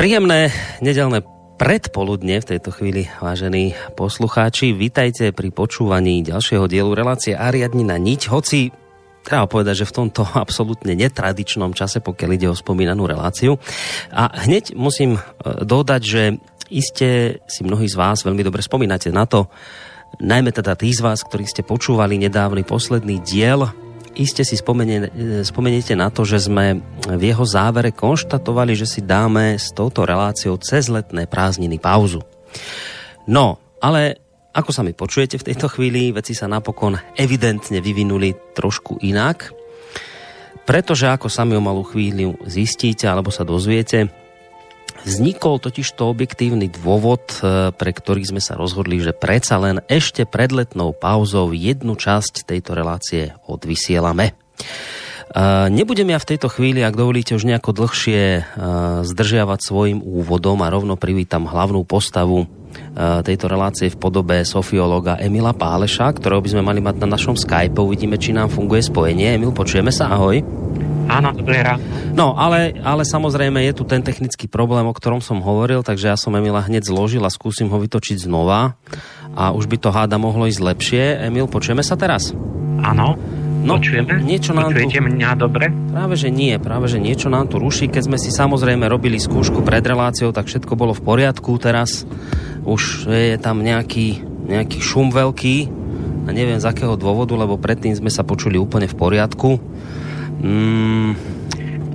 Príjemné nedelné predpoludne v tejto chvíli, vážení poslucháči. Vítajte pri počúvaní ďalšieho dielu relácie Ariadnina niť, hoci treba povedať, že v tomto absolútne netradičnom čase, pokiaľ ide o spomínanú reláciu. A hneď musím e, dodať, že iste si mnohí z vás veľmi dobre spomínate na to, najmä teda tí z vás, ktorí ste počúvali nedávny posledný diel iste si spomeniete na to, že sme v jeho závere konštatovali, že si dáme s touto reláciou cez letné prázdniny pauzu. No, ale ako sa mi počujete v tejto chvíli, veci sa napokon evidentne vyvinuli trošku inak, pretože ako sami o malú chvíľu zistíte alebo sa dozviete, Vznikol totiž to objektívny dôvod, e, pre ktorý sme sa rozhodli, že predsa len ešte pred letnou pauzou jednu časť tejto relácie odvysielame. E, nebudem ja v tejto chvíli, ak dovolíte, už nejako dlhšie e, zdržiavať svojim úvodom a rovno privítam hlavnú postavu tejto relácie v podobe sofiológa Emila Páleša, ktorého by sme mali mať na našom Skype. Uvidíme, či nám funguje spojenie. Emil, počujeme sa? Ahoj. Áno, dobré ráno. No, ale, ale samozrejme je tu ten technický problém, o ktorom som hovoril, takže ja som Emila hneď zložil a skúsim ho vytočiť znova a už by to háda mohlo ísť lepšie. Emil, počujeme sa teraz? Áno. No, Počujeme? Niečo nám Počujete tu... mňa dobre? Práve, že nie. Práve, že niečo nám tu ruší. Keď sme si samozrejme robili skúšku pred reláciou, tak všetko bolo v poriadku. Teraz už je tam nejaký, nejaký šum veľký. A neviem z akého dôvodu, lebo predtým sme sa počuli úplne v poriadku. Mm,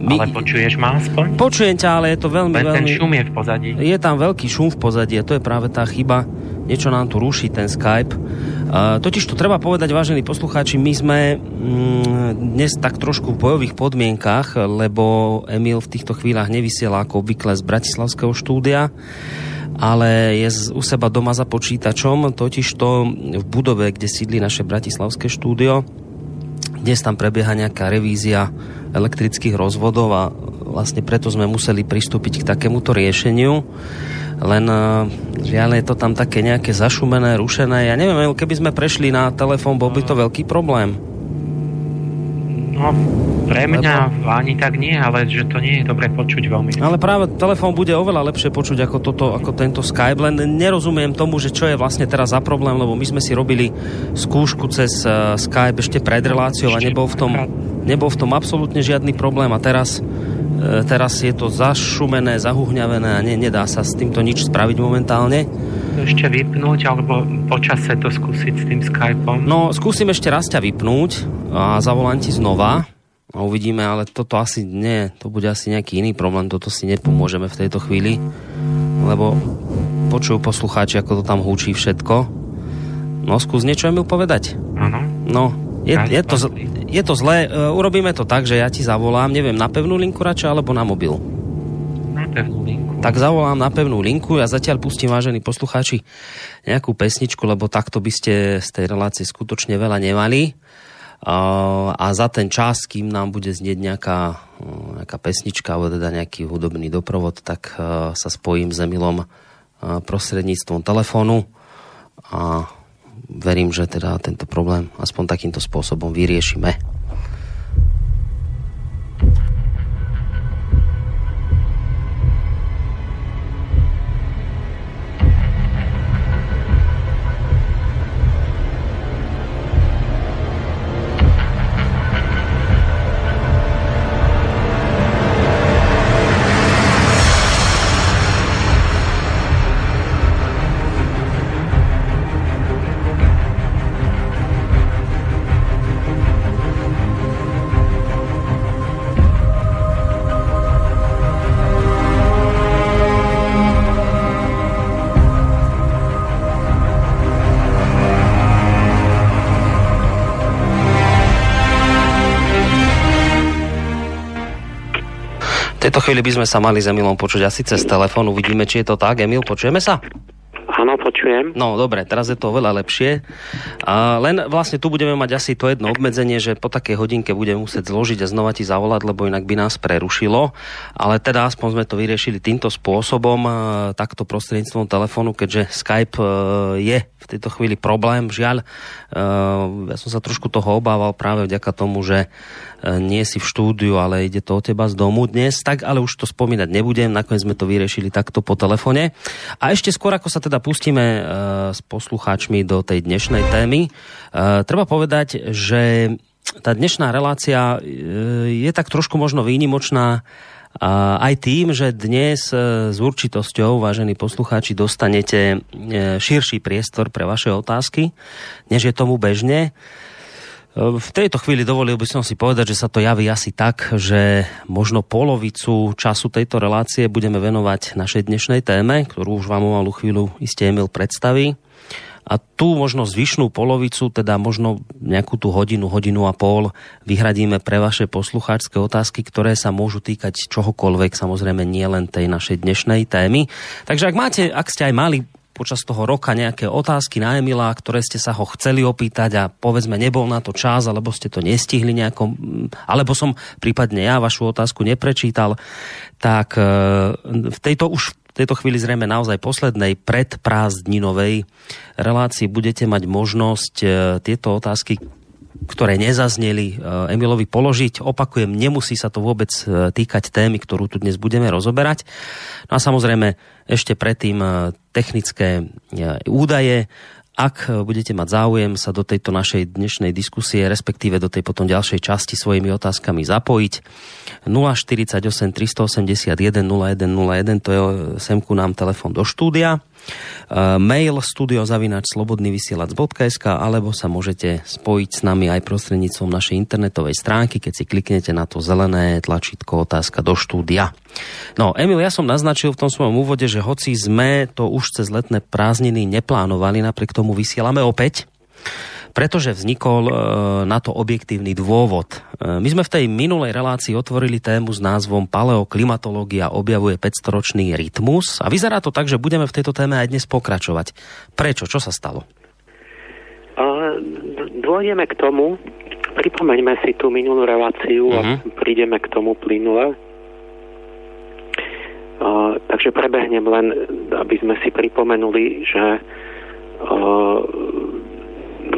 my... Ale počuješ ma aspoň? Počujem ťa, ale je to veľmi, Len veľmi... ten šum je v pozadí. Je tam veľký šum v pozadí a to je práve tá chyba. Niečo nám tu ruší ten Skype. Uh, totiž to treba povedať, vážení poslucháči, my sme mm, dnes tak trošku v bojových podmienkach, lebo Emil v týchto chvíľach nevysiela ako obvykle z Bratislavského štúdia ale je u seba doma za počítačom, totiž to v budove, kde sídli naše bratislavské štúdio dnes tam prebieha nejaká revízia elektrických rozvodov a vlastne preto sme museli pristúpiť k takémuto riešeniu. Len e, žiaľ je to tam také nejaké zašumené, rušené. Ja neviem, keby sme prešli na telefón, bol by to veľký problém. No, pre mňa Lebo... ani tak nie, ale že to nie je dobre počuť veľmi. Ale práve telefón bude oveľa lepšie počuť ako, toto, ako tento Skype, len nerozumiem tomu, že čo je vlastne teraz za problém, lebo my sme si robili skúšku cez uh, Skype ešte pred reláciou a nebol v tom, nebol v tom absolútne žiadny problém a teraz teraz je to zašumené, zahuhňavené a ne, nedá sa s týmto nič spraviť momentálne. Ešte vypnúť, alebo počase to skúsiť s tým Skypeom? No, skúsim ešte raz ťa vypnúť a zavolám ti znova a uvidíme, ale toto asi nie, to bude asi nejaký iný problém, toto si nepomôžeme v tejto chvíli, lebo počujú poslucháči, ako to tam húčí všetko. No, skús niečo mi povedať. Áno. No, je, je, to, je to zlé. Uh, urobíme to tak, že ja ti zavolám, neviem, na pevnú linku radšej, alebo na mobil. Na pevnú linku. Tak zavolám na pevnú linku. Ja zatiaľ pustím, vážení poslucháči, nejakú pesničku, lebo takto by ste z tej relácie skutočne veľa nemali. Uh, a za ten čas, kým nám bude znieť nejaká, uh, nejaká pesnička alebo teda nejaký hudobný doprovod, tak uh, sa spojím s Emilom prostredníctvom telefónu a verím, že teda tento problém aspoň takýmto spôsobom vyriešime. Chvíli by sme sa mali s Emilom počuť asi cez telefón. Uvidíme, či je to tak. Emil, počujeme sa? Počujem. No, dobre, teraz je to oveľa lepšie. A len vlastne tu budeme mať asi to jedno obmedzenie, že po takej hodinke budeme musieť zložiť a znova ti zavolať, lebo inak by nás prerušilo. Ale teda aspoň sme to vyriešili týmto spôsobom, takto prostredníctvom telefónu, keďže Skype e, je v tejto chvíli problém. Žiaľ, e, ja som sa trošku toho obával práve vďaka tomu, že E, nie si v štúdiu, ale ide to o teba z domu dnes, tak ale už to spomínať nebudem, nakoniec sme to vyriešili takto po telefone. A ešte skôr, ako sa teda pustíme s poslucháčmi do tej dnešnej témy, e, treba povedať, že tá dnešná relácia je tak trošku možno výnimočná aj tým, že dnes s určitosťou, vážení poslucháči, dostanete širší priestor pre vaše otázky, než je tomu bežne. V tejto chvíli dovolil by som si povedať, že sa to javí asi tak, že možno polovicu času tejto relácie budeme venovať našej dnešnej téme, ktorú už vám o malú chvíľu iste Emil predstaví. A tu možno zvyšnú polovicu, teda možno nejakú tú hodinu, hodinu a pol vyhradíme pre vaše poslucháčské otázky, ktoré sa môžu týkať čohokoľvek, samozrejme nie len tej našej dnešnej témy. Takže ak máte, ak ste aj mali počas toho roka nejaké otázky na Emila, ktoré ste sa ho chceli opýtať a povedzme nebol na to čas, alebo ste to nestihli nejako, alebo som prípadne ja vašu otázku neprečítal, tak e, v tejto už v tejto chvíli zrejme naozaj poslednej predprázdninovej relácii budete mať možnosť e, tieto otázky, ktoré nezazneli e, Emilovi položiť. Opakujem, nemusí sa to vôbec týkať témy, ktorú tu dnes budeme rozoberať. No a samozrejme, ešte predtým e, technické e, údaje. Ak budete mať záujem sa do tejto našej dnešnej diskusie, respektíve do tej potom ďalšej časti svojimi otázkami zapojiť, 048 381 0101, to je semku nám telefon do štúdia. Uh, mail studiozavinač.slobodnyvysielac.sk alebo sa môžete spojiť s nami aj prostredníctvom našej internetovej stránky, keď si kliknete na to zelené tlačítko otázka do štúdia. No, Emil, ja som naznačil v tom svojom úvode, že hoci sme to už cez letné prázdniny neplánovali, napriek tomu vysielame opäť pretože vznikol e, na to objektívny dôvod. E, my sme v tej minulej relácii otvorili tému s názvom Paleoklimatológia objavuje 500-ročný rytmus a vyzerá to tak, že budeme v tejto téme aj dnes pokračovať. Prečo? Čo sa stalo? Dôjdeme k tomu, pripomeňme si tú minulú reláciu uh-huh. a mhm. prídeme k tomu plynule. Uh, takže prebehnem len, aby sme si pripomenuli, že uh,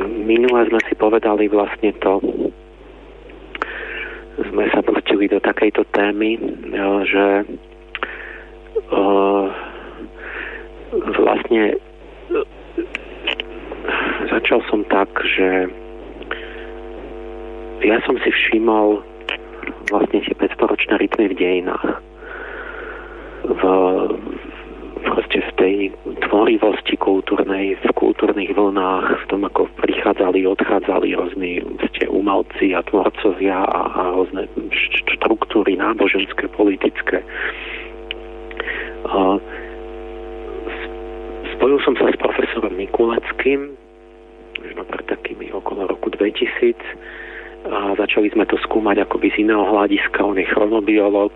minule sme si povedali vlastne to, sme sa pustili do takejto témy, e, že uh, vlastne uh, začal som tak, že ja som si všimol vlastne tie 500-ročné rytmy v dejinách. V, proste v tej tvorivosti kultúrnej, v kultúrnych vlnách, v tom, ako prichádzali, odchádzali rôzni ste umelci a tvorcovia a, a rôzne štruktúry náboženské, politické. A, spojil som sa s profesorom Mikuleckým, možno pred takými okolo roku 2000 a začali sme to skúmať akoby z iného hľadiska, on je chronobiolog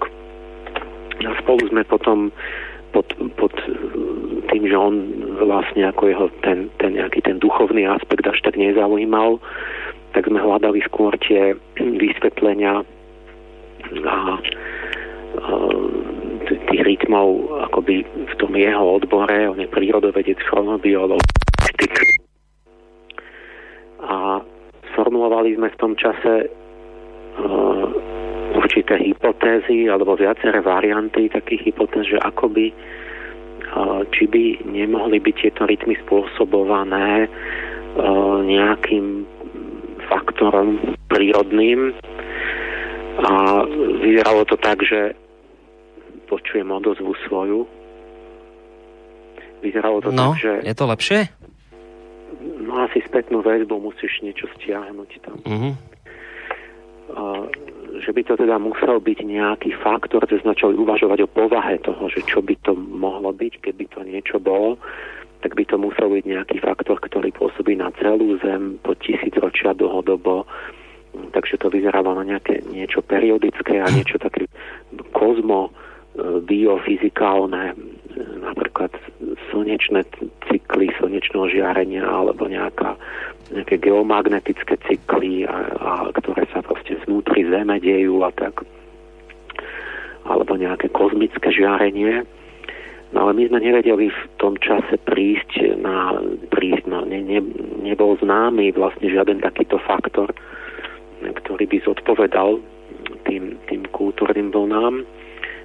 a spolu sme potom pod, pod tým, že on vlastne ako jeho ten, ten nejaký ten duchovný aspekt až tak nezaujímal, tak sme hľadali skôr tie vysvetlenia a, a tých rytmov akoby v tom jeho odbore, on je prírodovedec, chronobiolog, a formulovali sme v tom čase určité hypotézy alebo viaceré varianty takých hypotéz, že akoby uh, či by nemohli byť tieto rytmy spôsobované uh, nejakým faktorom prírodným a vyzeralo to tak, že počujem odozvu svoju. Vyzeralo to no, tak, že... je to lepšie? No asi spätnú väzbu musíš niečo stiahnuť tam. Uh-huh. Uh, že by to teda musel byť nejaký faktor, že sme začali uvažovať o povahe toho, že čo by to mohlo byť, keby to niečo bolo, tak by to musel byť nejaký faktor, ktorý pôsobí na celú Zem po tisícročia dlhodobo. Takže to vyzeralo na nejaké niečo periodické a niečo také kozmo, biofyzikálne, napríklad slnečné cykly slnečného žiarenia alebo nejaká, nejaké geomagnetické cykly, a, a, ktoré sa proste vnútri Zeme dejú a tak alebo nejaké kozmické žiarenie. No ale my sme nevedeli v tom čase prísť na, prísť na ne, ne, nebol známy vlastne žiaden takýto faktor, ktorý by zodpovedal tým, tým kultúrnym vlnám,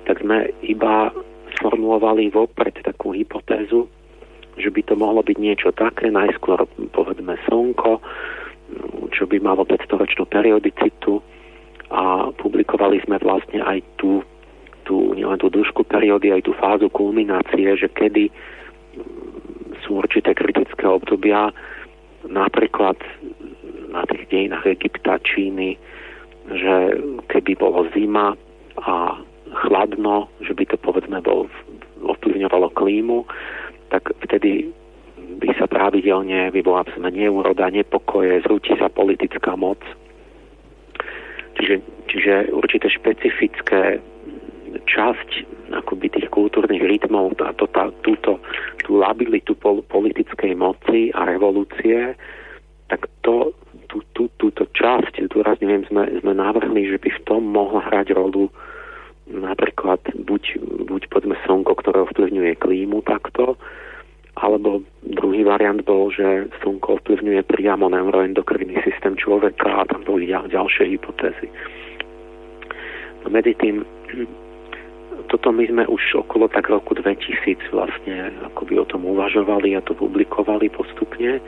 tak sme iba sformulovali vopred takú hypotézu, že by to mohlo byť niečo také, najskôr povedzme slnko, čo by malo 500-ročnú periodicitu a publikovali sme vlastne aj tú, tú, nielen tú dĺžku periódy, aj tú fázu kulminácie, že kedy sú určité kritické obdobia, napríklad na tých dejinách Egypta, Číny, že keby bolo zima a chladno, že by to povedzme bol, ovplyvňovalo klímu, tak vtedy by sa pravidelne vyvolá sme neúroda, nepokoje, zrúti sa politická moc. Čiže, čiže určité špecifické časť akoby tých kultúrnych rytmov a to, tá, túto, tú labilitu pol, politickej moci a revolúcie, tak to, tú, tú, túto časť, dôrazňujem, sme, sme navrhli, že by v tom mohla hrať rolu napríklad buď, buď poďme slnko, ktoré ovplyvňuje klímu takto, alebo druhý variant bol, že slnko ovplyvňuje priamo neuroendokrinný systém človeka a tam boli ďal, ďalšie hypotézy. No medzi tým, toto my sme už okolo tak roku 2000 vlastne akoby o tom uvažovali a to publikovali postupne.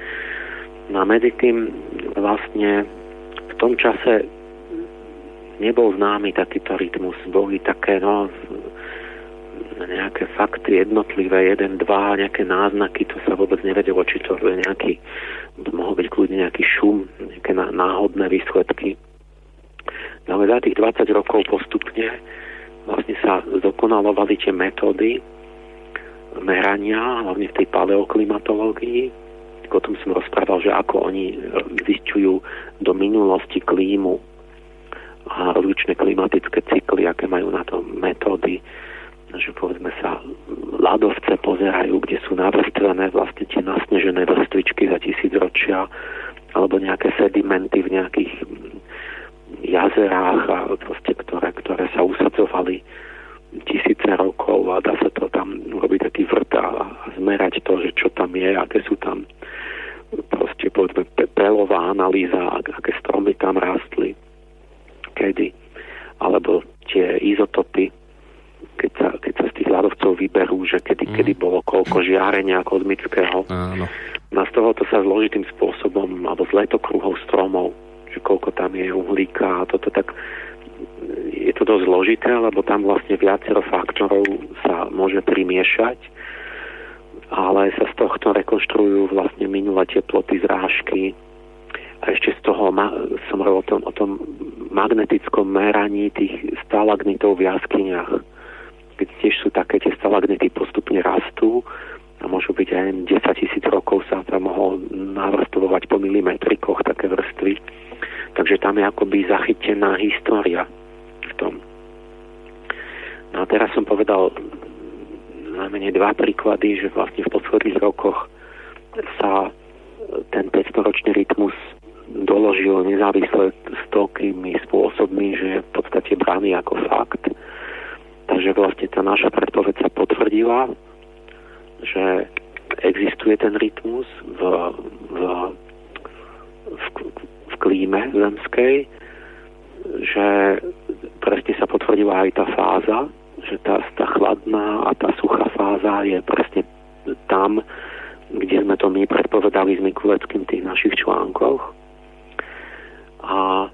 No a medzi tým vlastne v tom čase nebol známy takýto rytmus. Boli také, no, nejaké fakty jednotlivé, jeden, dva, nejaké náznaky, to sa vôbec nevedelo, či to je nejaký, mohol byť kľudne nejaký šum, nejaké náhodné výsledky. No ale za tých 20 rokov postupne vlastne sa zdokonalovali tie metódy merania, hlavne v tej paleoklimatológii. O tom som rozprával, že ako oni zistujú do minulosti klímu a rozličné klimatické cykly, aké majú na to metódy, že povedzme sa ľadovce pozerajú, kde sú navrstvené vlastne tie nasnežené vrstvičky za tisíc ročia, alebo nejaké sedimenty v nejakých jazerách, a proste, ktoré, ktoré sa usadzovali tisíce rokov a dá sa to tam urobiť taký vrt a, zmerať to, že čo tam je, aké sú tam proste povedzme pelová analýza, aké stromy tam rástli kedy, alebo tie izotopy, keď sa, keď sa z tých ľadovcov vyberú, že kedy, mm. kedy bolo koľko žiarenia kozmického. Áno. No z tohoto sa zložitým spôsobom, alebo z letokruhov stromov, že koľko tam je uhlíka a toto tak dosť zložité, lebo tam vlastne viacero faktorov sa môže primiešať, ale sa z tohto rekonštruujú vlastne minulé teploty zrážky, a ešte z toho ma, som hovoril o tom, o tom magnetickom meraní tých stalagnitov v jaskyniach. Keď tiež sú také, tie stalagnity postupne rastú a môžu byť aj 10 tisíc rokov sa tam mohol navrstvovať po milimetrikoch také vrstvy. Takže tam je akoby zachytená história v tom. No a teraz som povedal najmenej dva príklady, že vlastne v posledných rokoch sa ten 500-ročný rytmus doložil nezávisle s toľkými spôsobmi, že v podstate braný ako fakt. Takže vlastne tá naša predpoveď sa potvrdila, že existuje ten rytmus v, v, v, v klíme zemskej, že presne sa potvrdila aj tá fáza, že tá, tá chladná a tá suchá fáza je presne tam, kde sme to my predpovedali s Mikuleckým v tých našich článkoch. A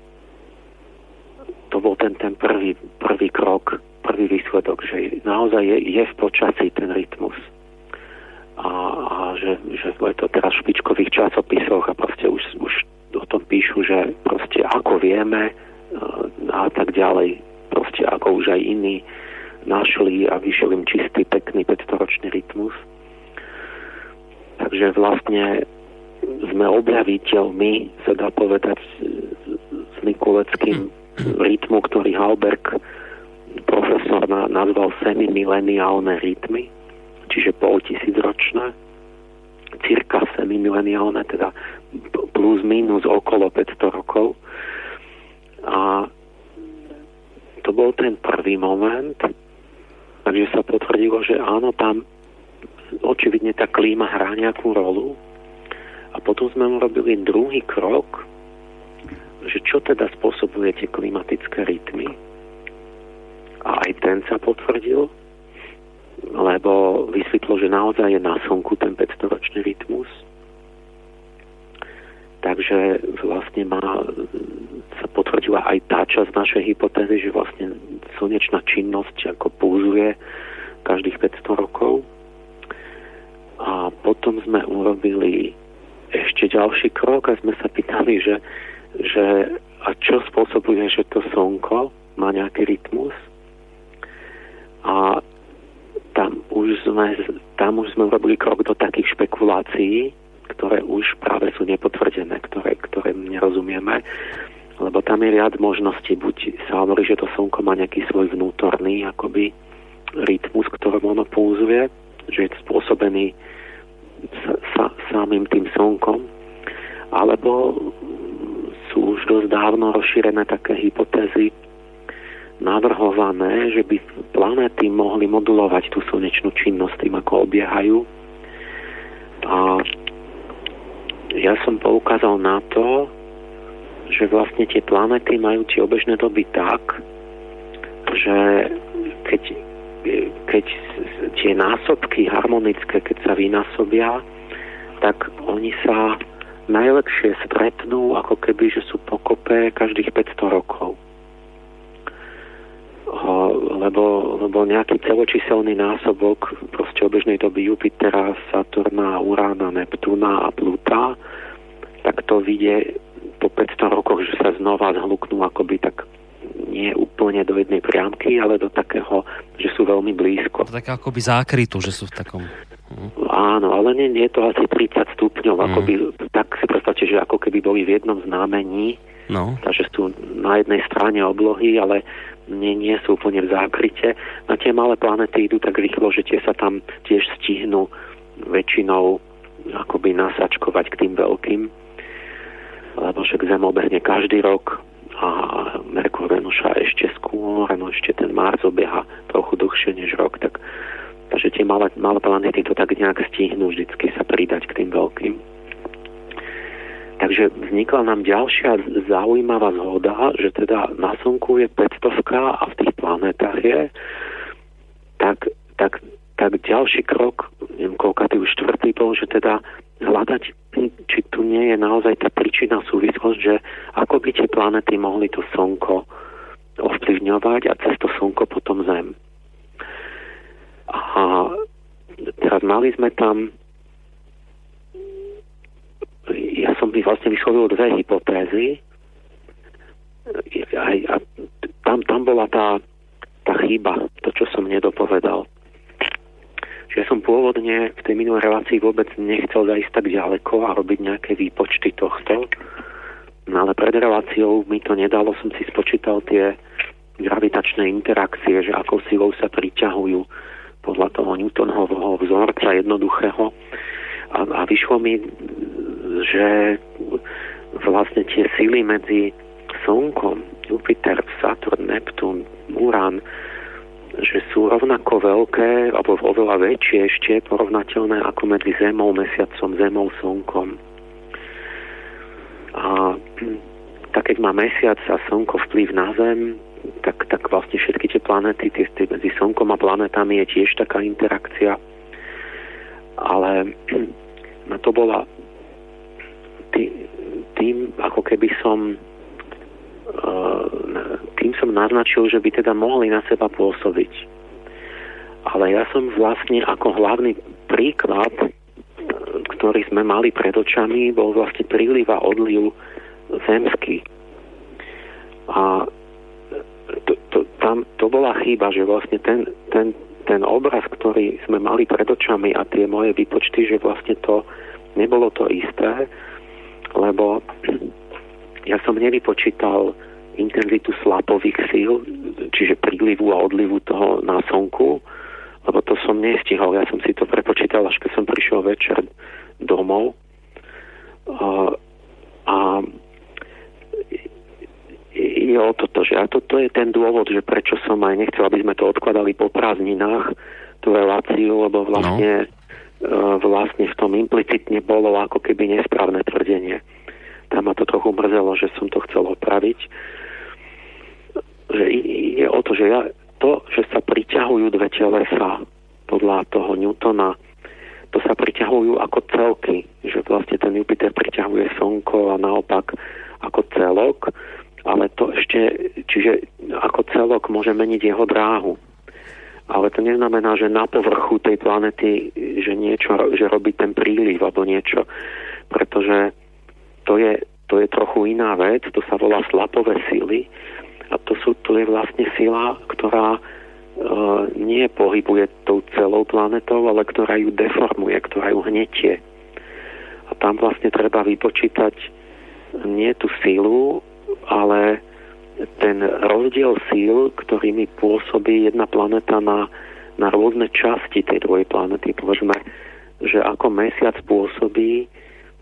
to bol ten, ten prvý, prvý krok, prvý výsledok, že naozaj je, je v počasí ten rytmus. A, a že, že je to teraz v špičkových časopisoch a proste už, už o tom píšu, že proste ako vieme e, a tak ďalej, proste ako už aj iní našli a vyšiel im čistý, pekný 500-ročný rytmus. Takže vlastne sme objaviteľmi, sa dá povedať, s Mikuleckým rytmu, ktorý Halberg profesor na, nazval semimileniálne rytmy, čiže pol tisícročné, cirka semimileniálne, teda plus minus okolo 500 rokov. A to bol ten prvý moment, takže sa potvrdilo, že áno, tam očividne tá klíma hrá nejakú rolu, a potom sme urobili druhý krok, že čo teda spôsobuje tie klimatické rytmy. A aj ten sa potvrdil, lebo vysvetlo, že naozaj je na Slnku ten 500-ročný rytmus. Takže vlastne má, sa potvrdila aj tá časť našej hypotézy, že vlastne slnečná činnosť ako púzuje každých 500 rokov. A potom sme urobili ešte ďalší krok a sme sa pýtali, že, že a čo spôsobuje, že to slnko má nejaký rytmus. A tam už sme, tam už sme robili krok do takých špekulácií, ktoré už práve sú nepotvrdené, ktoré, ktoré nerozumieme, lebo tam je riad možností. Buď sa hovorí, že to slnko má nejaký svoj vnútorný akoby rytmus, ktorom ono pulzuje, že je spôsobený sa, samým tým slnkom, alebo sú už dosť dávno rozšírené také hypotézy navrhované, že by planéty mohli modulovať tú slnečnú činnosť tým, ako obiehajú. A ja som poukázal na to, že vlastne tie planéty majú tie obežné doby tak, že keď keď tie násobky harmonické, keď sa vynásobia, tak oni sa najlepšie stretnú, ako keby, že sú pokope každých 500 rokov. Lebo, lebo nejaký celočiselný násobok proste obežnej doby Jupitera, Saturna, Urána, Neptúna a Pluta, tak to vidie po 500 rokoch, že sa znova zhluknú akoby tak nie úplne do jednej priamky, ale do takého, že sú veľmi blízko. To také akoby zákrytu, že sú v takom... Hm. Áno, ale nie, nie je to asi 30 stupňov, mm. akoby, tak si predstavte, že ako keby boli v jednom znamení, no. takže sú na jednej strane oblohy, ale nie, nie sú úplne v zákryte. Na tie malé planety idú tak rýchlo, že tie sa tam tiež stihnú väčšinou akoby nasačkovať k tým veľkým lebo však Zem obehne každý rok a Merkur Venuša ešte skôr, no ešte ten Mars obieha trochu dlhšie než rok, tak takže tie malé, malé planety to tak nejak stihnú vždycky sa pridať k tým veľkým. Takže vznikla nám ďalšia zaujímavá zhoda, že teda na Slnku je 500 a v tých planetách je, tak, tak, tak ďalší krok, neviem koľka už štvrtý bol, že teda hľadať, či tu nie je naozaj tá príčina súvislosť, že ako by tie planety mohli to Slnko ovplyvňovať a cez to slnko potom Zem. A teraz mali sme tam ja som by vlastne vyslovil dve hypotézy. Aj, a tam, tam bola tá, tá chyba, to, čo som nedopovedal. Že som pôvodne v tej minulej relácii vôbec nechcel zajsť tak ďaleko a robiť nejaké výpočty tohto. No ale pred reláciou mi to nedalo, som si spočítal tie gravitačné interakcie, že akou silou sa priťahujú podľa toho Newtonovho vzorca jednoduchého. A, a vyšlo mi, že vlastne tie sily medzi Slnkom, Jupiter, Saturn, Neptún, Urán, že sú rovnako veľké, alebo oveľa väčšie ešte porovnateľné ako medzi Zemou, Mesiacom, Zemou, Slnkom. A tak keď má Mesiac a Slnko vplyv na Zem, tak, tak vlastne všetky tie planety, tie, tie medzi Slnkom a planetami je tiež taká interakcia. Ale na to bola tý, tým, ako keby som tým som naznačil, že by teda mohli na seba pôsobiť. Ale ja som vlastne ako hlavný príklad, ktorý sme mali pred očami, bol vlastne príliv a odliv zemský. A to, to, tam, to bola chyba, že vlastne ten, ten, ten obraz, ktorý sme mali pred očami a tie moje výpočty, že vlastne to nebolo to isté, lebo ja som nevypočítal intenzitu slapových síl, čiže prílivu a odlivu toho na slnku, lebo to som nestihol. Ja som si to prepočítal, až keď som prišiel večer domov. A, a je o toto, že a toto je ten dôvod, že prečo som aj nechcel, aby sme to odkladali po prázdninách, tú reláciu, lebo vlastne, no. vlastne v tom implicitne bolo ako keby nesprávne tvrdenie. Tam ma to trochu mrzelo, že som to chcel opraviť že ide o to, že ja, to, že sa priťahujú dve telesa podľa toho Newtona, to sa priťahujú ako celky, že vlastne ten Jupiter priťahuje Slnko a naopak ako celok, ale to ešte, čiže ako celok môže meniť jeho dráhu. Ale to neznamená, že na povrchu tej planety, že niečo, že robí ten príliv alebo niečo, pretože to je, to je trochu iná vec, to sa volá slapové síly a to, sú, to je vlastne sila, ktorá e, nie pohybuje tou celou planetou, ale ktorá ju deformuje, ktorá ju hnetie. A tam vlastne treba vypočítať nie tú sílu, ale ten rozdiel síl, ktorými pôsobí jedna planeta na, na rôzne časti tej druhej planety. Povedzme, že ako mesiac pôsobí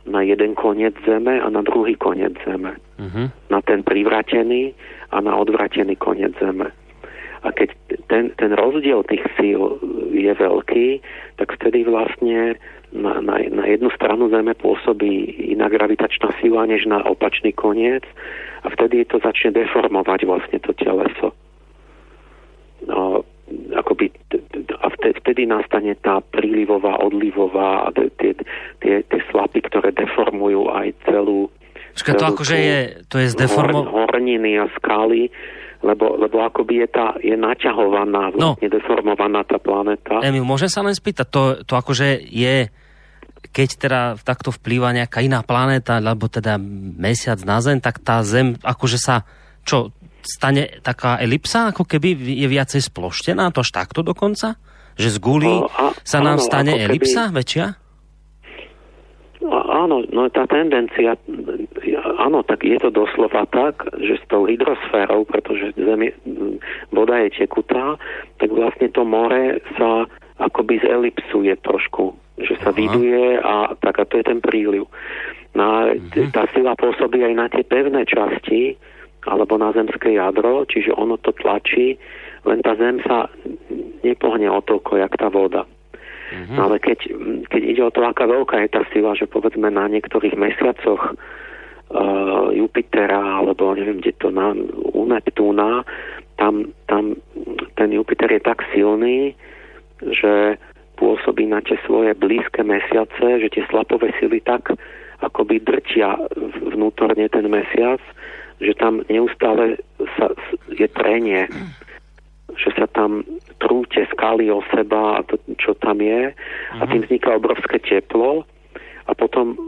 na jeden koniec Zeme a na druhý koniec Zeme. Uh-huh. Na ten privratený a na odvratený koniec Zeme. A keď ten, ten rozdiel tých síl je veľký, tak vtedy vlastne na, na, na jednu stranu Zeme pôsobí iná gravitačná sila než na opačný koniec a vtedy to začne deformovať vlastne to teleso. No, akoby, a vtedy nastane tá prílivová, odlivová a tie, tie, tie slapy, ktoré deformujú aj celú Počkaj, to akože je, to je zdeformované. Horniny a skály, lebo, lebo akoby je, tá, je naťahovaná, no. vlastne no. deformovaná tá planéta. Emil, môžem sa len spýtať, to, to akože je, keď teda takto vplýva nejaká iná planéta, alebo teda mesiac na Zem, tak tá Zem akože sa, čo, stane taká elipsa, ako keby je viacej sploštená, to až takto dokonca? Že z guli sa nám áno, stane elipsa keby... väčšia? Áno, no tá tendencia, áno, tak je to doslova tak, že s tou hydrosférou, pretože zemi, voda je tekutá, tak vlastne to more sa akoby zelipsuje trošku, že sa Aha. vyduje a tak a to je ten príliv. No uh-huh. tá sila pôsobí aj na tie pevné časti, alebo na zemské jadro, čiže ono to tlačí, len tá zem sa nepohne o toľko, jak tá voda. Mm-hmm. ale keď, keď ide o to, aká veľká je tá sila, že povedzme na niektorých mesiacoch uh, Jupitera, alebo neviem, kde to na, u Neptúna, tam, tam ten Jupiter je tak silný, že pôsobí na tie svoje blízke mesiace, že tie slapové sily tak akoby drtia vnútorne ten mesiac, že tam neustále sa, je trenie, že sa tam trúte skaly o seba a to, čo tam je a tým vzniká obrovské teplo a potom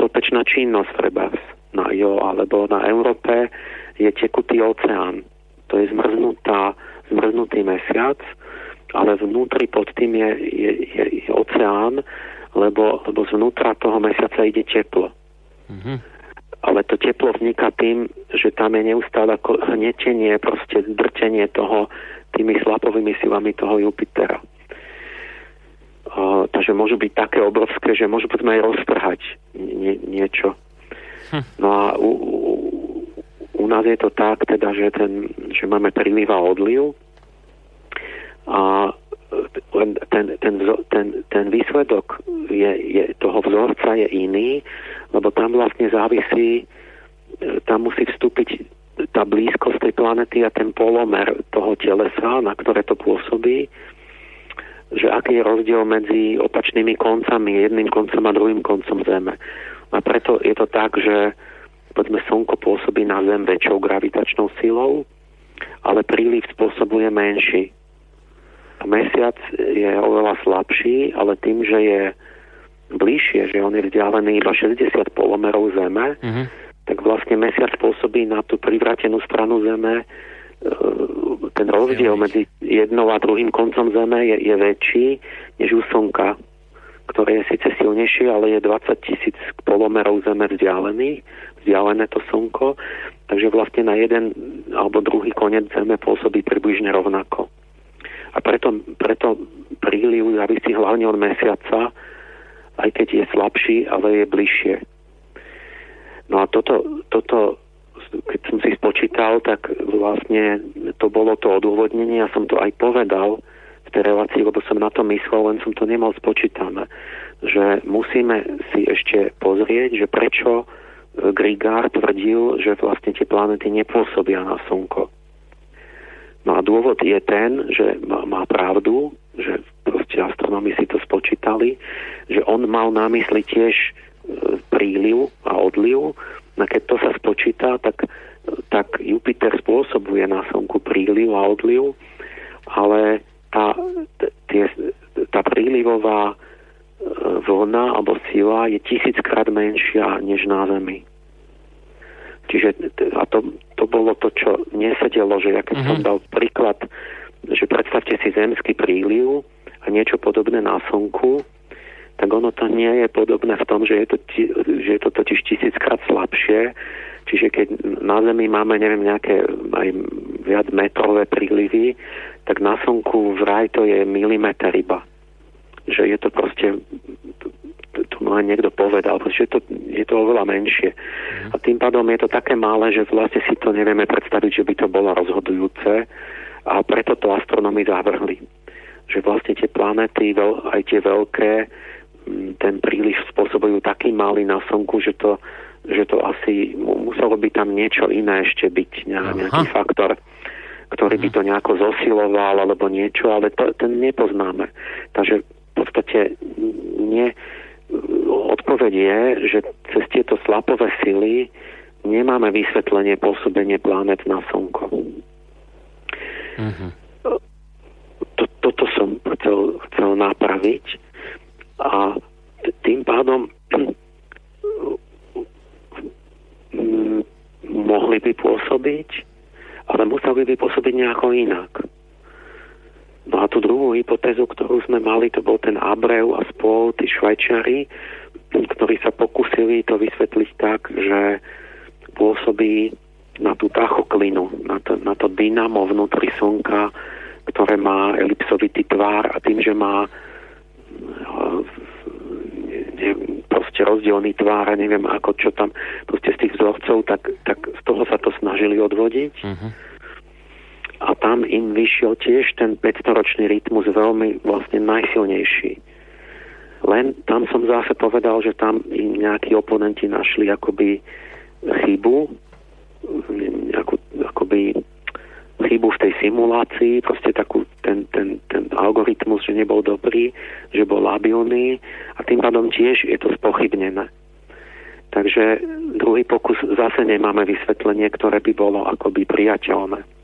sopečná činnosť treba na Jo alebo na Európe je tekutý oceán. To je zmrznutá, zmrznutý mesiac, ale vnútri pod tým je, je, je, je oceán, lebo, lebo zvnútra toho mesiaca ide teplo. Mm-hmm. Ale to teplo vzniká tým, že tam je neustále hnetenie, proste drtenie toho tými slapovými silami toho Jupitera. Uh, takže môžu byť také obrovské, že môžu potom aj roztrhať nie, niečo. Hm. No a u, u, u nás je to tak, teda, že, ten, že máme príliv a odliv a len ten, ten, ten, ten výsledok je, je, toho vzorca je iný, lebo tam vlastne závisí, e, tam musí vstúpiť tá blízkosť tej planety a ten polomer toho telesa, na ktoré to pôsobí, že aký je rozdiel medzi opačnými koncami, jedným koncom a druhým koncom Zeme. A preto je to tak, že povedzme Slnko pôsobí na Zem väčšou gravitačnou silou, ale príliv spôsobuje menší. Mesiac je oveľa slabší, ale tým, že je bližšie, že on je vzdialený iba 60 polomerov Zeme, uh-huh. tak vlastne mesiac pôsobí na tú privrátenú stranu Zeme. E, ten rozdiel medzi jednou a druhým koncom Zeme je, je väčší než u Slnka, ktoré je síce silnejšie, ale je 20 tisíc polomerov Zeme vzdialený, vzdialené to Slnko, takže vlastne na jeden alebo druhý koniec Zeme pôsobí približne rovnako. A preto, preto príliv závisí hlavne od mesiaca, aj keď je slabší, ale je bližšie. No a toto, toto keď som si spočítal, tak vlastne to bolo to odôvodnenie, ja som to aj povedal v tej relácii, lebo som na to myslel, len som to nemal spočítané, že musíme si ešte pozrieť, že prečo Grigard tvrdil, že vlastne tie planety nepôsobia na Slnko. No a dôvod je ten, že má, pravdu, že proste astronomi si to spočítali, že on mal na mysli tiež e, príliv a odliv. No keď to sa spočíta, tak, tak Jupiter spôsobuje na Slnku príliv a odliv, ale tá, tie, tá prílivová e, vlna alebo sila je tisíckrát menšia než na Zemi. Čiže a to, to bolo to, čo nesedelo, že ja keď mm-hmm. som dal príklad, že predstavte si zemský príliv a niečo podobné na Slnku, tak ono to nie je podobné v tom, že je to, že je to totiž tisíckrát slabšie. Čiže keď na Zemi máme, neviem, nejaké aj viac metrové prílivy, tak na Slnku vraj to je milimeter iba. Že je to proste mu aj niekto povedal, že to, je to oveľa menšie. A tým pádom je to také malé, že vlastne si to nevieme predstaviť, že by to bolo rozhodujúce a preto to astronomy zavrhli. Že vlastne tie planety, aj tie veľké, ten príliš spôsobujú taký malý na Slnku, že to, že to asi muselo by tam niečo iné ešte byť, nejaký Aha. faktor ktorý by to nejako zosiloval alebo niečo, ale to, ten nepoznáme. Takže v podstate nie, odpoveď je, že cez tieto slapové sily nemáme vysvetlenie pôsobenie planet na Slnko. Uh-huh. To, toto som chcel, chcel napraviť a tým pádom mohli by pôsobiť, ale museli by pôsobiť nejako inak. No a tú druhú hypotézu, ktorú sme mali, to bol ten Abreu a spol, tí švajčiari, ktorí sa pokusili to vysvetliť tak, že pôsobí na tú tachoklinu, na to, na to dynamo vnútri Slnka, ktoré má elipsovitý tvár a tým, že má ne, proste rozdielný tvár a neviem ako, čo tam proste z tých vzorcov, tak, tak z toho sa to snažili odvodiť. Uh-huh a tam im vyšiel tiež ten 500-ročný rytmus veľmi vlastne najsilnejší. Len tam som zase povedal, že tam im nejakí oponenti našli akoby chybu, nejakú, akoby chybu v tej simulácii, proste takú, ten, ten, ten algoritmus, že nebol dobrý, že bol labilný a tým pádom tiež je to spochybnené. Takže druhý pokus zase nemáme vysvetlenie, ktoré by bolo akoby priateľné.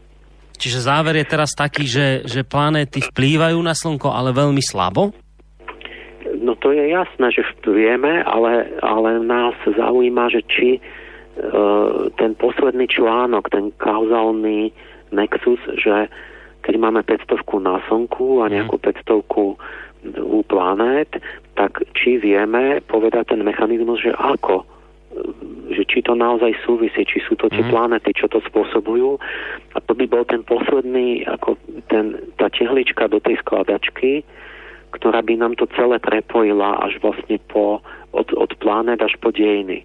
Čiže záver je teraz taký, že, že planéty vplývajú na Slnko, ale veľmi slabo? No to je jasné, že vieme, ale, ale nás zaujíma, že či e, ten posledný článok, ten kauzálny nexus, že keď máme 500 na Slnku a nejakú 500 u planét, tak či vieme povedať ten mechanizmus, že ako že či to naozaj súvisí, či sú to tie mm. planety, čo to spôsobujú. A to by bol ten posledný, ako ten, tá tehlička do tej skladačky, ktorá by nám to celé prepojila až vlastne po, od, od planet až po dejiny.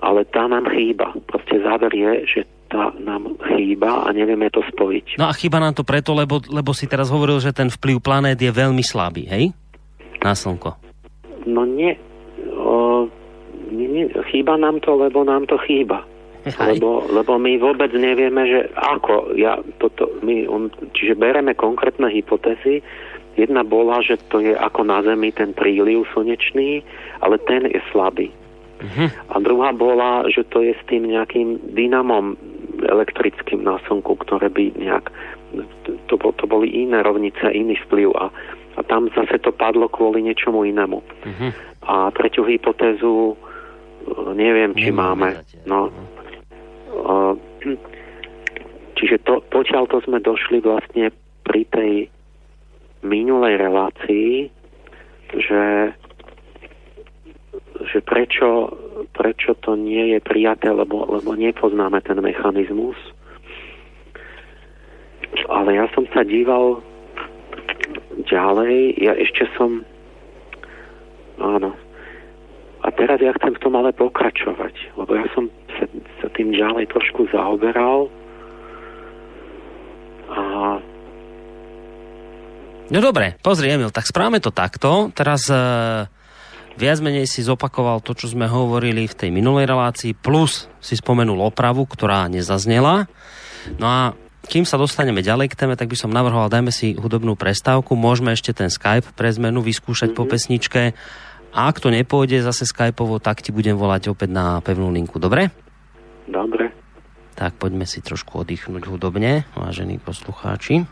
Ale tá nám chýba. Proste záver je, že tá nám chýba a nevieme to spojiť. No a chýba nám to preto, lebo, lebo si teraz hovoril, že ten vplyv planét je veľmi slabý, hej? Na Slnko. No nie. Chýba nám to, lebo nám to chýba. Lebo, lebo my vôbec nevieme, že ako. Ja, toto, my, on, čiže bereme konkrétne hypotézy. Jedna bola, že to je ako na Zemi ten príliv slnečný, ale ten je slabý. Uh-huh. A druhá bola, že to je s tým nejakým dynamom elektrickým na Slnku, ktoré by nejak... To, to boli iné rovnice, iný vplyv a, a tam zase to padlo kvôli niečomu inému. Uh-huh. A tretiu hypotézu neviem, či máme. No. Čiže to, potiaľ to sme došli vlastne pri tej minulej relácii, že, že prečo, prečo to nie je prijaté, lebo, lebo nepoznáme ten mechanizmus. Ale ja som sa díval ďalej, ja ešte som áno, a teraz ja chcem v tom ale pokračovať, lebo ja som sa, sa tým ďalej trošku zaoberal a No dobre, pozri Emil, tak správame to takto. Teraz e, viac menej si zopakoval to, čo sme hovorili v tej minulej relácii, plus si spomenul opravu, ktorá nezaznela. No a kým sa dostaneme ďalej k téme, tak by som navrhoval, dajme si hudobnú prestávku, môžeme ešte ten Skype pre zmenu vyskúšať mm-hmm. po pesničke a ak to nepôjde zase Skypeovo, tak ti budem volať opäť na pevnú linku. Dobre? Dobre. Tak poďme si trošku oddychnúť hudobne, vážení poslucháči.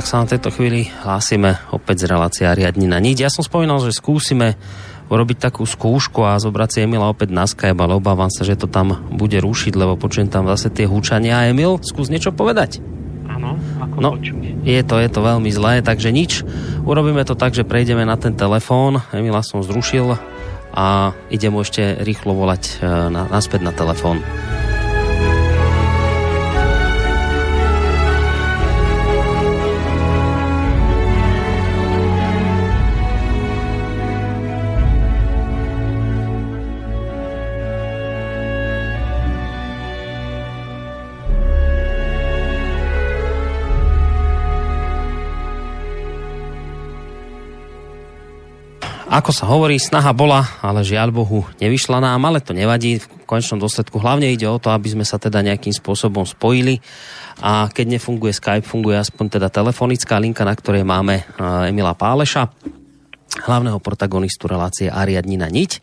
Tak sa na tejto chvíli hlásime opäť z relácia Riadnina niť. Ja som spomínal, že skúsime urobiť takú skúšku a zobrať si Emila opäť na Skype, ale obávam sa, že to tam bude rušiť, lebo počujem tam zase tie húčania. Emil, skús niečo povedať. Áno, ako no, Je to, je to veľmi zlé, takže nič. Urobíme to tak, že prejdeme na ten telefón. Emila som zrušil a idem mu ešte rýchlo volať e, na, naspäť na telefón. Ako sa hovorí, snaha bola, ale žiaľ Bohu nevyšla nám, ale to nevadí. V konečnom dôsledku hlavne ide o to, aby sme sa teda nejakým spôsobom spojili a keď nefunguje Skype, funguje aspoň teda telefonická linka, na ktorej máme eh, Emila Páleša hlavného protagonistu relácie Ariadnina Niť.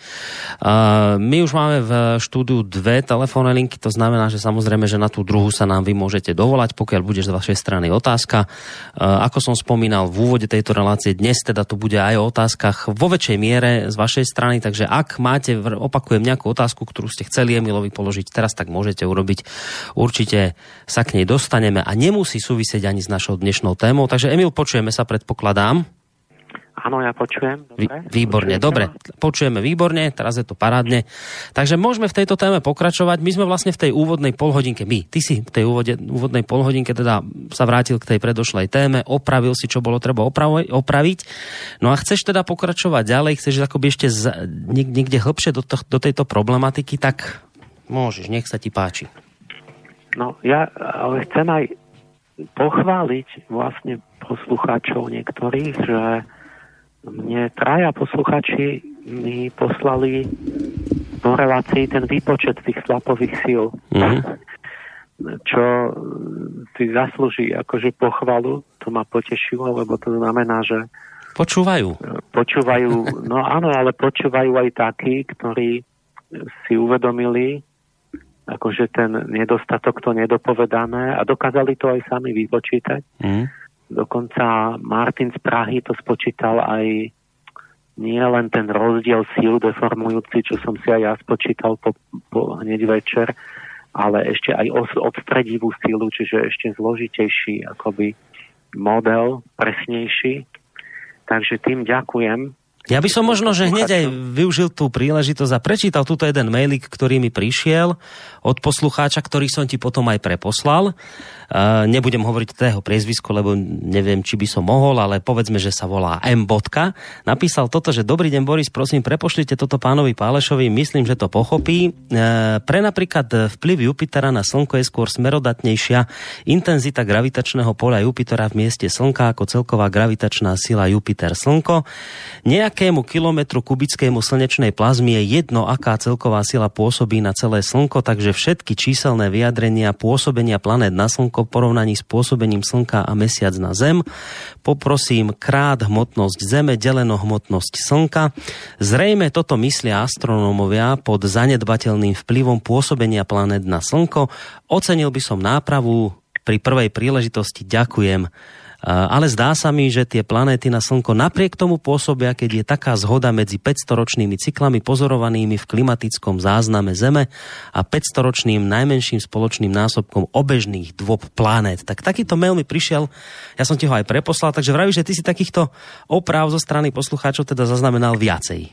My už máme v štúdiu dve telefónne linky, to znamená, že samozrejme, že na tú druhú sa nám vy môžete dovolať, pokiaľ bude z vašej strany otázka. Ako som spomínal v úvode tejto relácie, dnes teda tu bude aj o otázkach vo väčšej miere z vašej strany, takže ak máte, opakujem, nejakú otázku, ktorú ste chceli Emilovi položiť teraz, tak môžete urobiť. Určite sa k nej dostaneme a nemusí súvisieť ani s našou dnešnou témou. Takže Emil, počujeme sa, predpokladám. Áno, ja počujem. Dobre. Výborne, počujem dobre. Počujeme výborne, teraz je to parádne. Takže môžeme v tejto téme pokračovať. My sme vlastne v tej úvodnej polhodinke, my, ty si v tej úvode, úvodnej polhodinke teda sa vrátil k tej predošlej téme, opravil si, čo bolo treba opraviť. No a chceš teda pokračovať ďalej, chceš akoby ešte z, niekde hlbšie do, to, do tejto problematiky, tak môžeš, nech sa ti páči. No ja ale chcem aj pochváliť vlastne poslucháčov niektorých, že mne traja posluchači mi poslali do relácií ten výpočet tých slapových síl. Mm-hmm. Čo si zaslúži akože pochvalu, to ma potešilo, lebo to znamená, že Počúvajú. Počúvajú, no áno, ale počúvajú aj takí, ktorí si uvedomili, akože ten nedostatok, to nedopovedané a dokázali to aj sami vypočítať. Mm Dokonca Martin z Prahy to spočítal aj nie len ten rozdiel síl deformujúci, čo som si aj ja spočítal po, po hneď večer, ale ešte aj odstredivú sílu, čiže ešte zložitejší akoby model, presnejší. Takže tým ďakujem. Ja by som možno, že hneď aj využil tú príležitosť a prečítal túto jeden mailik, ktorý mi prišiel od poslucháča, ktorý som ti potom aj preposlal. Uh, nebudem hovoriť toho priezvisko, lebo neviem, či by som mohol, ale povedzme, že sa volá M. Napísal toto, že dobrý deň Boris, prosím, prepošlite toto pánovi Pálešovi, myslím, že to pochopí. Uh, pre napríklad vplyv Jupitera na Slnko je skôr smerodatnejšia intenzita gravitačného poľa Jupitera v mieste Slnka ako celková gravitačná sila Jupiter-Slnko. Nejakému kilometru kubickému slnečnej plazmy je jedno, aká celková sila pôsobí na celé Slnko, takže všetky číselné vyjadrenia pôsobenia planét na Slnko v porovnaní s pôsobením Slnka a Mesiac na Zem. Poprosím krát hmotnosť Zeme deleno hmotnosť Slnka. Zrejme toto myslia astronómovia pod zanedbateľným vplyvom pôsobenia planét na Slnko. Ocenil by som nápravu pri prvej príležitosti. Ďakujem ale zdá sa mi, že tie planéty na Slnko napriek tomu pôsobia, keď je taká zhoda medzi 500-ročnými cyklami pozorovanými v klimatickom zázname Zeme a 500-ročným najmenším spoločným násobkom obežných dôb planét. Tak takýto mail mi prišiel, ja som ti ho aj preposlal, takže vraví, že ty si takýchto oprav zo strany poslucháčov teda zaznamenal viacej.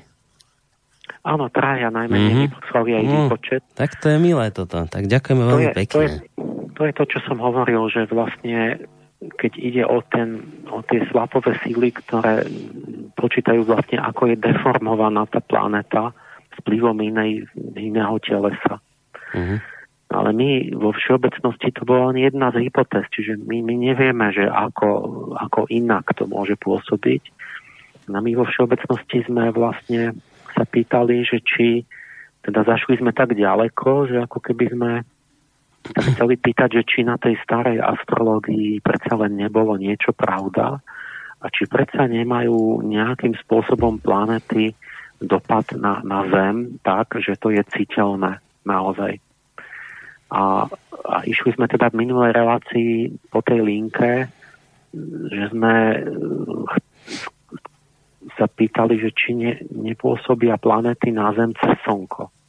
Áno, traja najmenej mm-hmm. poslali aj mm, počet. Tak to je milé toto. Tak ďakujeme veľmi pekne. To je, to je to, čo som hovoril, že vlastne keď ide o, ten, o tie slapové síly, ktoré počítajú vlastne, ako je deformovaná tá planéta vplyvom inej, iného telesa. Uh-huh. Ale my vo všeobecnosti to bola len jedna z hypotéz, čiže my, my nevieme, že ako, ako inak to môže pôsobiť. A my vo všeobecnosti sme vlastne sa pýtali, že či teda zašli sme tak ďaleko, že ako keby sme chceli pýtať, že či na tej starej astrológii predsa len nebolo niečo pravda a či predsa nemajú nejakým spôsobom planety dopad na, na Zem tak, že to je citeľné naozaj. A, a išli sme teda v minulej relácii po tej linke, že sme sa pýtali, že či ne, nepôsobia planety na Zem cez Slnko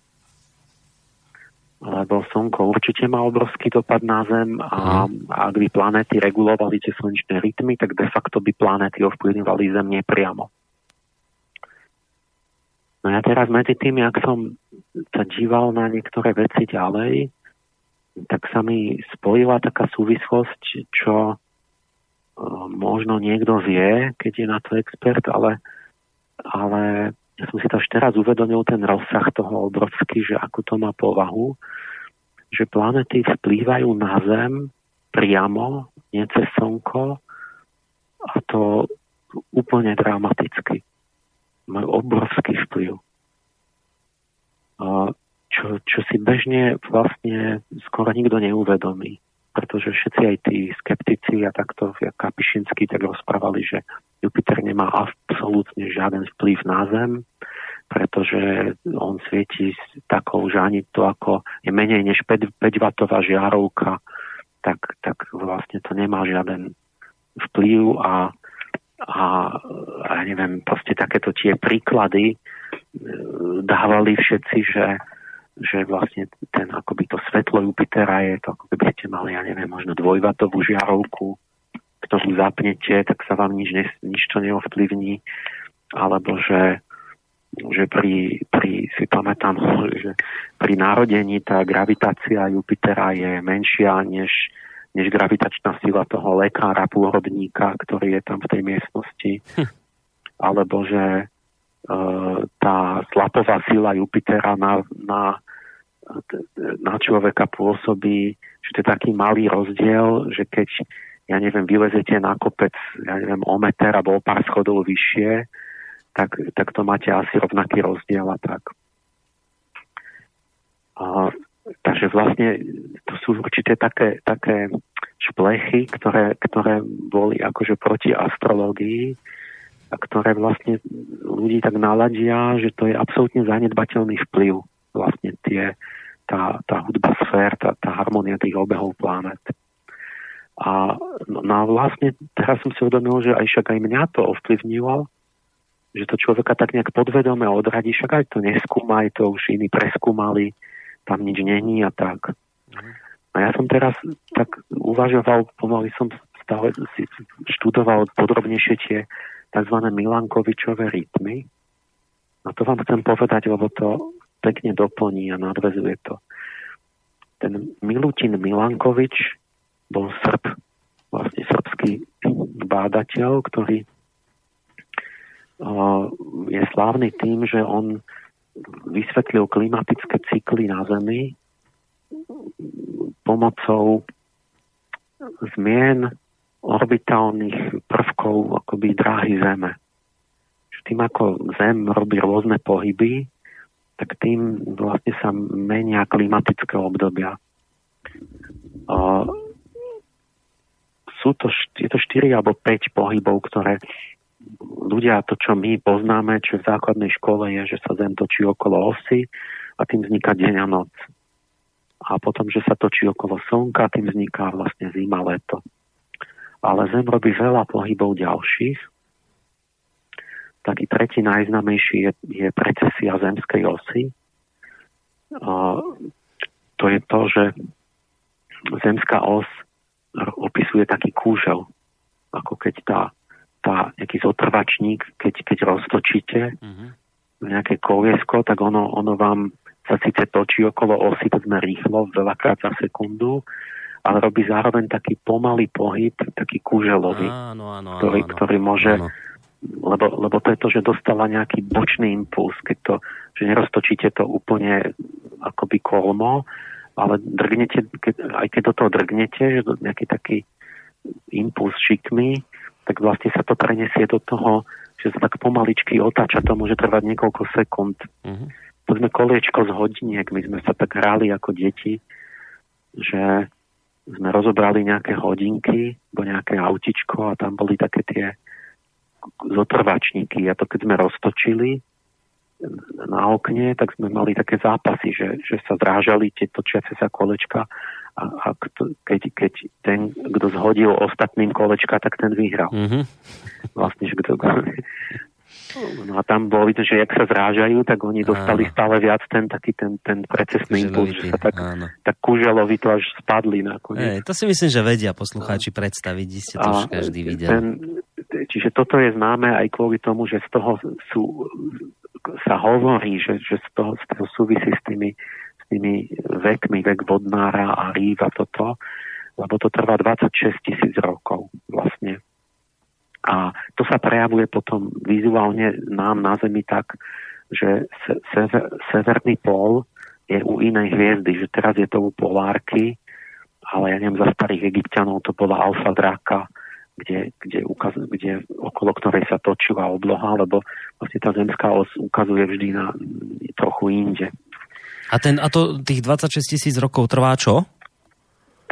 lebo Slnko určite má obrovský dopad na Zem a, mhm. ak by planéty regulovali tie slnečné rytmy, tak de facto by planéty ovplyvňovali Zem nepriamo. No ja teraz medzi tým, ak som sa díval na niektoré veci ďalej, tak sa mi spojila taká súvislosť, čo uh, možno niekto vie, keď je na to expert, ale, ale ja som si to až teraz uvedomil, ten rozsah toho obrovský, že ako to má povahu, že planety vplývajú na Zem priamo, nie cez Slnko a to úplne dramaticky. Majú obrovský vplyv. A čo, čo si bežne vlastne skoro nikto neuvedomí pretože všetci aj tí skeptici a takto, jak Kapišinsky, tak rozprávali, že Jupiter nemá absolútne žiaden vplyv na Zem, pretože on svieti s takou, že ani to ako je menej než 5, 5 W žiarovka, tak, tak vlastne to nemá žiaden vplyv a, a, a ja neviem, proste takéto tie príklady e, dávali všetci, že že vlastne ten akoby to svetlo Jupitera je to, ako keby ste mali, ja neviem, možno dvojvatovú žiarovku, ktorú zapnete, tak sa vám nič, ne, nič to neovplyvní, alebo že, že pri, pri, si pamätám, že pri narodení tá gravitácia Jupitera je menšia než, než gravitačná sila toho lekára, pôrodníka, ktorý je tam v tej miestnosti. Hm. Alebo že uh, tá slapová sila Jupitera na, na na človeka pôsobí, že to je taký malý rozdiel, že keď, ja neviem, vylezete na kopec, ja neviem, o meter alebo o pár schodov vyššie, tak, tak to máte asi rovnaký rozdiel a tak. A, takže vlastne to sú určite také, také šplechy, ktoré, ktoré boli akože proti astrológii a ktoré vlastne ľudí tak naladia, že to je absolútne zanedbateľný vplyv vlastne tie, tá, tá hudba sfér, tá, tá harmonia tých obehov planet. A no, vlastne teraz som si uvedomil, že aj však aj mňa to ovplyvnilo, že to človeka tak nejak podvedome odradí, však aj to neskúmaj, to už iní preskúmali, tam nič není a tak. A ja som teraz tak uvažoval, pomaly som stále si študoval podrobnejšie tie tzv. Milankovičové rytmy. A to vám chcem povedať, lebo to pekne doplní a nadvezuje to. Ten Milutin Milankovič bol Srb, vlastne srbský bádateľ, ktorý je slávny tým, že on vysvetlil klimatické cykly na Zemi pomocou zmien orbitálnych prvkov akoby dráhy Zeme. Tým, ako Zem robí rôzne pohyby, tak tým vlastne sa menia klimatické obdobia. Sú to, je to 4 alebo 5 pohybov, ktoré ľudia, to čo my poznáme, čo v základnej škole je, že sa Zem točí okolo osy a tým vzniká deň a noc. A potom, že sa točí okolo Slnka, tým vzniká vlastne zima, leto. Ale Zem robí veľa pohybov ďalších, taký tretí najznamejší je, je precesia zemskej osy. A to je to, že zemská os opisuje taký kúžel, ako keď tá, tá nejaký zotrvačník, keď, keď roztočíte mm-hmm. nejaké koliesko, tak ono, ono vám sa síce točí okolo osy, sme rýchlo, veľakrát za sekundu, ale robí zároveň taký pomalý pohyb, taký kúželový, áno, áno, ktorý, áno, ktorý môže áno lebo, lebo to je to, že dostala nejaký bočný impuls, keď to, že neroztočíte to úplne akoby kolmo, ale drgnete, keď, aj keď do toho drgnete, že nejaký taký impuls šikmy, tak vlastne sa to prenesie do toho, že sa tak pomaličky otáča, to môže trvať niekoľko sekúnd. Mm-hmm. Poďme koliečko z hodiniek, my sme sa tak hrali ako deti, že sme rozobrali nejaké hodinky, bo nejaké autičko a tam boli také tie zotrvačníky a to keď sme roztočili na okne, tak sme mali také zápasy, že, že sa zrážali tie točiace sa kolečka a, a keď, keď ten, kto zhodil ostatným kolečka, tak ten vyhral. Mm-hmm. Vlastne, že kto, No a tam bolo vidno, že jak sa zrážajú, tak oni dostali áno. stále viac ten taký ten, ten precesný impuls, že sa tak, tak kuželovi to až spadli nakoniec. Ej, to si myslím, že vedia poslucháči predstaviť, ste to a už každý videl. Ten, čiže toto je známe aj kvôli tomu, že z toho sú, sa hovorí, že, že z, toho, z toho súvisí s tými, s tými vekmi, vek vodnára a rýv a toto, lebo to trvá 26 tisíc rokov vlastne. A to sa prejavuje potom vizuálne nám na Zemi tak, že sever, severný pól je u inej hviezdy, že teraz je to u polárky, ale ja neviem, za starých egyptianov to bola Alfa Draka, kde, kde, ukaz, kde okolo ktorej sa točila obloha, lebo vlastne tá zemská os ukazuje vždy na trochu inde. A, ten, a to tých 26 tisíc rokov trvá čo?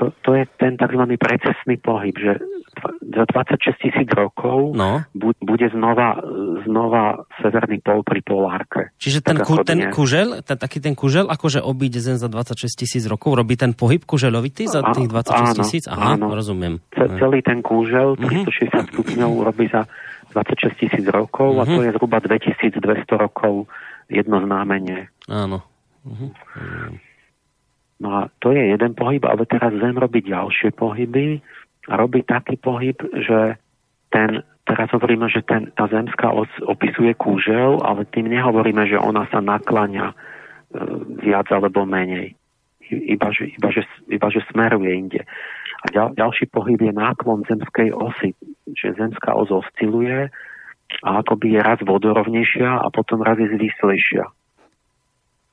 To, to je ten tzv. precesný pohyb, že za 26 tisíc rokov no. bude znova, znova severný pol pri polárke. Čiže ten, ku, ten kužel, ten, taký ten kužel, akože obíde Zem za 26 tisíc rokov, robí ten pohyb kuželovitý za tých 26 tisíc? Aha, áno. rozumiem. Celý ten kužel, 360 uh-huh. stupňov, robí za 26 tisíc rokov a to mhm. je zhruba 2200 rokov jedno znamenie. Áno. Uh-huh. No a to je jeden pohyb, ale teraz Zem robí ďalšie pohyby robí taký pohyb, že ten, teraz hovoríme, že ten, tá zemská os opisuje kúžel, ale tým nehovoríme, že ona sa naklania e, viac alebo menej. Iba že, iba, že, iba, že smeruje inde. A ďal, ďalší pohyb je náklon zemskej osy, že zemská os osciluje a akoby je raz vodorovnejšia a potom raz je zvislejšia.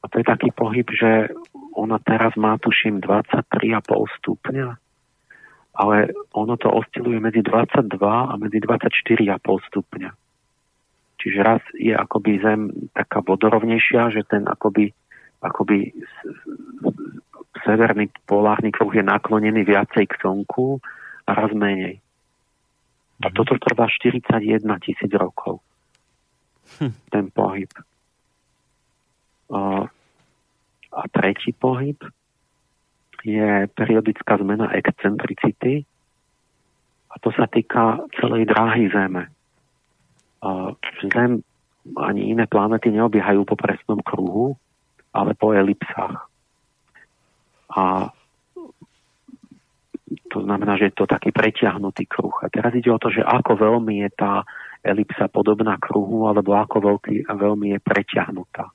A to je taký pohyb, že ona teraz má, tuším, 23,5 stupňa ale ono to osciluje medzi 22 a medzi 24,5 stupňa. Čiže raz je akoby Zem taká vodorovnejšia, že ten akoby, akoby severný polárny kruh je naklonený viacej k Slnku a raz menej. A mhm. toto trvá 41 tisíc rokov. Hm. Ten pohyb. A tretí pohyb je periodická zmena excentricity a to sa týka celej dráhy Zeme. Zem ani iné planety neobiehajú po presnom kruhu, ale po elipsách. A to znamená, že je to taký preťahnutý kruh. A teraz ide o to, že ako veľmi je tá elipsa podobná kruhu, alebo ako veľký, veľmi je preťahnutá.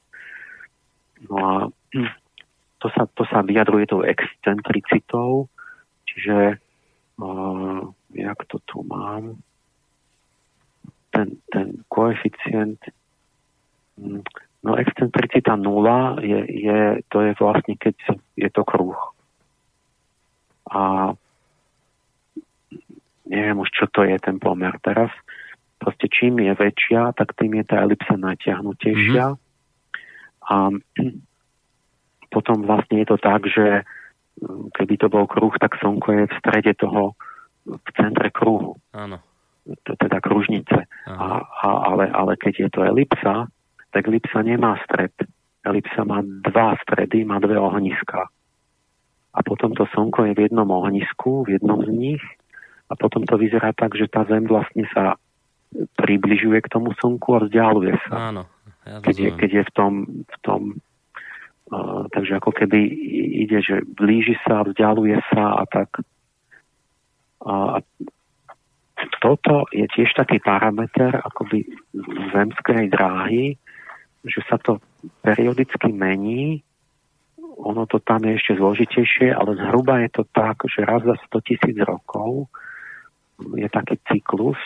No a to sa, to sa vyjadruje tou excentricitou, čiže uh, jak to tu mám, ten, ten koeficient, hm, no excentricita nula je, je, to je vlastne, keď je to kruh. A neviem už, čo to je ten pomer teraz. Proste čím je väčšia, tak tým je tá elipsa natiahnutejšia. Mm-hmm. A potom vlastne je to tak, že mm, keby to bol kruh, tak slnko je v strede toho, v centre kruhu. Áno. Teda kružnice. A, a, ale, ale keď je to elipsa, tak elipsa nemá stred. Elipsa má dva stredy, má dve ohniska. A potom to slnko je v jednom ohnisku, v jednom z nich. A potom to vyzerá tak, že tá Zem vlastne sa približuje k tomu slnku a vzdialuje sa. Áno. Ja keď, je, keď je v tom, v tom takže ako keby ide, že blíži sa, vzdialuje sa a tak. A toto je tiež taký parameter akoby zemskej dráhy, že sa to periodicky mení, ono to tam je ešte zložitejšie, ale zhruba je to tak, že raz za 100 tisíc rokov je taký cyklus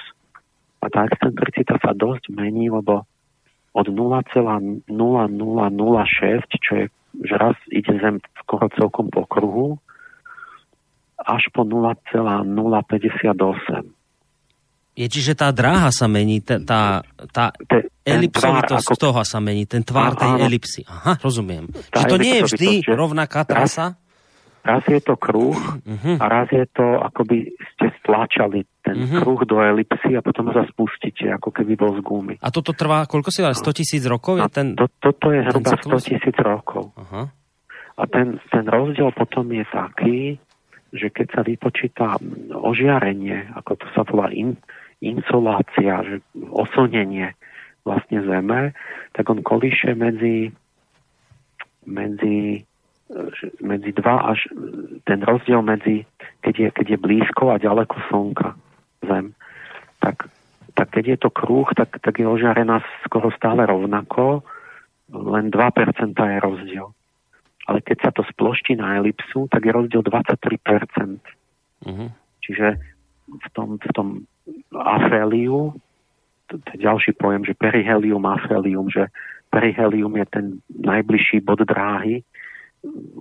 a tá excentricita sa dosť mení, lebo od 0,0006, čo je, že raz ide Zem skoro celkom po kruhu, až po 0,058. Je, čiže tá dráha sa mení, tá, tá, tá elipsovitosť ako... toho sa mení, ten tvár tej elipsy. Aha, rozumiem. Tá že to nie je vždy rovnaká trasa? raz je to kruh uh-huh. a raz je to, akoby ste stlačali ten uh-huh. kruh do elipsy a potom sa spustíte, ako keby bol z gumy. A toto trvá, koľko si dá, 100 tisíc rokov? Je ten, to, toto je zhruba 100 tisíc rokov. Uh-huh. A ten, ten rozdiel potom je taký, že keď sa vypočíta ožiarenie, ako to sa volá in, insolácia, že oslnenie vlastne Zeme, tak on kolíše medzi, medzi, medzi dva až ten rozdiel medzi, keď je, keď je blízko a ďaleko Slnka Zem, tak, tak keď je to kruh, tak, tak je ožiarená skoro stále rovnako, len 2% je rozdiel. Ale keď sa to sploští na elipsu, tak je rozdiel 23%. Uh-huh. Čiže v tom, v tom aféliu, to, to je ďalší pojem, že perihelium, afélium, že perihelium je ten najbližší bod dráhy,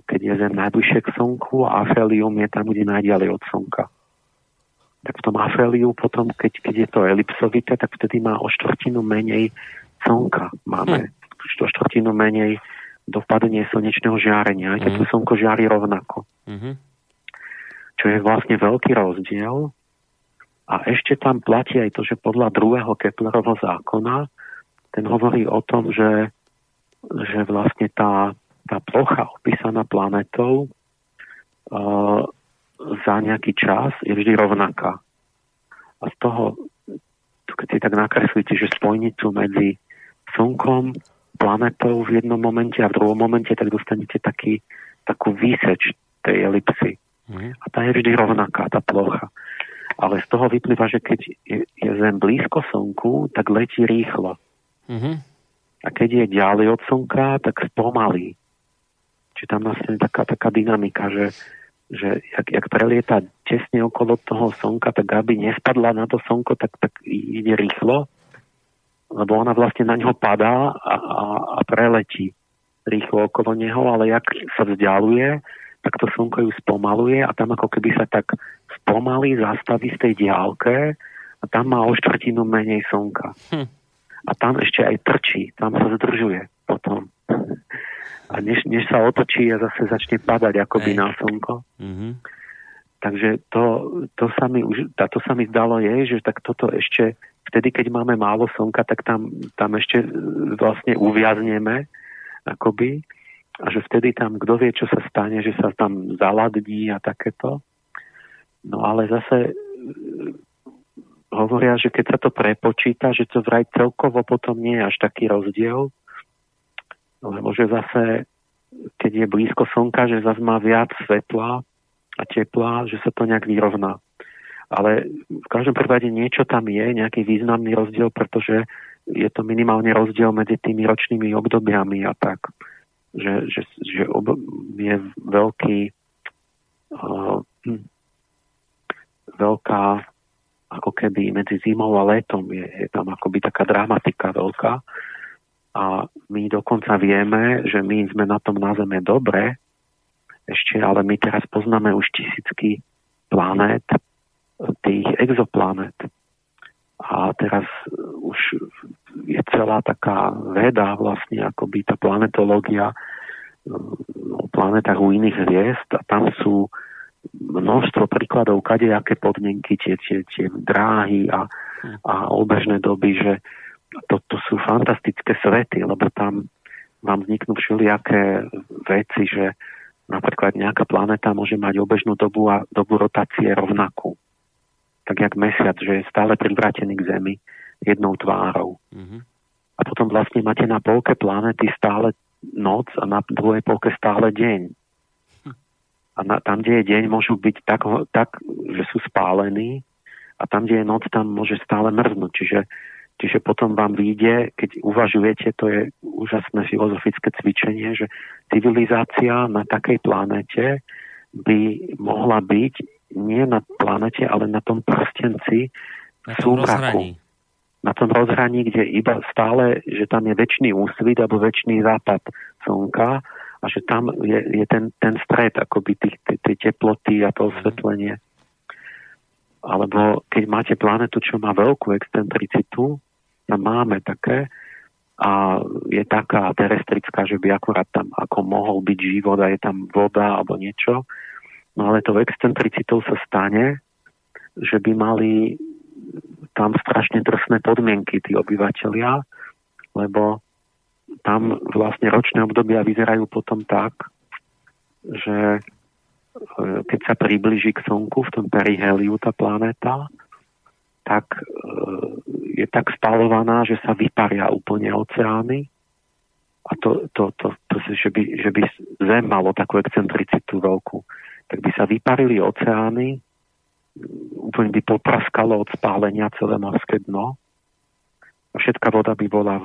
keď je Zem najbližšie k Slnku a afélium je tam, kde najďalej od Slnka. Tak v tom aféliu potom, keď, keď je to elipsovité, tak vtedy má o štvrtinu menej Slnka. Máme hm. o štvrtinu menej dopadne slnečného žiarenia. Aj keď hm. to Slnko žiari rovnako. Mm-hmm. Čo je vlastne veľký rozdiel a ešte tam platí aj to, že podľa druhého Keplerovho zákona, ten hovorí o tom, že, že vlastne tá, tá plocha opísaná planetou uh, za nejaký čas je vždy rovnaká. A z toho, keď si tak nakreslíte, že spojnicu medzi Slnkom, planetou v jednom momente a v druhom momente, tak dostanete taký, takú výseč tej elipsy. Mm. A tá je vždy rovnaká, tá plocha ale z toho vyplýva, že keď je, je Zem blízko Slnku, tak letí rýchlo. Mm-hmm. A keď je ďalej od Slnka, tak spomalí. Čiže tam nastane taká, taká dynamika, že, že jak, jak prelieta tesne okolo toho Slnka, tak aby nespadla na to Slnko, tak, tak ide rýchlo, lebo ona vlastne na ňo padá a, a, a preletí rýchlo okolo neho, ale jak sa vzdialuje, tak to slnko ju spomaluje a tam ako keby sa tak spomalí, zastaví z tej diálke a tam má o štvrtinu menej slnka. Hm. A tam ešte aj trčí, tam sa zdržuje potom. A než, než sa otočí a zase začne padať akoby na slnko. Mm-hmm. Takže to, to, sa mi už, to sa mi zdalo je, že tak toto ešte, vtedy keď máme málo slnka, tak tam, tam ešte vlastne uviazneme akoby a že vtedy tam, kto vie, čo sa stane, že sa tam zaladní a takéto. No ale zase e, hovoria, že keď sa to prepočíta, že to vraj celkovo potom nie je až taký rozdiel, lebo že zase, keď je blízko slnka, že zase má viac svetla a tepla, že sa to nejak vyrovná. Ale v každom prípade niečo tam je, nejaký významný rozdiel, pretože je to minimálne rozdiel medzi tými ročnými obdobiami a tak že, že, že ob, je veľký uh, veľká ako keby medzi zimou a letom je, je tam akoby taká dramatika veľká a my dokonca vieme, že my sme na tom na Zeme dobre ešte, ale my teraz poznáme už tisícky planét, tých exoplanet. A teraz už je celá taká veda vlastne, akoby tá planetológia o planetách u iných hviezd a tam sú množstvo príkladov, kadejaké podmienky, tie, tie, tie dráhy a, a obežné doby, že to, to sú fantastické svety, lebo tam vám vzniknú všelijaké veci, že napríklad nejaká planéta môže mať obežnú dobu a dobu rotácie rovnakú. Tak jak mesiac, že je stále privrátený k Zemi jednou tvárou. Mm-hmm. A potom vlastne máte na polke planety stále noc a na druhej polke stále deň. Hm. A na, tam, kde je deň, môžu byť tak, tak, že sú spálení a tam, kde je noc, tam môže stále mrznúť. Čiže, čiže potom vám vyjde, keď uvažujete, to je úžasné filozofické cvičenie, že civilizácia na takej planete by mohla byť nie na planete, ale na tom prstenci na súmraku na tom rozhraní, kde iba stále, že tam je väčší úsvit alebo väčší západ slnka a že tam je, je ten, ten stred akoby tých, tej teploty a to mhm. osvetlenie. Alebo keď máte planetu, čo má veľkú excentricitu, tam máme také, a je taká terestrická, že by akurát tam ako mohol byť život a je tam voda alebo niečo, No ale to excentricitou sa stane, že by mali tam strašne drsné podmienky tí obyvateľia, lebo tam vlastne ročné obdobia vyzerajú potom tak, že e, keď sa približí k Slnku v tom periheliu tá planéta, tak e, je tak spalovaná, že sa vyparia úplne oceány a to, to, to, to že, by, že by Zem malo takú excentricitu veľkú, tak by sa vyparili oceány, úplne by popraskalo od spálenia celé morské dno a všetká voda by bola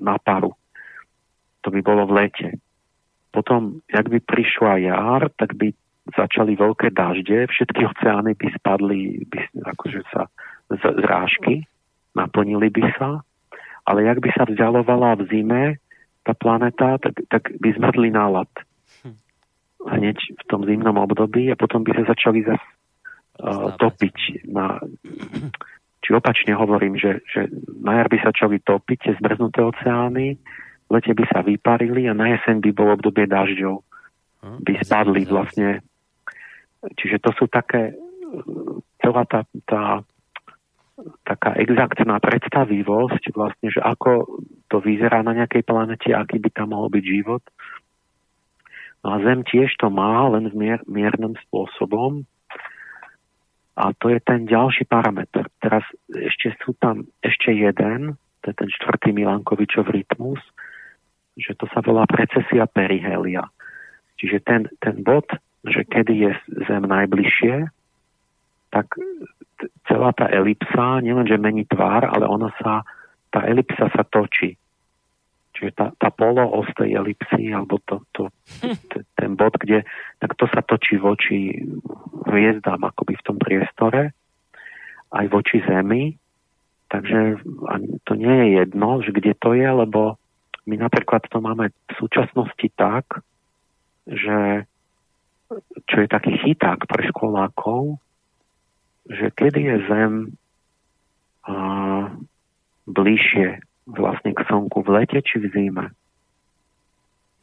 na paru. To by bolo v lete. Potom, jak by prišla jar, tak by začali veľké dažde, všetky oceány by spadli, by, akože sa zrážky, naplnili by sa, ale jak by sa vzdialovala v zime tá planeta, tak, tak by zmrdli nálad. Hneď v tom zimnom období a potom by sa začali zase uh, topiť na, či opačne hovorím, že, že na jar by sa začali topiť tie zmrznuté oceány, v lete by sa vyparili a na jeseň by bolo obdobie dažďov. Hm, by spadli vlastne. Čiže to sú také, celá tá, tá taká exaktná predstavivosť vlastne, že ako to vyzerá na nejakej planete, aký by tam mohol byť život. No a Zem tiež to má, len v mier, miernym spôsobom. A to je ten ďalší parameter. Teraz ešte sú tam ešte jeden, to je ten štvrtý Milankovičov rytmus, že to sa volá precesia perihelia. Čiže ten, ten bod, že kedy je Zem najbližšie, tak celá tá elipsa nielenže mení tvár, ale ona sa, tá elipsa sa točí. Čiže tá, tá poloos tej elipsy, alebo to, to, ten bod, kde, tak to sa točí voči hviezdám akoby v tom priestore, aj voči Zemi. Takže to nie je jedno, že kde to je, lebo my napríklad to máme v súčasnosti tak, že čo je taký chyták pre školákov, že kedy je Zem a, bližšie vlastne k slnku v lete či v zime?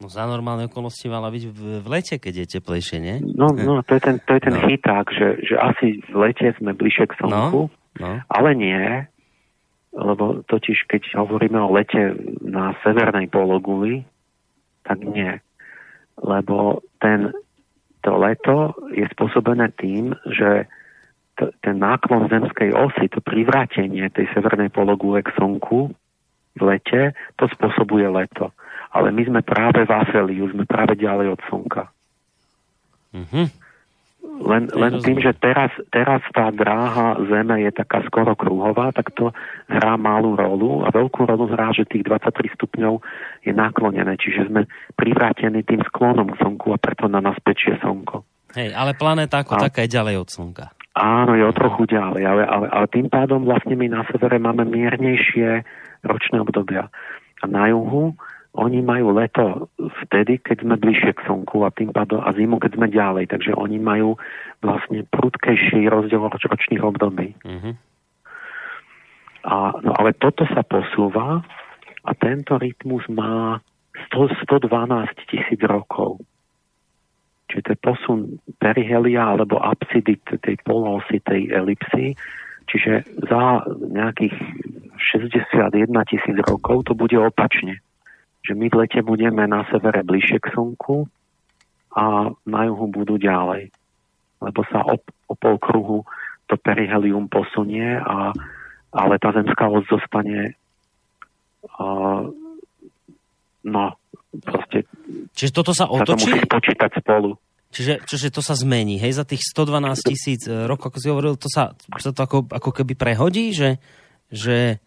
No za normálne okolnosti mala byť v, v lete, keď je teplejšie, nie? No, no to je ten, to je ten no. chyták, že, že asi v lete sme bližšie k slnku, no, no. ale nie, lebo totiž keď hovoríme o lete na severnej pologuli, tak nie. Lebo ten, to leto je spôsobené tým, že t- ten náklon zemskej osy, to privrátenie tej severnej pologule k slnku v lete, to spôsobuje leto. Ale my sme práve v afeliu, sme práve ďalej od slnka. Mm-hmm. Len, len tým, že teraz, teraz tá dráha Zeme je taká skoro kruhová, tak to hrá malú rolu a veľkú rolu hrá, že tých 23 stupňov je naklonené, čiže sme privrátení tým sklonom k Slnku a preto na nás pečie Slnko. Hej, ale planéta ako a... taká je ďalej od Slnka. Áno, je o trochu ďalej, ale, ale, ale tým pádom vlastne my na severe máme miernejšie ročné obdobia. A na juhu oni majú leto vtedy, keď sme bližšie k slnku a tým pádom a zimu, keď sme ďalej. Takže oni majú vlastne prudkejší rozdiel ročných období. Mm-hmm. A, no ale toto sa posúva a tento rytmus má 100, 112 tisíc rokov. Čiže to je posun perihelia alebo apsidy tej polosy, tej elipsy. Čiže za nejakých 61 tisíc rokov to bude opačne. Že my v lete budeme na severe bližšie k slnku a na juhu budú ďalej. Lebo sa o, o pol kruhu to perihelium posunie, a, ale tá zemská os zostane uh, no, proste Čiže toto sa otočí? Sa to musí spočítať spolu. Čiže, čiže to sa zmení, hej, za tých 112 tisíc e, rokov, ako si hovoril, to sa, sa to ako, ako keby prehodí, že... že...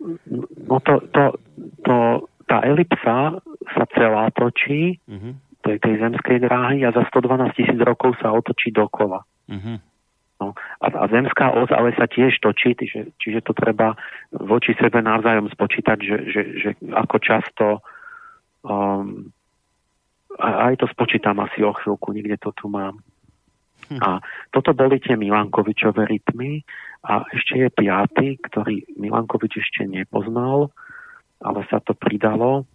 No to, to, to, tá elipsa sa celá točí, uh-huh. tej, tej zemskej dráhy a za 112 tisíc rokov sa otočí dokola. Uh-huh. No, a, a zemská os ale sa tiež točí, čiže, čiže to treba voči sebe navzájom spočítať, že, že, že ako často um, a aj to spočítam asi o chvíľku, niekde to tu mám. Hm. A toto boli tie Milankovičové rytmy a ešte je piaty, ktorý Milankovič ešte nepoznal, ale sa to pridalo,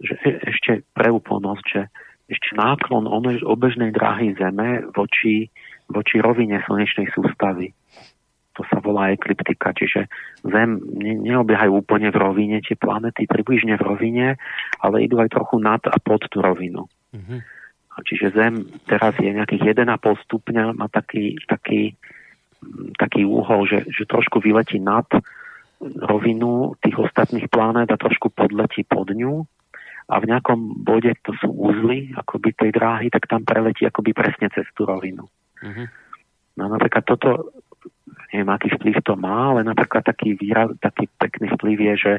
že e, ešte pre úplnosť, že ešte náklon obežnej dráhy Zeme voči, voči rovine slnečnej sústavy. To sa volá ekliptika, čiže Zem ne, neobiehajú úplne v rovine tie planety, približne v rovine, ale idú aj trochu nad a pod tú rovinu. Mm-hmm. Čiže Zem teraz je nejakých 1,5 stupňa, má taký, taký, taký úhol, že, že trošku vyletí nad rovinu tých ostatných planét a trošku podletí pod ňu a v nejakom bode, to sú úzly akoby tej dráhy, tak tam preletí akoby presne cez tú rovinu. Uh-huh. No napríklad toto, neviem, aký vplyv to má, ale napríklad taký, výraz, taký pekný vplyv je, že,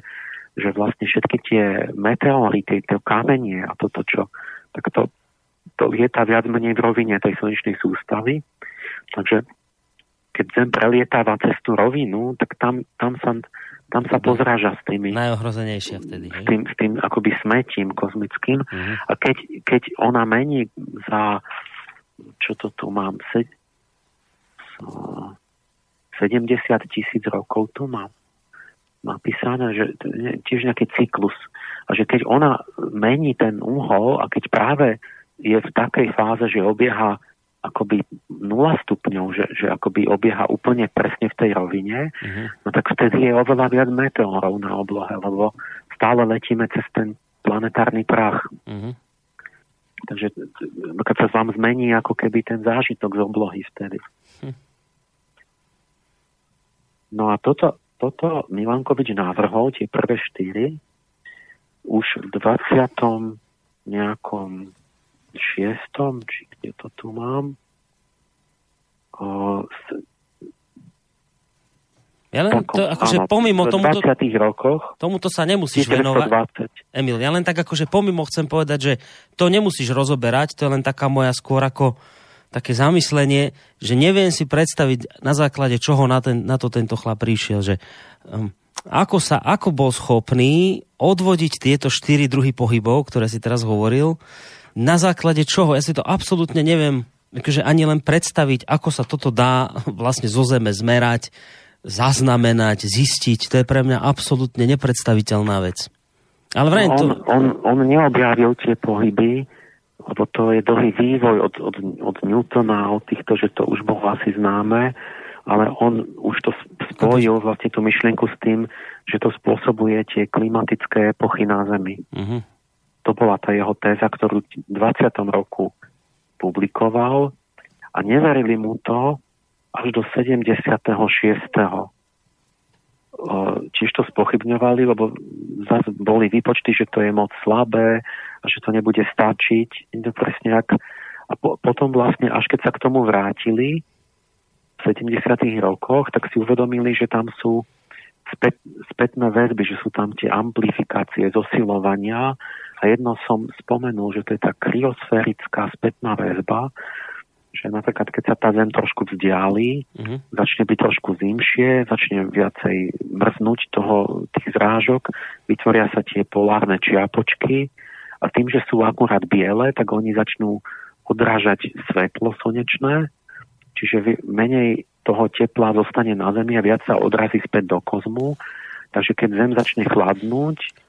že vlastne všetky tie meteory, tieto kamenie a toto čo, tak to, to lieta viac menej v rovine tej slnečnej sústavy. Takže keď Zem prelietáva cez tú rovinu, tak tam, tam, sa, tam sa pozráža s tými... Najohrozenejšia vtedy. S tým, s tým akoby smetím kozmickým. Uh-huh. A keď, keď ona mení za... Čo to tu mám? Se, 70 tisíc rokov tu mám napísané, že tiež nejaký cyklus. A že keď ona mení ten úhol a keď práve je v takej fáze, že obieha akoby 0 stupňov, že, že akoby obieha úplne presne v tej rovine, uh-huh. no tak vtedy je oveľa viac meteorov na oblohe, lebo stále letíme cez ten planetárny prach. Uh-huh. Takže keď sa vám zmení ako keby ten zážitok z oblohy vtedy. Uh-huh. No a toto, toto Milankovič navrhol, tie prvé štyri, už v 20. nejakom šiestom, či kde to tu mám. O, s, ja len to, akože áno, pomimo tomuto, rokoch, tomuto sa nemusíš 1920. venovať. Emil, ja len tak akože pomimo chcem povedať, že to nemusíš rozoberať, to je len taká moja skôr ako také zamyslenie, že neviem si predstaviť na základe čoho na, ten, na to tento chlap prišiel, že um, ako sa, ako bol schopný odvodiť tieto štyri druhy pohybov, ktoré si teraz hovoril, na základe čoho, ja si to absolútne neviem akože ani len predstaviť, ako sa toto dá vlastne zo zeme zmerať, zaznamenať, zistiť, to je pre mňa absolútne nepredstaviteľná vec. Ale vraj no, to... On, on, on neobjavil tie pohyby, lebo to je dlhý vývoj od, od, od Newtona, od týchto, že to už bolo asi známe, ale on už to spojil vlastne tú myšlienku s tým, že to spôsobuje tie klimatické epochy na Zemi. Uh-huh. To bola tá jeho téza, ktorú v 20. roku publikoval a neverili mu to až do 76. Čiže to spochybňovali, lebo zase boli výpočty, že to je moc slabé a že to nebude stačiť. Presne ak... A po, potom vlastne, až keď sa k tomu vrátili v 70. rokoch, tak si uvedomili, že tam sú spät, spätné väzby, že sú tam tie amplifikácie, zosilovania a jedno som spomenul, že to je tá kryosférická spätná väzba, že napríklad keď sa tá Zem trošku vzdialí, uh-huh. začne byť trošku zimšie, začne viacej mrznúť toho, tých zrážok, vytvoria sa tie polárne čiapočky a tým, že sú akurát biele, tak oni začnú odrážať svetlo slnečné, čiže menej toho tepla zostane na Zemi a viac sa odrazí späť do kozmu. Takže keď Zem začne chladnúť,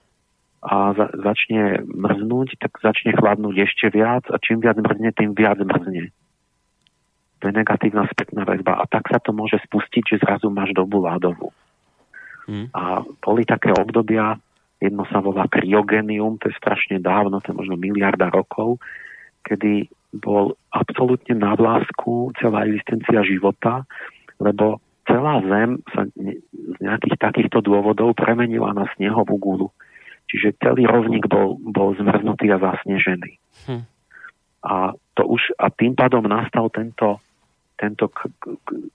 a za, začne mrznúť, tak začne chladnúť ešte viac a čím viac mrzne, tým viac mrzne. To je negatívna spätná väzba a tak sa to môže spustiť, že zrazu máš dobu ľadovú. Hmm. A boli také obdobia, jedno sa volá kryogenium, to je strašne dávno, to je možno miliarda rokov, kedy bol absolútne na vlásku celá existencia života, lebo celá Zem sa z nejakých takýchto dôvodov premenila na snehovú gulu. Čiže celý rovník bol, bol zmrznutý a zasnežený. Hm. A, to už, a tým pádom nastal tento, tento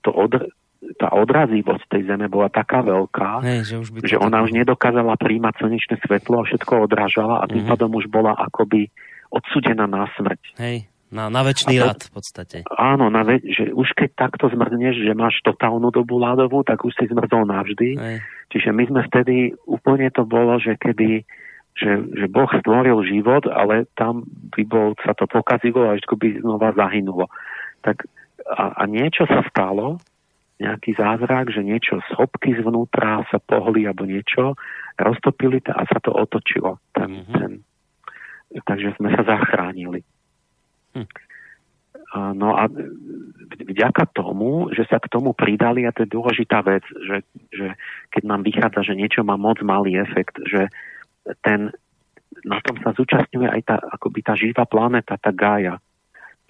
to od, tá odrazivosť tej Zeme bola taká veľká, Hej, že, už by že ona už nedokázala príjmať slnečné svetlo a všetko odrážala a tým mm-hmm. pádom už bola akoby odsudená na smrť. Hej. Na, na väčší rad v podstate. Áno, na ve- že už keď takto zmrzneš, že máš totálnu dobu ľadovú, tak už si zmrzol navždy. Hej. Čiže my sme vtedy, úplne to bolo, že keby že, že Boh stvoril život, ale tam by bol, sa to pokazilo a ešte by znova zahynulo. Tak a, a niečo sa stalo, nejaký zázrak, že niečo z hopky zvnútra sa pohli alebo niečo, roztopili a sa to otočilo. Ten, mm-hmm. ten, takže sme sa zachránili. Hm. No a vďaka tomu, že sa k tomu pridali, a to je dôležitá vec, že, že keď nám vychádza, že niečo má moc malý efekt, že ten, na tom sa zúčastňuje aj tá, akoby tá živá planéta, tá Gaia.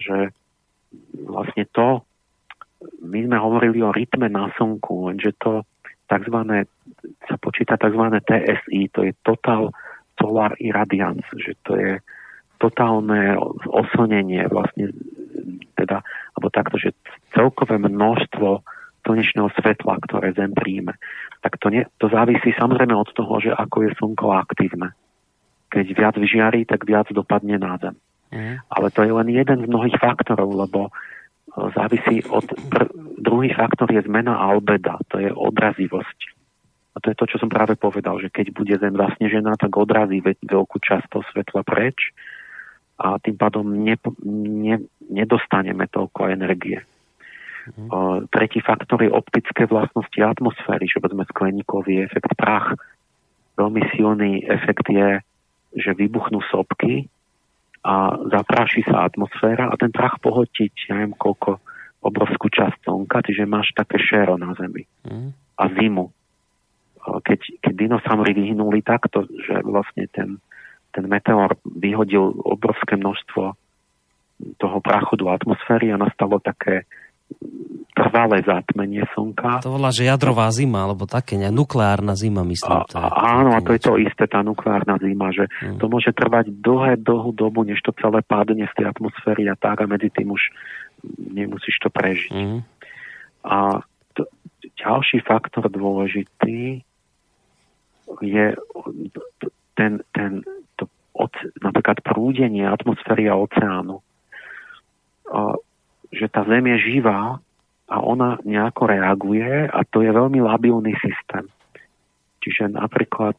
Že vlastne to, my sme hovorili o rytme na slnku, lenže to tzv. sa počíta tzv. TSI, to je Total Solar Irradiance, že to je totálne oslnenie vlastne teda, alebo takto, že celkové množstvo slnečného svetla, ktoré Zem príjme, tak to, nie, to závisí samozrejme od toho, že ako je Slnko aktívne. Keď viac vyžiarí, tak viac dopadne na Zem. Mm. Ale to je len jeden z mnohých faktorov, lebo e, závisí od... Pr- druhý faktor je zmena albeda, to je odrazivosť. A to je to, čo som práve povedal, že keď bude Zem zasnežená, tak odrazí veľkú časť toho svetla preč a tým pádom ne, ne, nedostaneme toľko energie. Mm. Uh, tretí faktor je optické vlastnosti atmosféry, že povedzme skleníkový efekt prach. Veľmi silný efekt je, že vybuchnú sopky a zapráši sa atmosféra a ten prach pohotiť, ja neviem koľko, obrovskú časť slnka, čiže máš také šero na Zemi. Mm. A zimu. Keď, keď dinosaury vyhnuli takto, že vlastne ten ten meteor vyhodil obrovské množstvo toho prachu do atmosféry a nastalo také trvalé zatmenie slnka. To volá, že jadrová zima, alebo také, ne? nukleárna zima, myslím. A, a, áno, a to je to isté, tá nukleárna zima, že hmm. to môže trvať dlhé, dlhú dobu, než to celé padne z tej atmosféry a tak a medzi tým už nemusíš to prežiť. Hmm. A to, ďalší faktor dôležitý je ten, ten, od, napríklad prúdenie atmosféry a oceánu. A, že tá Zem je živá a ona nejako reaguje a to je veľmi labilný systém. Čiže napríklad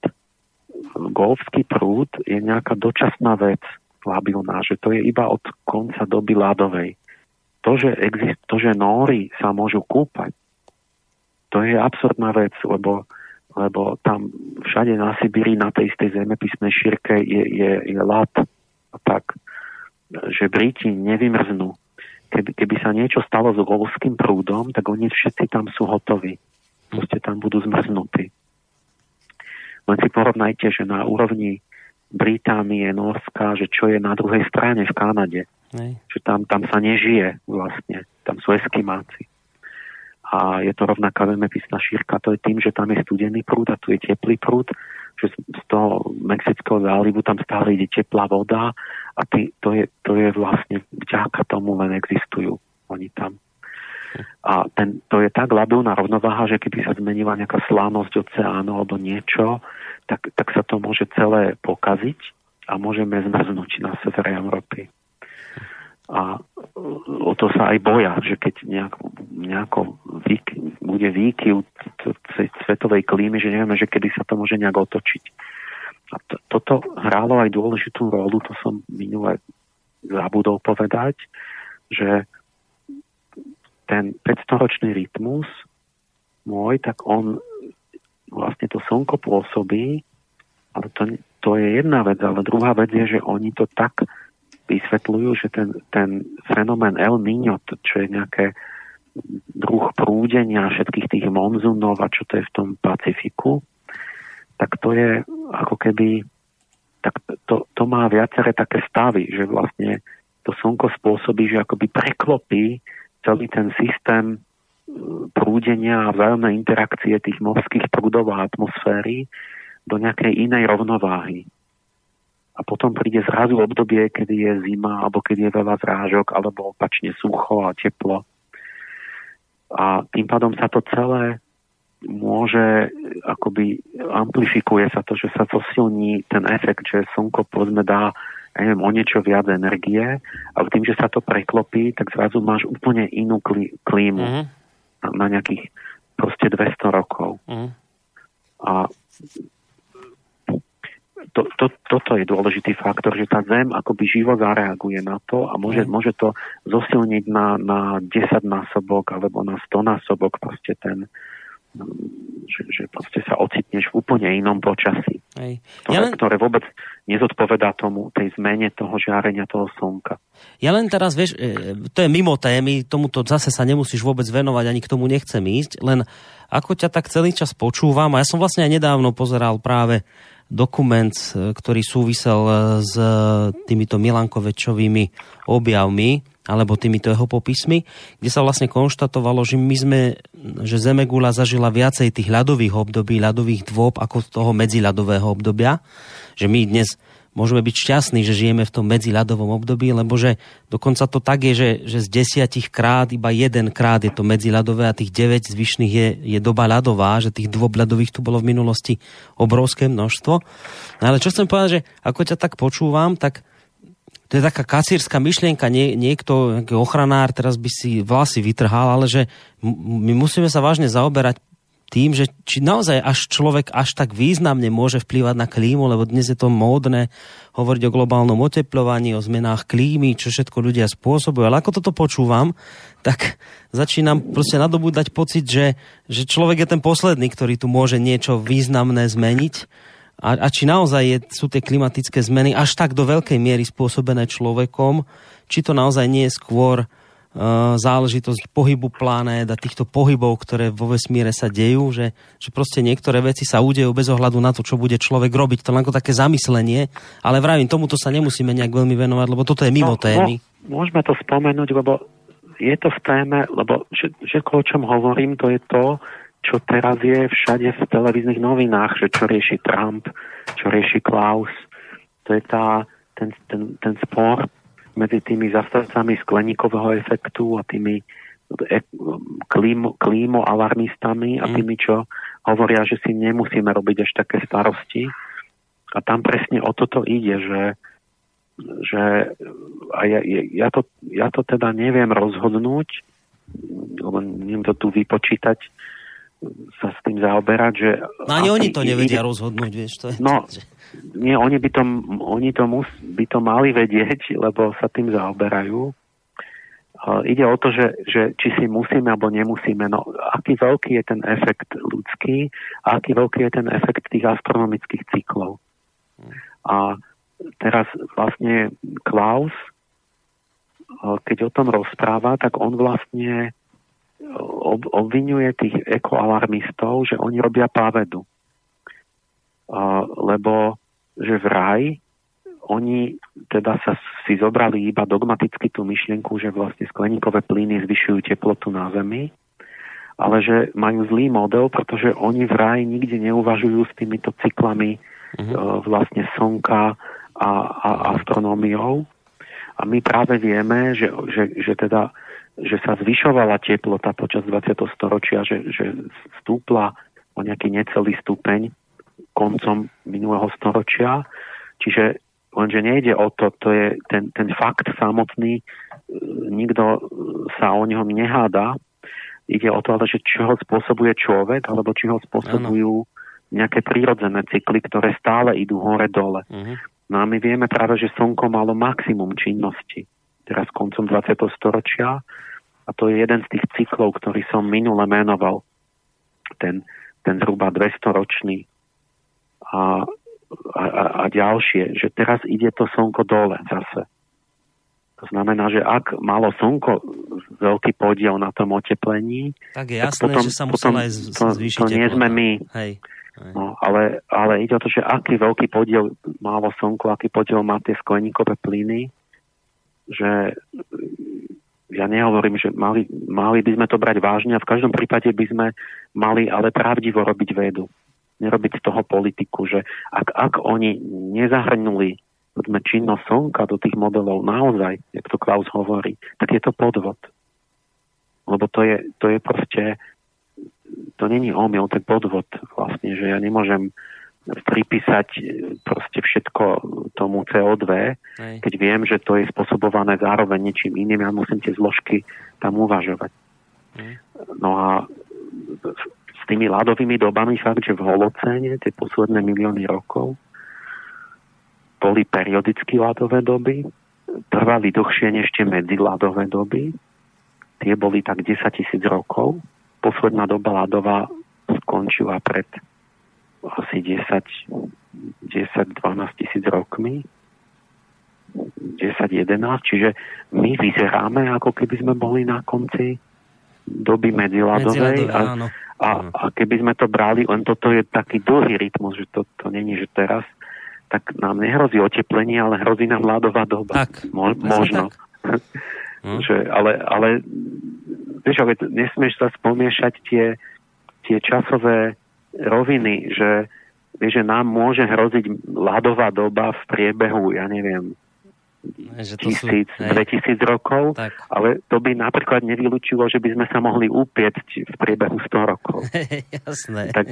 golfský prúd je nejaká dočasná vec labilná, že to je iba od konca doby ľadovej. To, že, exist, to, že nóry sa môžu kúpať, to je absurdná vec, lebo lebo tam všade na Sibíri na tej istej zemepisnej šírke je, je, je lat. Tak, že Briti nevymrznú. Keby, keby sa niečo stalo s golským prúdom, tak oni všetci tam sú hotoví. Proste tam budú zmrznutí. Len si porovnajte, že na úrovni Británie, Norska, že čo je na druhej strane v Kanade. Nej. Že tam, tam sa nežije vlastne. Tam sú eskimáci a je to rovnaká zemepisná šírka. To je tým, že tam je studený prúd a tu je teplý prúd, že z toho Mexického zálivu tam stále ide teplá voda a ty, to, je, to je vlastne vďaka tomu len existujú oni tam. A ten, to je tak labilná rovnováha, že keby sa zmenila nejaká slanosť oceánu alebo niečo, tak, tak sa to môže celé pokaziť a môžeme zmrznúť na severe Európy a o to sa aj boja, že keď nejak, nejako výk, bude výkyv svetovej klímy, že nevieme, že kedy sa to môže nejak otočiť. A to, toto hrálo aj dôležitú rolu, to som minule zabudol povedať, že ten 500-ročný rytmus môj, tak on vlastne to slnko pôsobí, ale to, to je jedna vec, ale druhá vec je, že oni to tak vysvetľujú, že ten, ten fenomén El Niño, čo je nejaké druh prúdenia všetkých tých monzunov a čo to je v tom Pacifiku, tak to je ako keby tak to, to má viaceré také stavy, že vlastne to slnko spôsobí, že akoby preklopí celý ten systém prúdenia a vzájomnej interakcie tých morských prúdov a atmosféry do nejakej inej rovnováhy a potom príde zrazu obdobie, kedy je zima, alebo keď je veľa zrážok, alebo opačne sucho a teplo. A tým pádom sa to celé môže, akoby amplifikuje sa to, že sa zosilní ten efekt, že slnko povedzme dá ja neviem, o niečo viac energie, ale tým, že sa to preklopí, tak zrazu máš úplne inú klímu mm-hmm. na, na nejakých proste 200 rokov. Mm-hmm. A to, to, toto je dôležitý faktor, že tá Zem akoby živo zareaguje na to a môže, mm. môže to zosilniť na, na 10 násobok alebo na 100 násobok proste ten, že, že proste sa ocitneš v úplne inom počasí, Hej. Ktoré, ja len... ktoré vôbec nezodpovedá tomu, tej zmene toho žiarenia toho slnka. Ja len teraz, vieš, e, to je mimo témy, tomuto zase sa nemusíš vôbec venovať, ani k tomu nechcem ísť, len ako ťa tak celý čas počúvam, a ja som vlastne aj nedávno pozeral práve dokument, e, ktorý súvisel e, s týmito Milankovečovými objavmi, alebo týmito jeho popismi, kde sa vlastne konštatovalo, že my sme, že Zemegula zažila viacej tých ľadových období, ľadových dôb ako toho medziľadového obdobia, že my dnes môžeme byť šťastní, že žijeme v tom medziľadovom období, lebo že dokonca to tak je, že, že z desiatich krát iba jeden krát je to medziľadové a tých 9 zvyšných je, je doba ľadová, že tých dvob ľadových tu bolo v minulosti obrovské množstvo. No ale čo chcem povedať, že ako ťa tak počúvam, tak to je taká kacírska myšlienka, Nie, niekto, ochranár, teraz by si vlasy vytrhal, ale že my musíme sa vážne zaoberať tým, že či naozaj až človek až tak významne môže vplývať na klímu, lebo dnes je to módne hovoriť o globálnom oteplovaní, o zmenách klímy, čo všetko ľudia spôsobujú. Ale ako toto počúvam, tak začínam proste nadobúdať pocit, že, že človek je ten posledný, ktorý tu môže niečo významné zmeniť a, a či naozaj je, sú tie klimatické zmeny až tak do veľkej miery spôsobené človekom, či to naozaj nie je skôr uh, záležitosť pohybu planét a týchto pohybov, ktoré vo vesmíre sa dejú, že, že proste niektoré veci sa udejú bez ohľadu na to, čo bude človek robiť. To len ako také zamyslenie, ale vravím, tomuto sa nemusíme nejak veľmi venovať, lebo toto je mimo no, témy. No, môžeme to spomenúť, lebo je to v téme, lebo že, že o čom hovorím, to je to, čo teraz je všade v televíznych novinách, že čo rieši Trump, čo rieši Klaus. To je tá, ten, ten, ten spor medzi tými zastavcami skleníkového efektu a tými e, klímo, klímo alarmistami a mm. tými, čo hovoria, že si nemusíme robiť až také starosti. A tam presne o toto ide, že, že a ja, ja, to, ja to teda neviem rozhodnúť, lebo neviem to tu vypočítať, sa s tým zaoberať, že... No ani oni to nevedia ide, rozhodnúť, vieš, to je... No, to, že... nie, oni by to, oni to, mus, by to mali vedieť, lebo sa tým zaoberajú. Uh, ide o to, že, že či si musíme alebo nemusíme. No, aký veľký je ten efekt ľudský a aký veľký je ten efekt tých astronomických cyklov. A teraz vlastne Klaus, keď o tom rozpráva, tak on vlastne obvinuje tých ekoalarmistov, že oni robia pávedu. Uh, lebo že vraj oni teda sa si zobrali iba dogmaticky tú myšlienku, že vlastne skleníkové plyny zvyšujú teplotu na Zemi, ale že majú zlý model, pretože oni vraj nikde neuvažujú s týmito cyklami uh-huh. uh, vlastne slnka a, a astronómiou. A my práve vieme, že, že, že teda že sa zvyšovala teplota počas 20. storočia, že, že stúpla o nejaký necelý stupeň koncom minulého storočia. Čiže lenže nejde o to, to je ten, ten fakt samotný, e, nikto sa o ňom neháda. Ide o to, ale že čo ho spôsobuje človek, alebo či ho spôsobujú nejaké prírodzené cykly, ktoré stále idú hore-dole. Uh-huh. No a my vieme práve, že Slnko malo maximum činnosti teraz koncom 20. storočia a to je jeden z tých cyklov, ktorý som minule menoval, ten, ten zhruba 200-ročný a, a, a ďalšie, že teraz ide to slnko dole zase. To znamená, že ak malo slnko veľký podiel na tom oteplení, tak je jasné, tak potom, že sa muselo aj zvýšiť. To, to nie sme my. Hej. No, ale, ale ide o to, že aký veľký podiel malo slnko, aký podiel má tie skleníkové plyny, že ja nehovorím, že mali, mali by sme to brať vážne a v každom prípade by sme mali ale pravdivo robiť vedu. Nerobiť z toho politiku, že ak, ak oni nezahrnuli povedzme, činnosť slnka do tých modelov naozaj, jak to Klaus hovorí, tak je to podvod. Lebo to je, to je proste, to není omyl, to je podvod vlastne, že ja nemôžem pripísať e, proste všetko tomu CO2, Hej. keď viem, že to je spôsobované zároveň niečím iným, ja musím tie zložky tam uvažovať. Hej. No a s tými ľadovými dobami fakt, že v holocéne tie posledné milióny rokov boli periodicky ľadové doby, trvali dlhšie než tie medziľadové doby, tie boli tak 10 tisíc rokov, posledná doba ľadová skončila pred asi 10, 10-12 tisíc rokmi. 10-11, čiže my vyzeráme, ako keby sme boli na konci doby medziladovej a, a, a keby sme to brali, len toto je taký dlhý rytmus, že to, to není, že teraz, tak nám nehrozí oteplenie, ale hrozí nám ľadová doba. Tak, Mo, možno. Tak. hm? že, ale, ale vieš, ale nesmieš sa spomiešať tie, tie časové roviny, že, že nám môže hroziť ľadová doba v priebehu, ja neviem, že to tisíc, sú, 2000 rokov, tak. ale to by napríklad nevylučilo, že by sme sa mohli upieť v priebehu 100 rokov. Jasné. Tak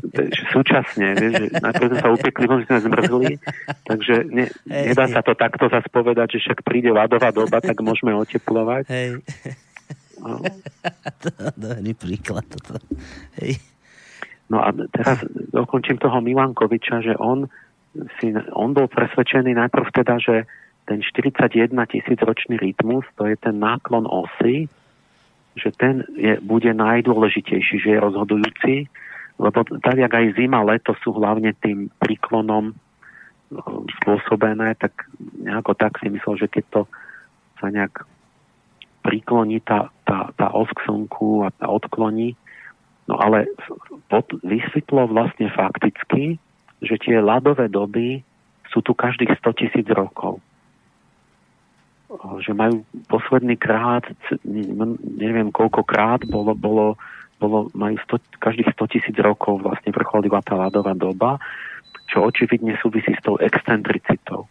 súčasne, vieš, že najprv sme sa upiekli, možno sme zmrzli, takže ne, nedá sa to takto zase povedať, že však príde ľadová doba, tak môžeme oteplovať. Hej. No. Dobrý príklad toto. Hej. No a teraz dokončím toho Milankoviča, že on, si, on bol presvedčený najprv teda, že ten 41 tisíc ročný rytmus, to je ten náklon osy, že ten je, bude najdôležitejší, že je rozhodujúci, lebo tak, jak aj zima, leto sú hlavne tým príklonom spôsobené, tak nejako tak si myslel, že keď to sa nejak prikloní tá, tá, tá os k slnku a tá odkloní, No ale pod, vysvetlo vlastne fakticky, že tie ľadové doby sú tu každých 100 tisíc rokov. Že majú posledný krát, neviem koľko krát, bolo, bolo, bolo, majú 100, každých 100 tisíc rokov vlastne vrcholila tá ľadová doba, čo očividne súvisí s tou excentricitou.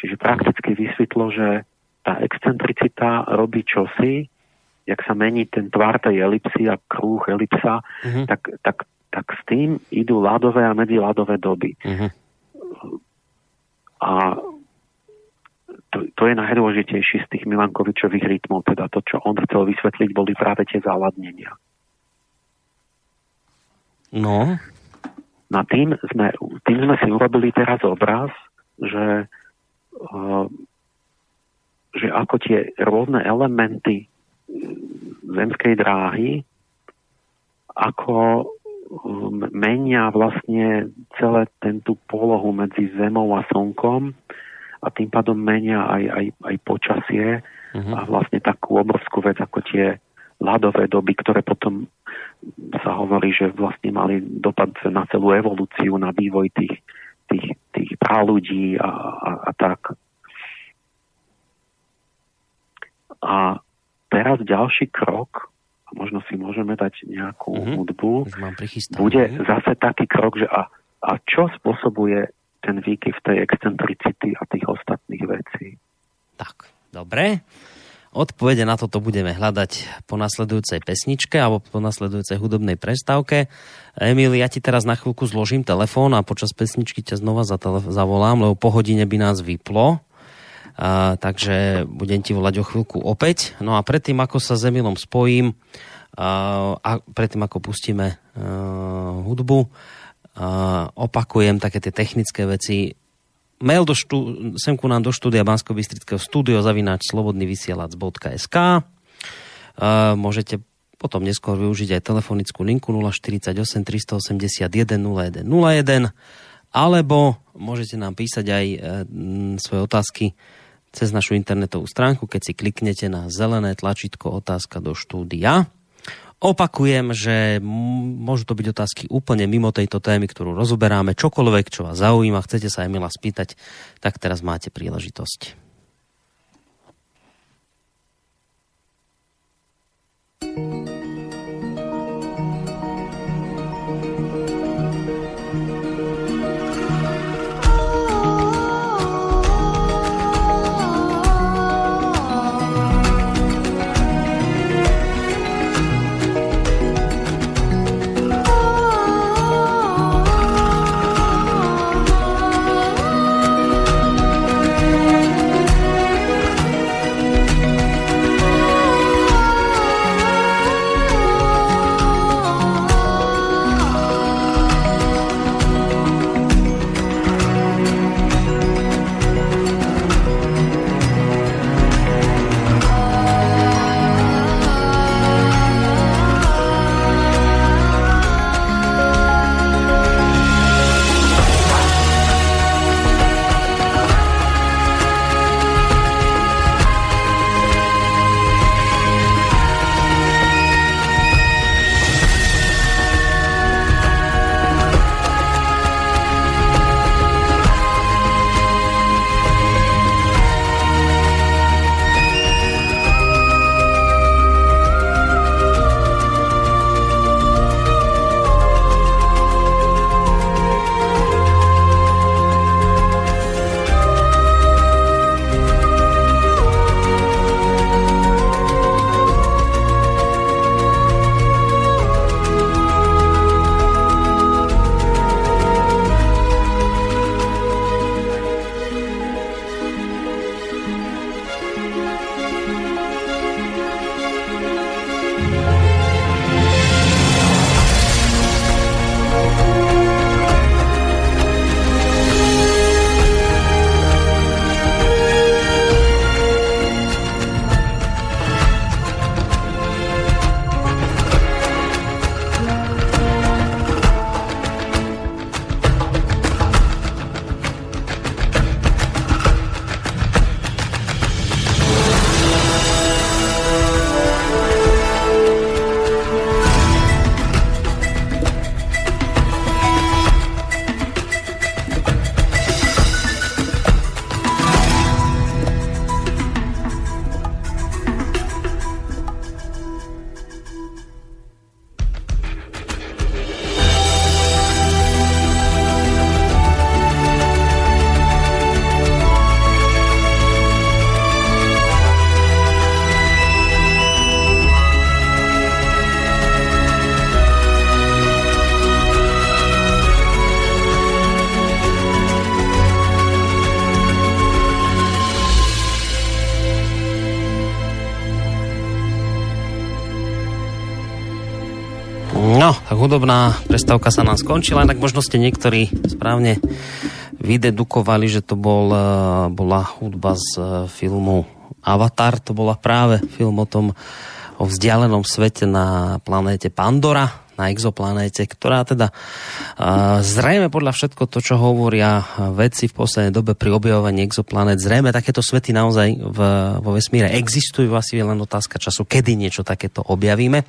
Čiže prakticky vysvetlo, že tá excentricita robí čosi, jak sa mení ten tvar tej elipsy a krúh elipsa, uh-huh. tak, tak, tak s tým idú ľadové a medziladové doby. Uh-huh. A to, to je najdôležitejší z tých Milankovičových rytmov, teda to, čo on chcel vysvetliť, boli práve tie záladnenia. No. Na tým sme, tým sme si urobili teraz obraz, že, uh, že ako tie rôzne elementy zemskej dráhy, ako um, menia vlastne celé tento polohu medzi Zemou a Slnkom a tým pádom menia aj, aj, aj počasie uh-huh. a vlastne takú obrovskú vec ako tie ľadové doby, ktoré potom sa hovorí, že vlastne mali dopad na celú evolúciu, na vývoj tých, tých, tých ľudí a, a, a tak. A teraz ďalší krok, a možno si môžeme dať nejakú mm-hmm. hudbu, bude zase taký krok, že a, a čo spôsobuje ten výkyv tej excentricity a tých ostatných vecí. Tak, dobre. Odpovede na toto budeme hľadať po nasledujúcej pesničke alebo po nasledujúcej hudobnej prestávke. Emil, ja ti teraz na chvíľku zložím telefón a počas pesničky ťa znova zavolám, lebo po hodine by nás vyplo. A, takže budem ti volať o chvíľku opäť. No a predtým, ako sa s Emilom spojím a, a predtým, ako pustíme a, hudbu, a, opakujem také tie technické veci. Mail do štú, sem ku nám do štúdia bansko bystrického studio zavináč slobodnyvysielac.sk Môžete potom neskôr využiť aj telefonickú linku 048 381 0101 alebo môžete nám písať aj e, svoje otázky cez našu internetovú stránku, keď si kliknete na zelené tlačítko otázka do štúdia. Opakujem, že môžu to byť otázky úplne mimo tejto témy, ktorú rozoberáme. Čokoľvek, čo vás zaujíma, chcete sa aj mila spýtať, tak teraz máte príležitosť. thank you hudobná prestávka sa nám skončila, tak možno ste niektorí správne vydedukovali, že to bol, e, bola hudba z e, filmu Avatar, to bola práve film o tom, o vzdialenom svete na planéte Pandora, na exoplanéte, ktorá teda zrejme podľa všetko to, čo hovoria vedci v poslednej dobe pri objavovaní exoplanét, zrejme takéto svety naozaj v, vo vesmíre existujú, asi je len otázka času, kedy niečo takéto objavíme.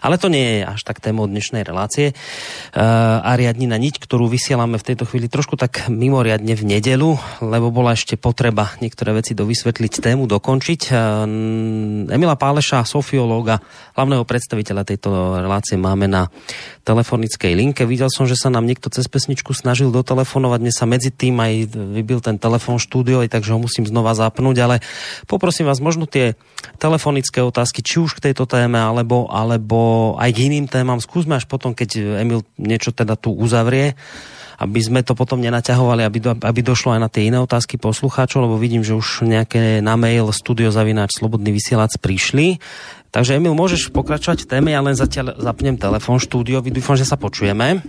Ale to nie je až tak témou dnešnej relácie. Ariadnina niť, ktorú vysielame v tejto chvíli trošku tak mimoriadne v nedelu, lebo bola ešte potreba niektoré veci dovysvetliť, tému dokončiť. Emila Páleša, sofiológa, hlavného predstaviteľa tejto relácie máme na telefonickej linke. Videl som, že sa nám niekto cez pesničku snažil dotelefonovať. Mne sa medzi tým aj vybil ten telefon štúdio, aj takže ho musím znova zapnúť, ale poprosím vás možno tie telefonické otázky, či už k tejto téme, alebo, alebo aj k iným témam. Skúsme až potom, keď Emil niečo teda tu uzavrie aby sme to potom nenaťahovali, aby, do, aby došlo aj na tie iné otázky poslucháčov, lebo vidím, že už nejaké na mail studiozavináč slobodný vysielač prišli. Takže Emil, môžeš pokračovať v téme, ja len zatiaľ zapnem telefon štúdio, dúfam, že sa počujeme.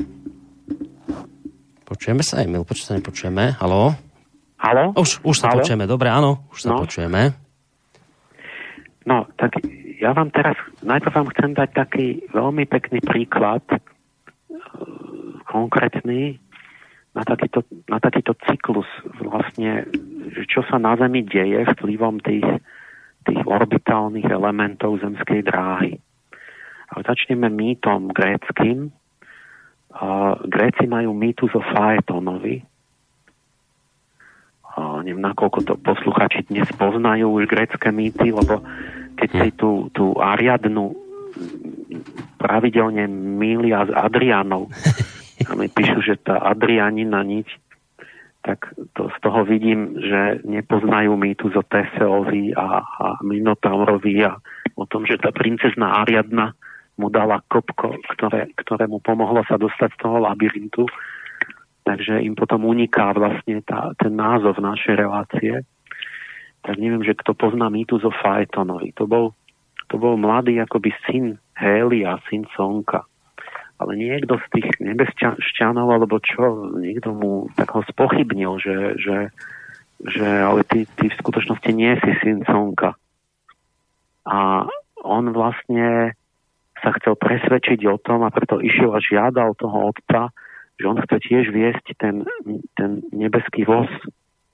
Počujeme sa, Emil, počuť sa nepočujeme. Haló? Haló? Už, už sa Halo? počujeme, dobre, áno, už sa no. počujeme. No, tak ja vám teraz, najprv vám chcem dať taký veľmi pekný príklad, e, konkrétny, na takýto, na takýto cyklus vlastne, čo sa na Zemi deje vplyvom tých tých orbitálnych elementov zemskej dráhy. Ale začneme mýtom gréckým. Gréci majú mýtus o Faetonovi. Neviem, nakoľko to posluchači dnes poznajú už grécké mýty, lebo keď si tú, tú Ariadnu pravidelne mília s Adrianou, a mi píšu, že tá Adrianina niť tak to z toho vidím, že nepoznajú mýtus o Teseovi a, a Minotaurovi a o tom, že tá princezná Ariadna mu dala kopko, ktoré, ktoré mu pomohlo sa dostať z toho labyrintu. Takže im potom uniká vlastne tá, ten názov našej relácie. Tak neviem, že kto pozná mýtus o Faetonovi. To bol, to bol mladý akoby syn Hélia, syn Sonka ale niekto z tých nebesťanov alebo čo, niekto mu tak ho spochybnil, že, že, že ale ty, ty v skutočnosti nie si syn Sonka. A on vlastne sa chcel presvedčiť o tom a preto išiel a žiadal toho otca, že on chce tiež viesť ten, ten nebeský voz,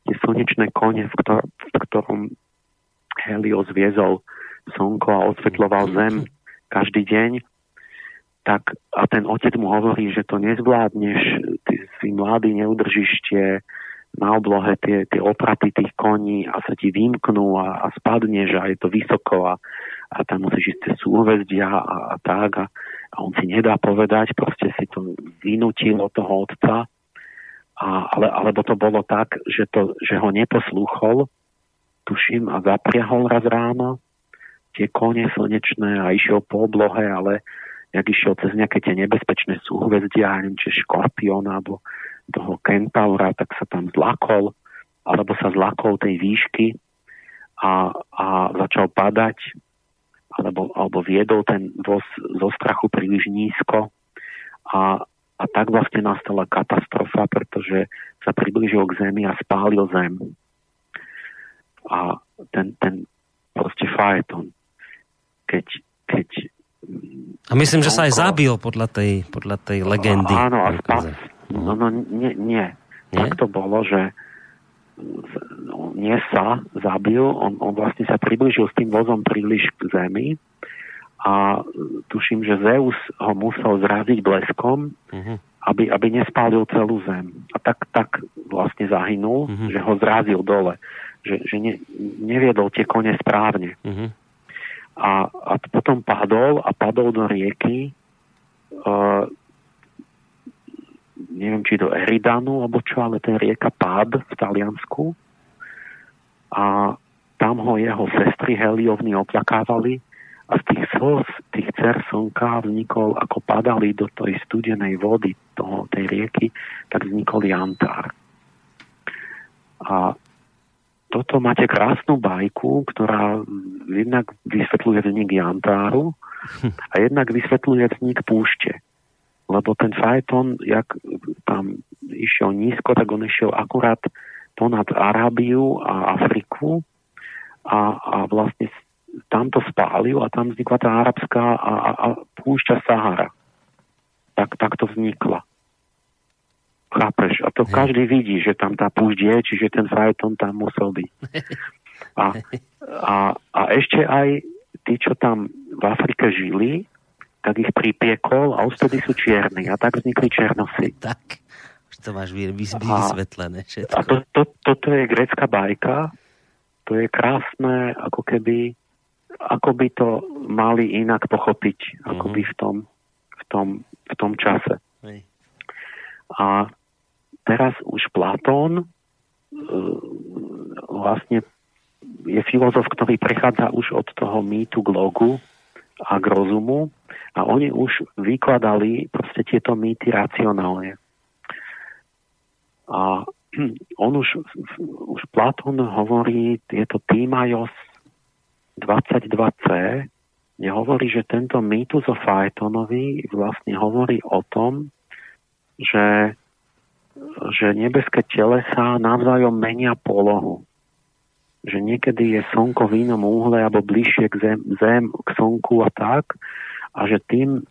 tie slnečné kone, v, ktor- v ktorom Helios viezol slnko a osvetľoval zem každý deň tak a ten otec mu hovorí, že to nezvládneš, ty si mladý, neudržíš tie na oblohe tie, tie opraty tých koní a sa ti vymknú a, a spadneš a je to vysoko a, a tam musíš ísť cez súhvezdia a, a tak a, a on si nedá povedať, proste si to vynútil od toho otca. A, ale, alebo to bolo tak, že, to, že ho neposlúchol tuším a zapriahol raz ráno tie kone slnečné a išiel po oblohe, ale jak išiel cez nejaké tie nebezpečné súhvezdia, neviem, či škorpión alebo toho kentaura, tak sa tam zlakol, alebo sa zlakol tej výšky a, a začal padať, alebo, alebo viedol ten voz zo strachu príliš nízko a, a tak vlastne nastala katastrofa, pretože sa priblížil k zemi a spálil zem. A ten, ten proste faeton, keď, keď a myslím, že sa aj zabil podľa tej, podľa tej legendy. Áno, a spa- no, no nie, nie. nie. Tak to bolo, že nie sa zabil, on, on vlastne sa približil s tým vozom príliš k zemi a tuším, že Zeus ho musel zraziť bleskom, uh-huh. aby, aby nespálil celú zem. A tak, tak vlastne zahynul, uh-huh. že ho zrazil dole. Že, že ne, neviedol tie kone správne. Uh-huh a, a potom padol a padol do rieky uh, neviem, či do Eridanu, alebo čo, ale ten rieka pád v Taliansku a tam ho jeho sestry Heliovny oplakávali a z tých slz tých cer slnka vznikol, ako padali do tej studenej vody toho, tej rieky, tak vznikol jantár. A toto máte krásnu bajku, ktorá jednak vysvetľuje vznik Jantáru a jednak vysvetľuje vznik púšte. Lebo ten Fajton, jak tam išiel nízko, tak on išiel akurát ponad Arábiu a Afriku a, a vlastne tam to spálil a tam vznikla tá arabská a, a, a púšťa Sahara. Tak, tak to vznikla. Chápeš? A to každý vidí, že tam tá púšť je, čiže ten Fajton tam musel byť. A, a, a ešte aj tí, čo tam v Afrike žili, tak ich pripiekol a ostedy sú čierni. A tak vznikli černosy. Tak, už to máš vysvetlené všetko. A to, to, toto je grecká bajka, to je krásne, ako keby, ako by to mali inak pochopiť, ako uh-huh. by v tom, v tom, v tom čase. A teraz už Platón e, vlastne je filozof, ktorý prechádza už od toho mýtu k logu a k rozumu a oni už vykladali proste tieto mýty racionálne. A on už, už Platón hovorí, je to Týmajos 22c, kde hovorí, že tento mýtus o Faetonovi vlastne hovorí o tom, že že nebeské telesa navzájom menia polohu. Že niekedy je slnko v inom úhle alebo bližšie k zem, zem k slnku a tak. A že tým,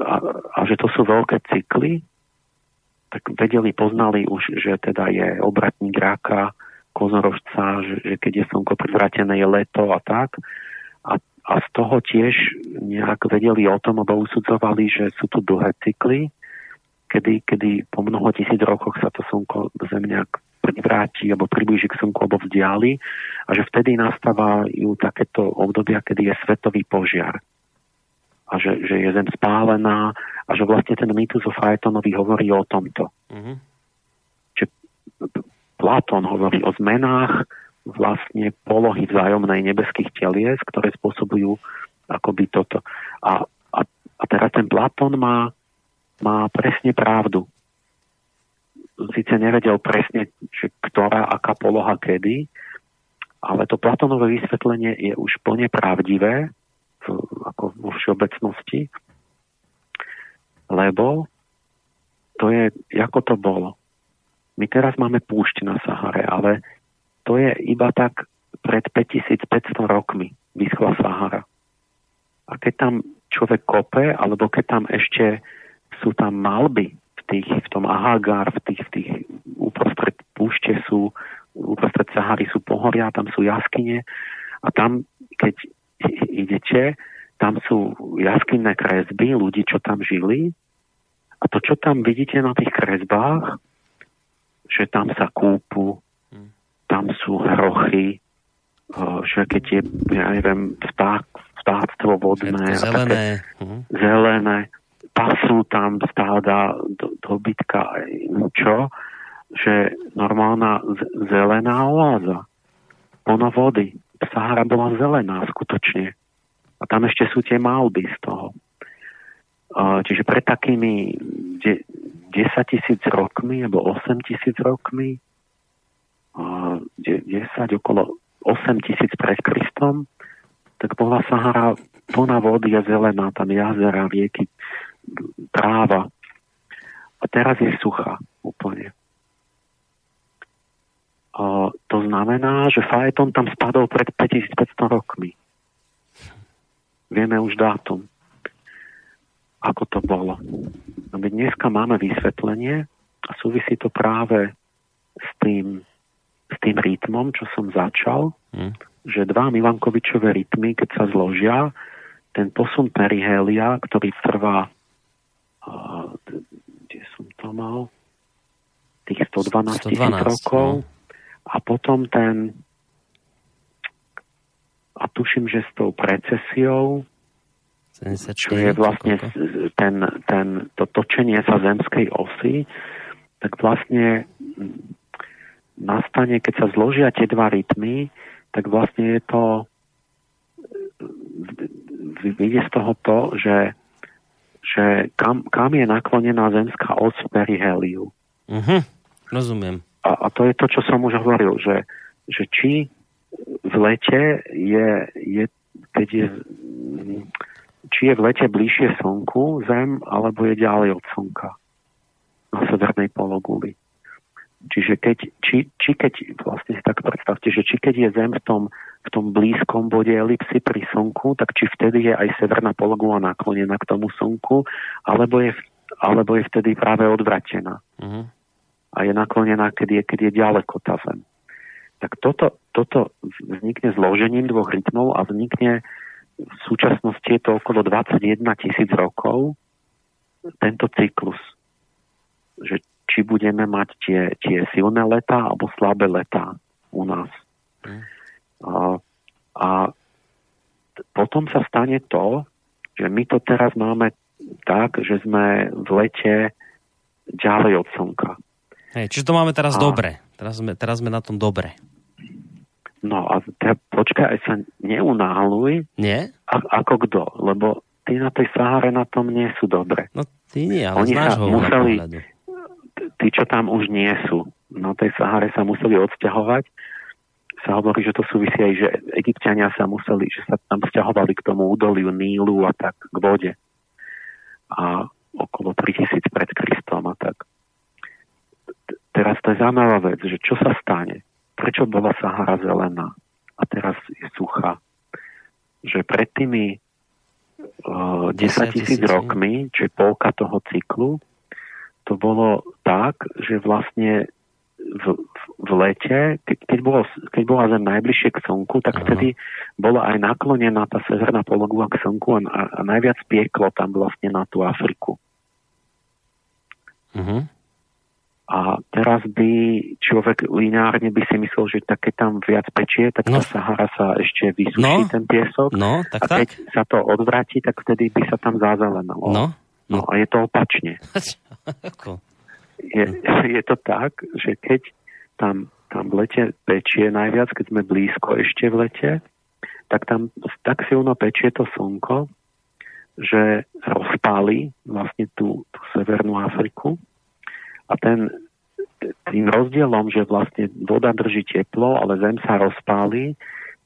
a, a že to sú veľké cykly, tak vedeli, poznali už, že teda je obratník ráka, kozorožca, že, že keď je slnko privratené, je leto a tak. A, a z toho tiež nejak vedeli o tom, alebo usudzovali, že sú tu dlhé cykly kedy, kedy po mnoho tisíc rokoch sa to slnko Zem nejak privráti alebo priblíži k slnku alebo vzdiali a že vtedy nastávajú takéto obdobia, kedy je svetový požiar a že, že je zem spálená a že vlastne ten mýtus o Fajetonovi hovorí o tomto. Mm-hmm. Že Platón hovorí o zmenách vlastne polohy vzájomnej nebeských telies, ktoré spôsobujú akoby toto. A, a, a teraz ten Platón má má presne pravdu. Sice nevedel presne, že ktorá, aká poloha kedy, ale to Platonové vysvetlenie je už plne pravdivé v, ako vo všeobecnosti, lebo to je, ako to bolo. My teraz máme púšť na Sahare, ale to je iba tak pred 5500 rokmi vyschla Sahara. A keď tam človek kope, alebo keď tam ešte sú tam malby v, tých, v tom Ahagar, v tých, v tých uprostred púšte sú, uprostred Sahary sú pohoria, tam sú jaskyne a tam, keď idete, tam sú jaskinné kresby ľudí, čo tam žili a to, čo tam vidíte na tých kresbách, že tam sa kúpu, tam sú hrochy, že keď je, ja neviem, vták, vtáctvo vodné, zelené. A také, uh-huh. zelené, pasú tam stáda do, dobytka čo, že normálna zelená oáza, plno vody. Sahara bola zelená skutočne. A tam ešte sú tie malby z toho. Čiže pred takými de- 10 tisíc rokmi, alebo 8 tisíc rokmi, uh, 10 okolo 8 tisíc pred Kristom, tak bola Sahara plná vody a zelená, tam jazera, rieky, tráva. A teraz je suchá úplne. A to znamená, že Faeton tam spadol pred 5500 rokmi. Vieme už dátum, ako to bolo. No my dneska máme vysvetlenie a súvisí to práve s tým, s tým rytmom, čo som začal, hmm. že dva Milankovičové rytmy, keď sa zložia, ten posun perihélia, ktorý trvá kde som to mal, tých 112 tisíc rokov. No. A potom ten, a tuším, že s tou precesiou, čo je vlastne ten, ten, to točenie sa zemskej osy, tak vlastne nastane, keď sa zložia tie dva rytmy, tak vlastne je to vyjde z toho to, že že kam, kam je naklonená zemská os periheliu. Uh-huh. Rozumiem. A, a to je to, čo som už hovoril, že že či v lete je, je, keď je či je v lete bližšie slnku Zem, alebo je ďalej od slnka na severnej pologuli. Čiže keď, či, či keď, vlastne si tak predstavte, že či keď je Zem v tom, v tom blízkom bode elipsy pri Slnku, tak či vtedy je aj severná pologula naklonená k tomu Slnku, alebo je, alebo je vtedy práve odvratená. Uh-huh. A je naklonená, keď je, keď je ďaleko tá Zem. Tak toto, toto vznikne zložením dvoch rytmov a vznikne v súčasnosti je to okolo 21 tisíc rokov tento cyklus. Že či budeme mať tie, tie silné letá alebo slabé letá u nás. Mm. A, a potom sa stane to, že my to teraz máme tak, že sme v lete ďalej od slnka. Hej, čiže to máme teraz a... dobre. Teraz sme, teraz sme na tom dobre. No a te, počkaj, aj sa neunáhluj. Nie? A, ako kto? Lebo tí na tej Sahare na tom nie sú dobre. No ty nie, ale Oni sa museli, pohľadu tí, čo tam už nie sú na tej Sahare, sa museli odsťahovať. Sa hovorí, že to súvisí aj, že egyptiania sa museli, že sa tam vzťahovali k tomu údoliu Nílu a tak k vode. A okolo 3000 pred Kristom a tak. Teraz to je zaujímavá vec, že čo sa stane? Prečo bola Sahara zelená a teraz je suchá? Že pred tými uh, 10 tisíc rokmi, čiže polka toho cyklu, že vlastne v, v lete, keď, keď, bolo, keď bola Zem najbližšie k Slnku, tak Aha. vtedy bola aj naklonená tá severná pologula k Slnku a, a najviac pieklo tam vlastne na tú Afriku. Uh-huh. A teraz by človek lineárne by si myslel, že tak keď tam viac pečie, tak no. tá Sahara sa ešte vysuší, no. ten piesok. No, tak, a keď tak. sa to odvráti, tak vtedy by sa tam zazelenalo. No. No a je to opačne. je, je to tak, že keď tam, tam v lete pečie najviac, keď sme blízko ešte v lete, tak tam tak silno pečie to slnko, že rozpáli vlastne tú, tú Severnú Afriku. A ten, tým rozdielom, že vlastne voda drží teplo, ale zem sa rozpáli,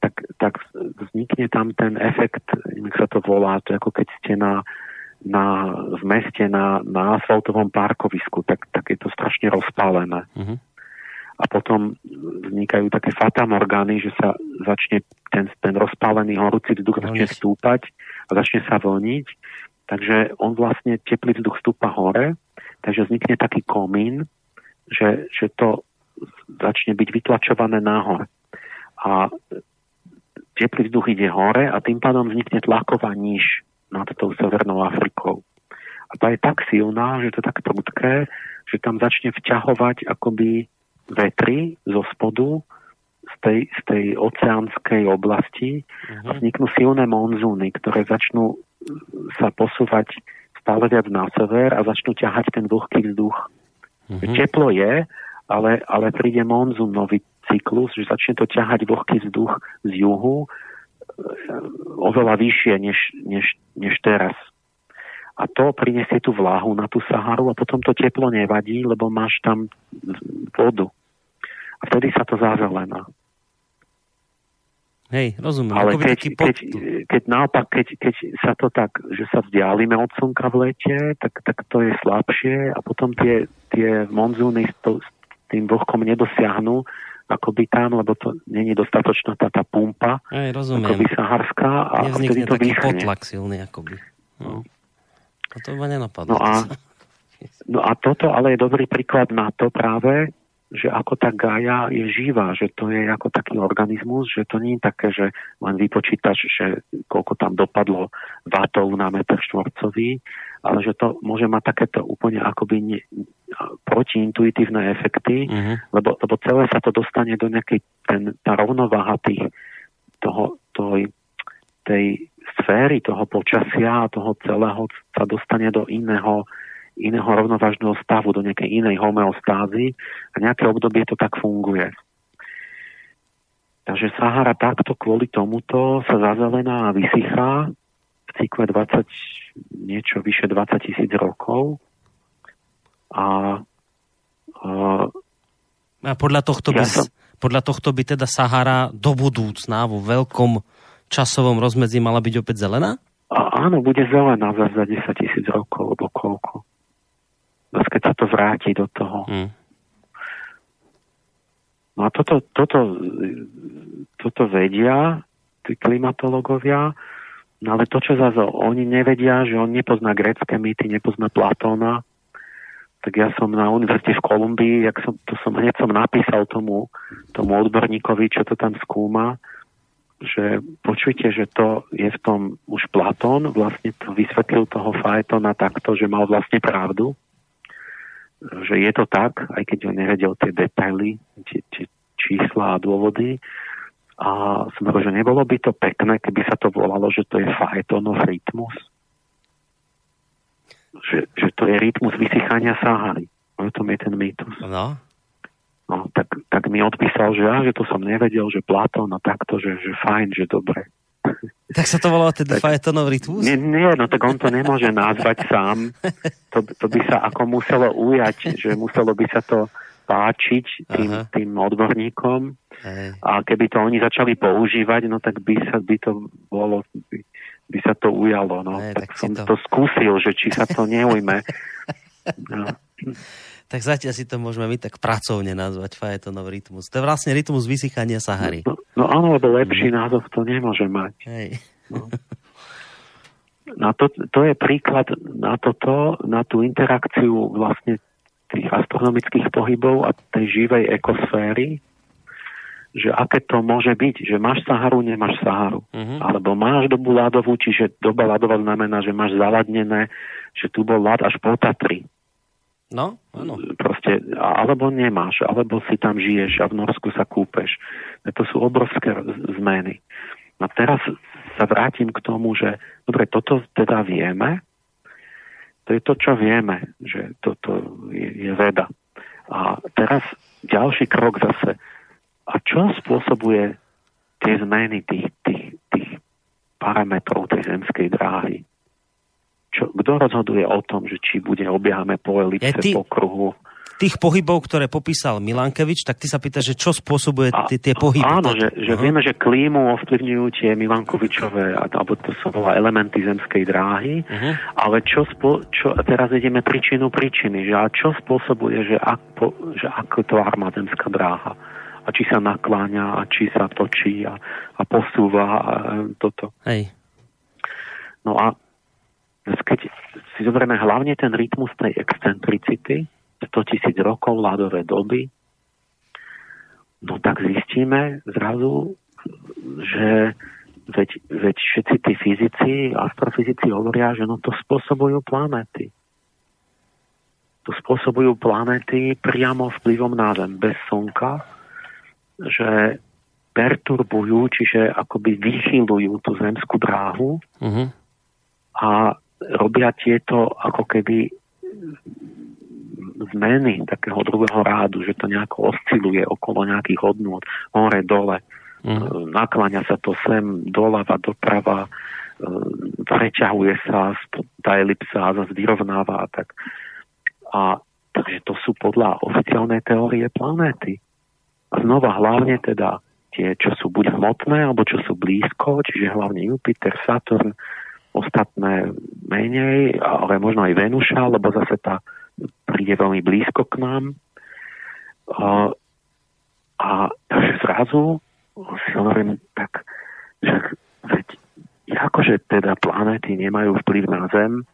tak, tak vznikne tam ten efekt, neviem, sa to volá, to ako keď ste na, na, v meste na, na asfaltovom parkovisku, tak, tak je to strašne rozpálené. Uh-huh. A potom vznikajú také fatamorgány, že sa začne ten, ten rozpálený horúci vzduch začne stúpať a začne sa vlniť. Takže on vlastne teplý vzduch stúpa hore, takže vznikne taký komín, že, že to začne byť vytlačované nahor. A teplý vzduch ide hore a tým pádom vznikne tlaková níž nad tou Severnou Afrikou. A tá je tak silná, že to je tak prudké, že tam začne vťahovať akoby vetry zo spodu z tej, z tej oceánskej oblasti uh-huh. a mhm. vzniknú silné monzúny, ktoré začnú sa posúvať stále viac na sever a začnú ťahať ten vlhký vzduch. Uh-huh. Teplo je, ale, ale príde monzúnový cyklus, že začne to ťahať vlhký vzduch z juhu oveľa vyššie než, než, než teraz. A to prinesie tú vláhu na tú Saharu a potom to teplo nevadí, lebo máš tam vodu. A vtedy sa to zazelená. Hej, rozumiem. Ale keď, keď, keď naopak, keď, keď sa to tak, že sa vzdialíme od slnka v lete, tak, tak to je slabšie a potom tie, tie monzúny s, to, s tým vlhkom nedosiahnu akoby tam, lebo to není dostatočná tá, tá pumpa, Aj, rozumiem. akoby saharská a Nevznikne to taký vyschne. potlak silný akoby. No. A to ma nenapadlo. No a, no a toto ale je dobrý príklad na to práve, že ako tá Gaia je živá, že to je ako taký organizmus, že to nie je také, že len vypočítaš, že koľko tam dopadlo vátov na meter štvorcový, ale že to môže mať takéto úplne akoby ne, protiintuitívne efekty, uh-huh. lebo, lebo celé sa to dostane do nejakej ten, tá rovnováha tých, toho, toho, tej sféry toho počasia a toho celého sa dostane do iného iného rovnovážneho stavu, do nejakej inej homeostázy a nejaké obdobie to tak funguje. Takže Sahara takto kvôli tomuto sa zazelená a vysychá cykle 20, niečo vyše 20 tisíc rokov. A, a, a podľa tohto ja by, som... podľa tohto by teda Sahara do budúcna vo veľkom časovom rozmedzi mala byť opäť zelená? A, áno, bude zelená za, za 10 tisíc rokov, alebo koľko. Zas keď sa to vráti do toho. Hmm. No a toto, toto, toto vedia tí klimatológovia, no ale to, čo zase oni nevedia, že on nepozná grecké mýty, nepozná Platóna, tak ja som na univerzite v Kolumbii, jak som, to som, hneď som napísal tomu, tomu odborníkovi, čo to tam skúma, že počujte, že to je v tom už Platón, vlastne to vysvetlil toho Faetona takto, že mal vlastne pravdu, že je to tak, aj keď on nevedel tie detaily, tie, tie čísla a dôvody. A som že nebolo by to pekné, keby sa to volalo, že to je Faetonov rytmus že, že to je rytmus vysychania Sahary. O tom je ten mýtus. No. No, tak, tak mi odpísal, že ja, že to som nevedel, že Platón a takto, že, že fajn, že dobre. Tak sa to volalo teda Faetonov rytmus? Nie, nie, no tak on to nemôže nazvať sám. To, to by sa ako muselo ujať, že muselo by sa to páčiť tým, tým odborníkom. Hej. A keby to oni začali používať, no tak by, sa, by to bolo, by, by sa to ujalo. No. Ne, tak, tak som to... to skúsil, že či sa to neujme. No. Tak zatiaľ si to môžeme my tak pracovne nazvať Fajetonov rytmus. To je vlastne rytmus vysychania Sahary. No, no áno, lebo lepší mm. názov to nemôže mať. Hej. No. No to, to je príklad na toto, na tú interakciu vlastne tých astronomických pohybov a tej živej ekosféry, že aké to môže byť, že máš Saharu, nemáš Saharu. Uh-huh. Alebo máš dobu ľadovú, čiže doba ľadová znamená, že máš zaladnené, že tu bol ľad až po Tatry. No, áno. Proste, alebo nemáš, alebo si tam žiješ a v Norsku sa kúpeš. To sú obrovské zmeny. A teraz sa vrátim k tomu, že dobre, toto teda vieme, to je to, čo vieme, že toto je, je veda. A teraz ďalší krok zase, a čo spôsobuje tie zmeny tých, tých, tých parametrov tej zemskej dráhy? Čo, kto rozhoduje o tom, že či bude obiehame po elipse, ty, po kruhu? Tých pohybov, ktoré popísal Milankevič, tak ty sa pýtaš, že čo spôsobuje tie, tie pohyby? Áno, že, že uh-huh. vieme, že klímu ovplyvňujú tie Milankovičové, alebo to volá elementy zemskej dráhy, uh-huh. ale čo, spo, čo, teraz ideme príčinu príčiny, že a čo spôsobuje, že, ak, po, že ako to má zemská dráha? a či sa nakláňa a či sa točí a, a posúva a toto. Hej. No a keď si zoberieme hlavne ten rytmus tej excentricity, 100 tisíc rokov ľadové doby, no tak zistíme zrazu, že veď, veď všetci tí fyzici, astrofyzici hovoria, že no to spôsobujú planéty. To spôsobujú planéty priamo vplyvom na Zem, bez Slnka, že perturbujú, čiže akoby vychylujú tú zemskú dráhu uh-huh. a robia tieto ako keby zmeny takého druhého rádu, že to nejako osciluje okolo nejakých hodnôt, hore, dole. Uh-huh. Nakláňa sa to sem, doľava, doprava, e, preťahuje sa tá elipsa a zase vyrovnáva a tak. A takže to sú podľa oficiálnej teórie planéty. A znova hlavne teda tie, čo sú buď hmotné, alebo čo sú blízko, čiže hlavne Jupiter, Saturn, ostatné menej, ale možno aj Venuša, lebo zase tá príde veľmi blízko k nám. A, a takže zrazu si hovorím tak, že veď akože teda planéty nemajú vplyv na Zem,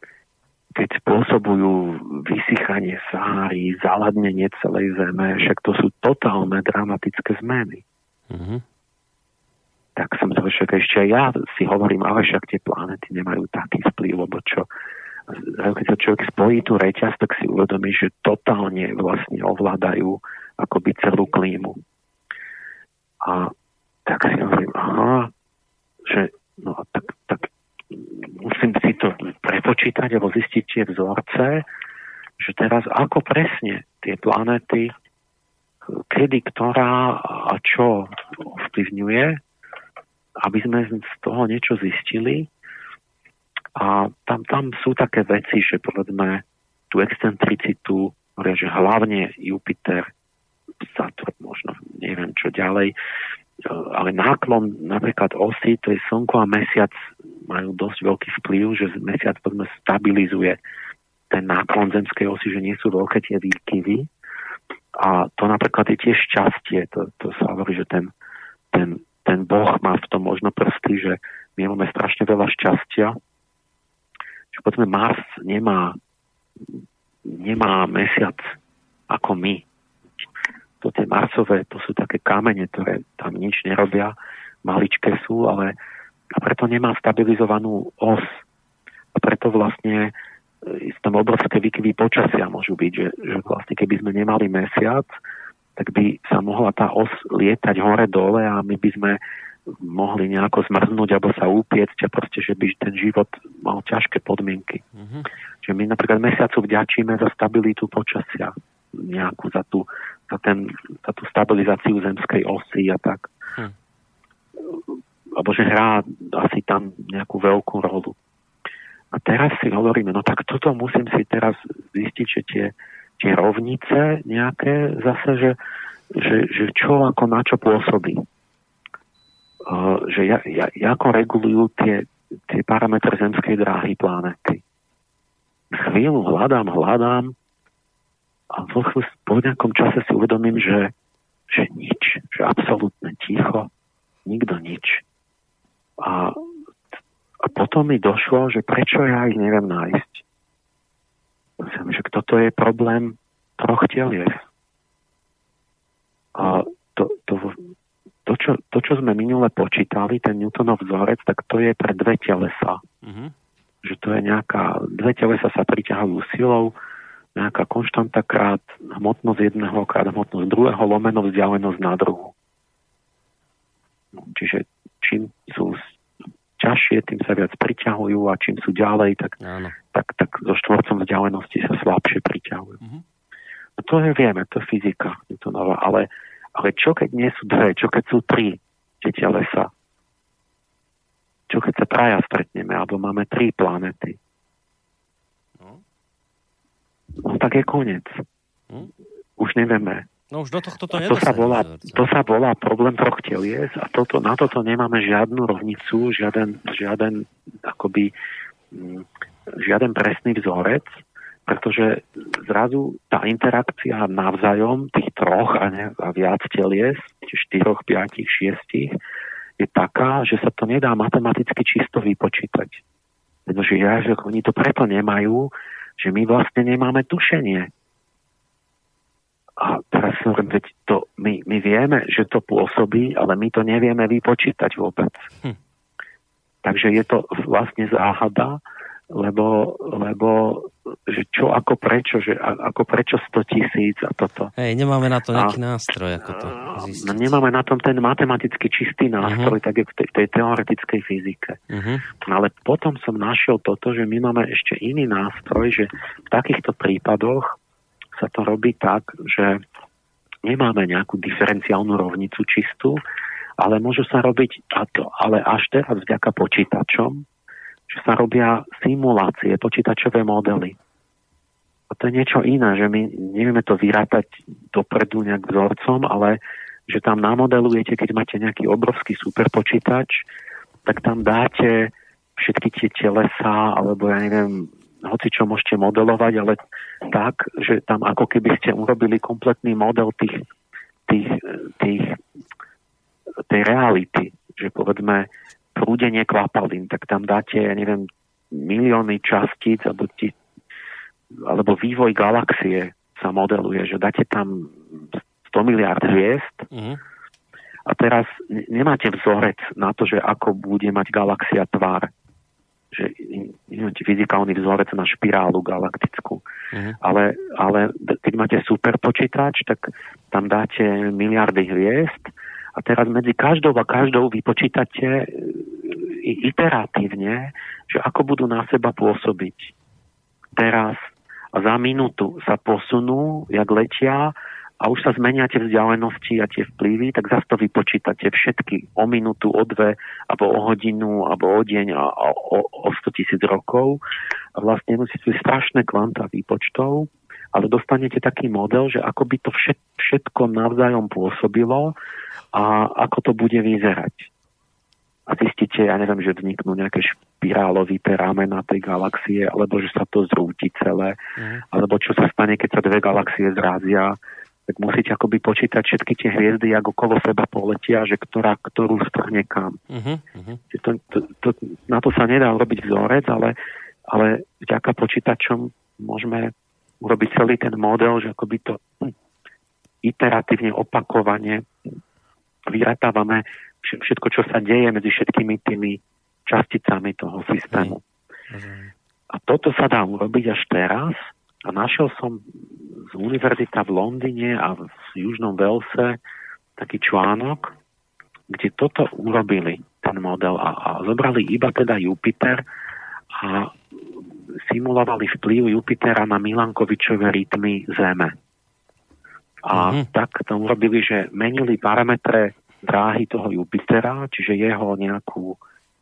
keď spôsobujú vysychanie Sahary, zaladnenie celej Zeme, však to sú totálne dramatické zmeny. Mm-hmm. Tak som to však ešte aj ja si hovorím, ale však tie planety nemajú taký vplyv, lebo čo, keď sa človek spojí tú reťaz, tak si uvedomí, že totálne vlastne ovládajú akoby celú klímu. A tak si hovorím, aha, že no tak, tak musím si to prepočítať alebo zistiť tie vzorce, že teraz ako presne tie planety, kedy, ktorá a čo vplyvňuje, aby sme z toho niečo zistili. A tam, tam sú také veci, že povedzme tú excentricitu, že hlavne Jupiter, Saturn, možno neviem čo ďalej, ďalej. Ale náklon napríklad osy, to je slnko a mesiac majú dosť veľký vplyv, že mesiac povedzme stabilizuje ten náklon zemskej osy, že nie sú veľké tie výkyvy. A to napríklad je tiež šťastie. To, to sa hovorí, že ten, ten, ten Boh má v tom možno prsty, že my máme strašne veľa šťastia. Povedzme Mars nemá, nemá mesiac ako my to tie Marsové, to sú také kamene, ktoré tam nič nerobia, maličké sú, ale a preto nemá stabilizovanú os. A preto vlastne e, tam obrovské výkyvy počasia môžu byť, že, že vlastne keby sme nemali mesiac, tak by sa mohla tá os lietať hore-dole a my by sme mohli nejako zmrznúť alebo sa upiecť a proste, že by ten život mal ťažké podmienky. Mm-hmm. Čiže my napríklad mesiacu vďačíme za stabilitu počasia nejakú za tú, za, ten, za tú stabilizáciu zemskej osy a tak. Hm. Alebo že hrá asi tam nejakú veľkú rolu. A teraz si hovoríme, no tak toto musím si teraz zistiť, že tie, tie rovnice nejaké zase, že, že, že čo ako na čo pôsobí. Uh, že ja, ja, ako regulujú tie, tie parametre zemskej dráhy planety. Chvíľu hľadám, hľadám, a vo po nejakom čase si uvedomím, že, že nič, že absolútne ticho, nikto nič. A, a potom mi došlo, že prečo ja ich neviem nájsť. Myslím, že toto je problém troch telies. A to, to, to, čo, to, čo sme minule počítali, ten Newtonov vzorec, tak to je pre dve telesa. Mm-hmm. Že to je nejaká, dve telesa sa priťahujú silou, nejaká konštanta krát hmotnosť jedného krát hmotnosť druhého lomeno vzdialenosť na druhu. No, čiže čím sú ťažšie, tým sa viac priťahujú a čím sú ďalej, tak, tak, tak so štvorcom vzdialenosti sa slabšie priťahujú. Mm-hmm. No to je, vieme, to je fyzika Newtonova, ale, ale čo keď nie sú dve, čo keď sú tri tie telesa? Čo keď sa traja stretneme, alebo máme tri planety? no tak je koniec. Hm? Už nevieme. No už do tohto to to sa, volá, to sa volá problém troch telies a toto, na toto nemáme žiadnu rovnicu, žiaden, žiaden akoby mm, žiaden presný vzorec, pretože zrazu tá interakcia navzájom tých troch a, ne, a viac telies, štyroch, piatich, šiestich, je taká, že sa to nedá matematicky čisto vypočítať. Pretože ja, že oni to preto nemajú, že my vlastne nemáme tušenie. A teraz hovorím, veď to, my, my vieme, že to pôsobí, ale my to nevieme vypočítať vôbec. Hm. Takže je to vlastne záhada, lebo, lebo že čo ako prečo, že ako prečo 100 tisíc a toto. Hej, nemáme na to nejaký a, nástroj, ako to zistiť. Nemáme na tom ten matematicky čistý nástroj, uh-huh. tak je v tej, tej teoretickej fyzike. Uh-huh. Ale potom som našiel toto, že my máme ešte iný nástroj, že v takýchto prípadoch sa to robí tak, že nemáme nejakú diferenciálnu rovnicu čistú, ale môžu sa robiť, a to, ale až teraz vďaka počítačom, že sa robia simulácie, počítačové modely. A to je niečo iné, že my nevieme to vyrátať dopredu nejak vzorcom, ale že tam namodelujete, keď máte nejaký obrovský superpočítač, tak tam dáte všetky tie telesa, alebo ja neviem, hoci čo môžete modelovať, ale tak, že tam ako keby ste urobili kompletný model tých, tých, tých tej reality. Že povedzme, prúdenie kvapalín, tak tam dáte, ja neviem, milióny častíc alebo, ti, alebo vývoj galaxie sa modeluje, že dáte tam 100 miliard hviezd mm-hmm. a teraz nemáte vzorec na to, že ako bude mať galaxia tvár že nemáte fyzikálny vzorec na špirálu galaktickú. Mm-hmm. Ale, ale keď máte super počítač, tak tam dáte miliardy hviezd a teraz medzi každou a každou vypočítate e, iteratívne, že ako budú na seba pôsobiť. Teraz a za minútu sa posunú, jak letia a už sa zmenia tie vzdialenosti a tie vplyvy, tak zase to vypočítate všetky o minútu, o dve, alebo o hodinu, alebo o deň a, o, o 100 tisíc rokov. A vlastne musíte strašné kvanta výpočtov ale dostanete taký model, že ako by to všetko navzájom pôsobilo a ako to bude vyzerať. A zistíte, ja neviem, že vzniknú nejaké špirálovité ramena tej galaxie, alebo že sa to zrúti celé, mm. alebo čo sa stane, keď sa dve galaxie zrazia, tak musíte akoby počítať všetky tie hviezdy, ako okolo seba poletia, že ktorá, ktorú strhne kam. Uh-huh, To, to, to, na to sa nedá robiť vzorec, ale, ale vďaka počítačom môžeme urobiť celý ten model, že akoby to iteratívne opakovane vyratávame všetko, čo sa deje medzi všetkými tými časticami toho systému. A toto sa dá urobiť až teraz. A našiel som z univerzita v Londýne a v Južnom Velse taký článok, kde toto urobili, ten model, a, a zobrali iba teda Jupiter a simulovali vplyv Jupitera na Milankovičové rytmy Zeme. A mm-hmm. tak to urobili, že menili parametre dráhy toho Jupitera, čiže jeho nejakú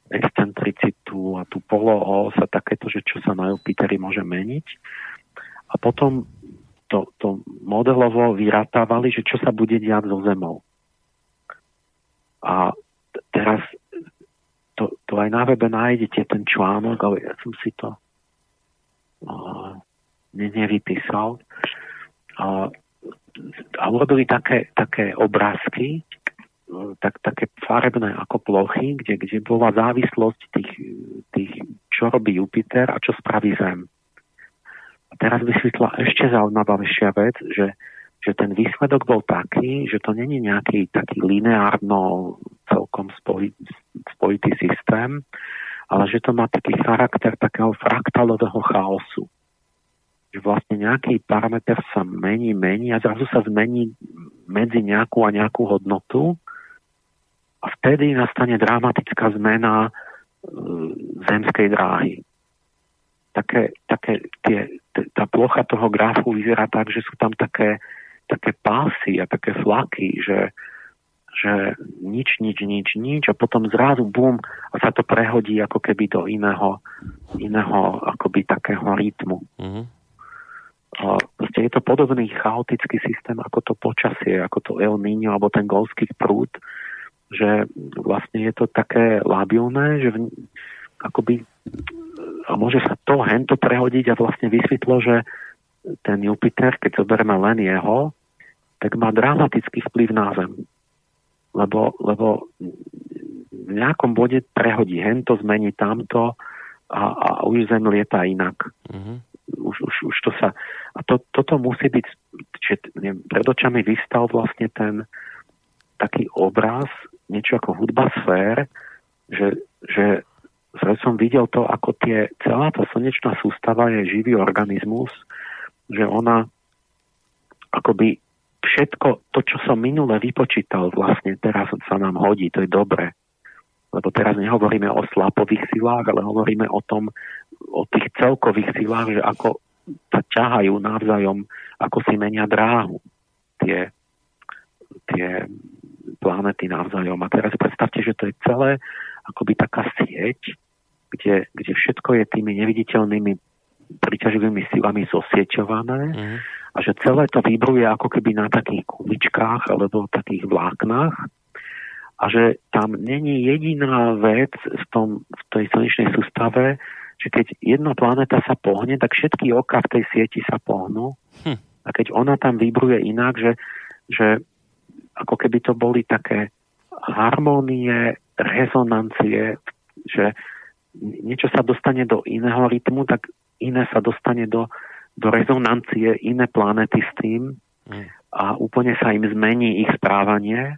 excentricitu a tú polo sa takéto, že čo sa na Jupiteri môže meniť. A potom to, to modelovo vyratávali, že čo sa bude diať so Zemou. A teraz to, to aj na webe nájdete ten článok, ale ja som si to ne, nevypísal. Uh, a urobili také, také obrázky, tak, také farebné ako plochy, kde, kde bola závislosť tých, tých, čo robí Jupiter a čo spraví Zem. A teraz vysvetla ešte zaujímavejšia vec, že, že ten výsledok bol taký, že to není nejaký taký lineárno celkom spoj, spojitý systém, ale že to má taký charakter takého fraktálového chaosu. Že vlastne nejaký parameter sa mení, mení a zrazu sa zmení medzi nejakú a nejakú hodnotu a vtedy nastane dramatická zmena e, zemskej dráhy. Také, také tie, tá plocha toho grafu vyzerá tak, že sú tam také, také pásy a také flaky, že, že nič, nič, nič, nič a potom zrazu bum a sa to prehodí ako keby do iného, iného akoby takého rytmu. Mm-hmm. A proste je to podobný chaotický systém ako to počasie, ako to El Niño alebo ten golský prúd, že vlastne je to také labilné, že v, akoby a môže sa to hento prehodiť a vlastne vysvetlo, že ten Jupiter, keď zoberieme len jeho, tak má dramatický vplyv na Zem. Lebo, lebo v nejakom bode prehodí hento, zmení tamto a, a už Zem lieta inak. Mm-hmm. Už, už, už to sa... A to, toto musí byť... Čiže pred očami vystal vlastne ten taký obraz niečo ako hudba sfér, že, že som videl to, ako tie, celá tá slnečná sústava je živý organizmus, že ona akoby všetko to, čo som minule vypočítal, vlastne teraz sa nám hodí, to je dobre. Lebo teraz nehovoríme o slapových silách, ale hovoríme o tom, o tých celkových silách, že ako sa ťahajú navzájom, ako si menia dráhu tie, tie planety navzájom. A teraz predstavte, že to je celé akoby taká sieť, kde, kde všetko je tými neviditeľnými príťaživými silami zosieťované mm. A že celé to vybruje ako keby na takých kuličkách alebo takých vláknach a že tam není jediná vec v, tom, v tej slnečnej sústave, že keď jedna planéta sa pohne, tak všetky oka v tej sieti sa pohnú. Hm. A keď ona tam vybruje inak, že, že ako keby to boli také harmónie, rezonancie, že niečo sa dostane do iného rytmu, tak iné sa dostane do, do rezonancie, iné planety s tým mm. a úplne sa im zmení ich správanie.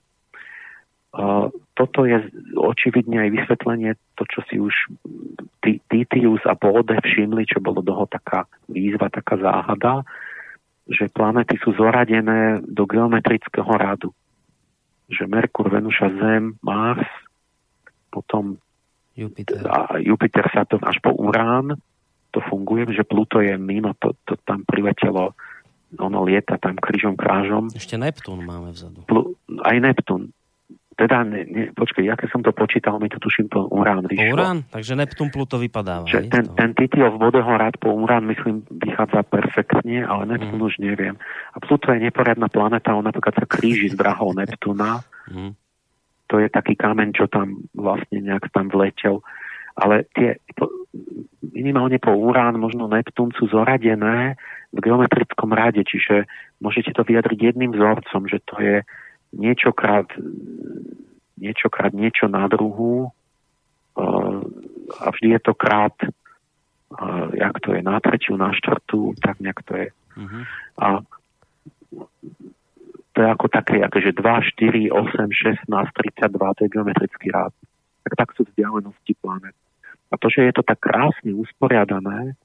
Toto je očividne aj vysvetlenie, to, čo si už Titius a Bode všimli, čo bolo toho taká výzva, taká záhada, že planety sú zoradené do geometrického radu že Merkur, Venuša, Zem, Mars, potom Jupiter. A Jupiter Saturn až po Urán, to funguje, že Pluto je mimo, to, to tam priletelo, ono lieta tam krížom krážom. Ešte Neptún máme vzadu. Plu, aj Neptún. teda, ne, ne, počkej, ja keď som to počítal, mi to tuším po Urán vyšlo. Urán? Takže Neptún Pluto vypadáva. Že ten, ten Titiov vodohorad po Urán, myslím, vychádza perfektne, ale Neptún mm. už neviem. A Pluto je neporiadna planeta, on napríklad sa kríži s drahou Neptúna. Mm. To je taký kameň, čo tam vlastne nejak tam vletel. Ale tie, minimálne po Urán, možno Neptún sú zoradené v geometrickom rade, čiže môžete to vyjadriť jedným vzorcom, že to je niečokrát, niečokrát niečo na druhú uh, a vždy je to krát uh, jak to je na tretiu, na štvrtú, tak nejak to je. Uh-huh. A to je ako také, akože 2, 4, 8, 16, 32, to je geometrický rád. Tak tak sú vzdialenosti planet. A to, že je to tak krásne usporiadané,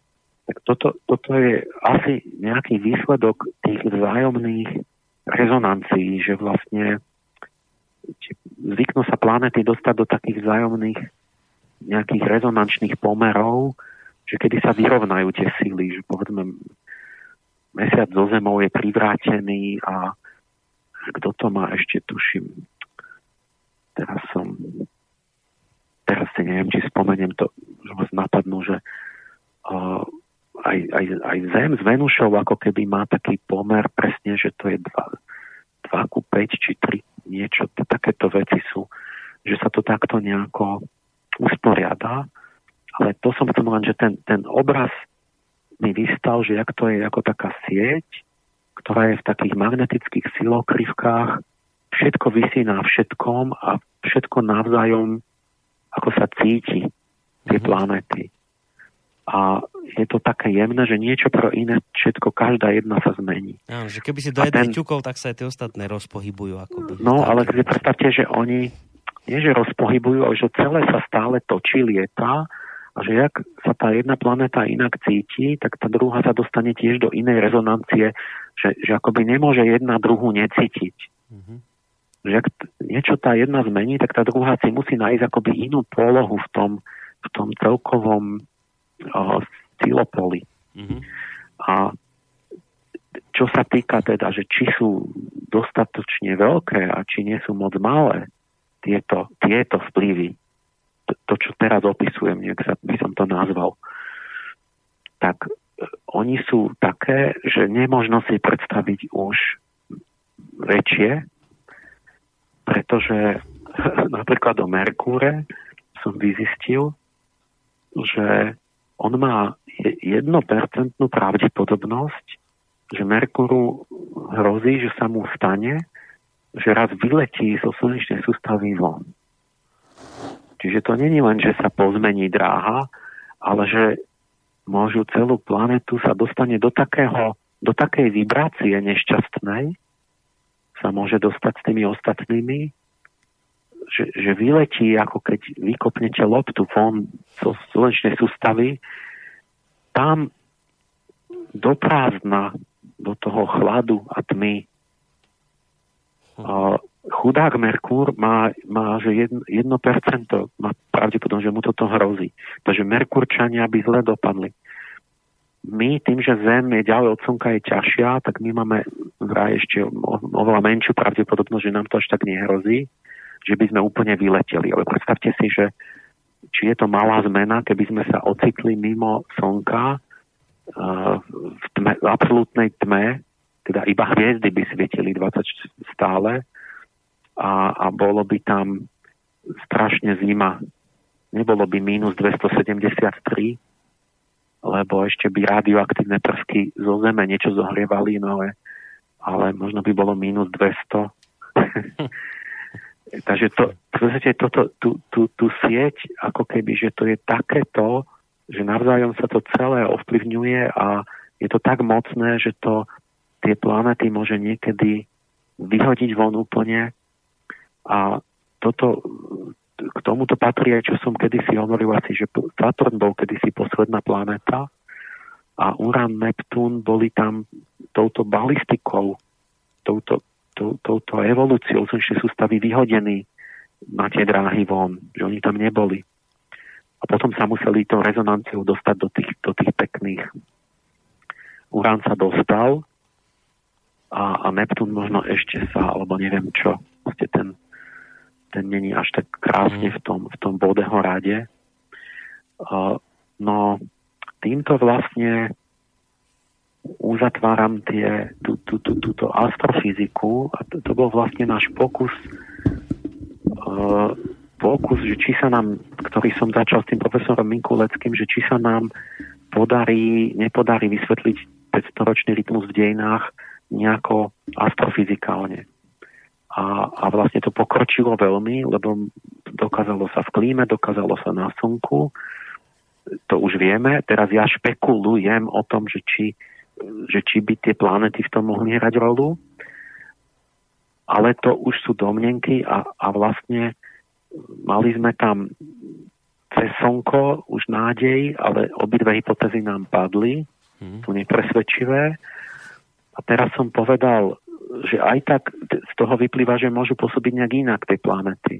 tak toto, toto je asi nejaký výsledok tých vzájomných rezonancií, že vlastne zvyknú sa planety dostať do takých vzájomných nejakých rezonančných pomerov, že kedy sa vyrovnajú tie síly, že povedzme mesiac zo zemou je privrátený a kto to má ešte tuším teraz som teraz si neviem, či spomeniem to, že vás napadnú, že uh, aj, aj, aj Zem s Venušou ako keby má taký pomer presne, že to je 2, 2 ku 5 či 3 niečo, takéto veci sú, že sa to takto nejako usporiada. Ale to som chcel len, že ten, ten obraz mi vystal, že jak to je ako taká sieť, ktorá je v takých magnetických silokrivkách, všetko vysí na všetkom a všetko navzájom ako sa cíti tie mm-hmm. planety. A je to také jemné, že niečo pro iné, všetko, každá jedna sa zmení. Áno, že keby si do jednej ten... ťukol, tak sa aj tie ostatné rozpohybujú. Akoby. No, ale si predstavte, že oni nie, že rozpohybujú, ale že celé sa stále točí, lieta a že jak sa tá jedna planéta inak cíti, tak tá druhá sa dostane tiež do inej rezonancie, že, že akoby nemôže jedna druhú necítiť. Mm-hmm že ak niečo tá jedna zmení, tak tá druhá si musí nájsť akoby inú polohu v tom, v tom celkovom uh, silopoli. Mm-hmm. A čo sa týka teda, že či sú dostatočne veľké a či nie sú moc malé tieto, tieto vplyvy, to, to čo teraz opisujem, nejak sa, by som to nazval, tak uh, oni sú také, že nemožno si predstaviť už väčšie, pretože napríklad o Merkúre som vyzistil, že on má jednopercentnú pravdepodobnosť, že Merkúru hrozí, že sa mu stane, že raz vyletí zo slnečnej sústavy von. Čiže to není len, že sa pozmení dráha, ale že môžu celú planetu sa dostane do, takého, do takej vibrácie nešťastnej, sa môže dostať s tými ostatnými, že, že vyletí, ako keď vykopnete loptu von zo slnečnej sústavy, tam do prázdna, do toho chladu a tmy. A chudák Merkúr má, má že 1%, 1% má pravdepodobne, že mu toto hrozí. Takže Merkúrčania by zle dopadli my tým, že Zem je ďalej od Slnka je ťažšia, tak my máme vraj ešte oveľa menšiu pravdepodobnosť, že nám to až tak nehrozí, že by sme úplne vyleteli. Ale predstavte si, že či je to malá zmena, keby sme sa ocitli mimo Slnka uh, v, tme, v absolútnej tme, teda iba hviezdy by svietili 20 stále a, a bolo by tam strašne zima. Nebolo by minus 273, lebo ešte by radioaktívne prvky zo Zeme niečo zohrievali, no ale, ale možno by bolo minus 200. Takže to, v podstate toto, tú, tú, tú sieť, ako keby, že to je takéto, že navzájom sa to celé ovplyvňuje a je to tak mocné, že to tie planety môže niekedy vyhodiť von úplne a toto k tomuto patrí aj, čo som kedysi hovoril asi, že Saturn bol kedysi posledná planéta a Uran, Neptún boli tam touto balistikou, touto, tou, touto evolúciou slnečnej sústavy vyhodení na tie dráhy von, že oni tam neboli. A potom sa museli tou rezonanciou dostať do tých, do tých pekných. Urán sa dostal a, a Neptún možno ešte sa, alebo neviem čo, ste ten ten není až tak krásne v tom, v tom bodeho rade. No, týmto vlastne uzatváram tie, tú, tú, tú, túto astrofyziku a to, to bol vlastne náš pokus pokus, že či sa nám, ktorý som začal s tým profesorom Minkuleckým, že či sa nám podarí, nepodarí vysvetliť 500-ročný rytmus v dejinách nejako astrofyzikálne. A, a vlastne to pokročilo veľmi, lebo dokázalo sa v klíme, dokázalo sa na slnku, to už vieme. Teraz ja špekulujem o tom, že či, že či by tie planety v tom mohli hrať rolu, ale to už sú domnenky a, a vlastne mali sme tam cez slnko už nádej, ale obidve hypotézy nám padli, sú nepresvedčivé. A teraz som povedal, že aj tak z toho vyplýva, že môžu pôsobiť nejak inak tej planety.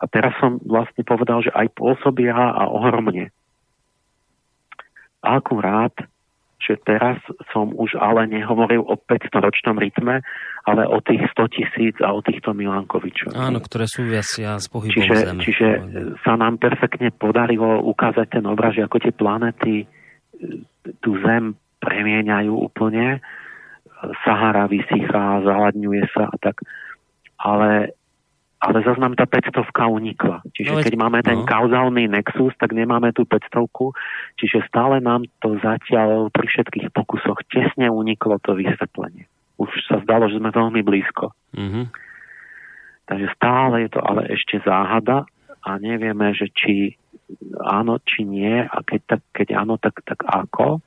A teraz som vlastne povedal, že aj pôsobia a ohromne. A akurát že teraz som už ale nehovoril o 500-ročnom rytme, ale o tých 100 tisíc a o týchto Milankovičoch. Áno, ktoré súvisia s pohybom čiže, Zeme. Čiže sa nám perfektne podarilo ukázať ten obraz, že ako tie planety e, tú Zem premieňajú úplne. Sahara vysychá, zaladňuje sa a tak. Ale ale zase nám tá 500 unikla. Čiže no, keď máme ten no. kauzálny nexus, tak nemáme tú 500 čiže stále nám to zatiaľ pri všetkých pokusoch tesne uniklo to vysvetlenie. Už sa zdalo, že sme veľmi blízko. Mm-hmm. Takže stále je to ale ešte záhada a nevieme, že či áno, či nie a keď, tak, keď áno, tak, tak ako.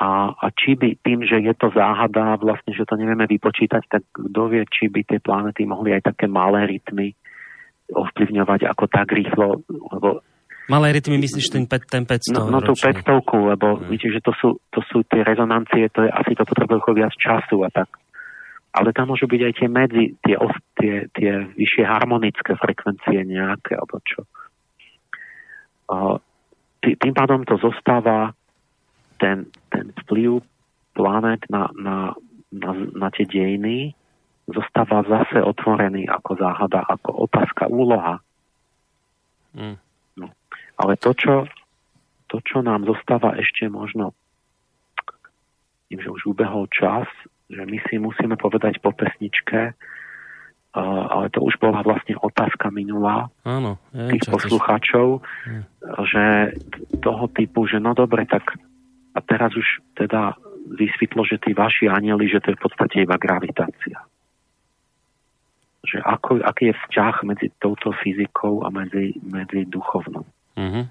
A, a či by tým, že je to záhada, vlastne, že to nevieme vypočítať, tak kto vie, či by tie planety mohli aj také malé rytmy ovplyvňovať ako tak rýchlo, lebo Malé rytmy myslíš ten, ten 500 No, no tú 500, lebo hmm. vidíte, že to sú, to sú tie rezonancie, to je, asi to potrebuje viac času a tak. Ale tam môžu byť aj tie medzi, tie, tie, tie vyššie harmonické frekvencie nejaké, alebo čo. Uh, tým pádom to zostáva ten, ten vplyv planet na, na, na, na tie dejiny zostáva zase otvorený ako záhada, ako otázka, úloha. Mm. No. Ale to čo, to, čo nám zostáva ešte možno, tým, že už ubehol čas, že my si musíme povedať po pesničke, uh, ale to už bola vlastne otázka minulá Áno, ja tých poslucháčov, ja. že toho typu, že no dobre, tak a teraz už teda vysvetlo, že tí vaši anieli, že to je v podstate iba gravitácia. Že ako, aký je vzťah medzi touto fyzikou a medzi, medzi duchovnou. Mm-hmm.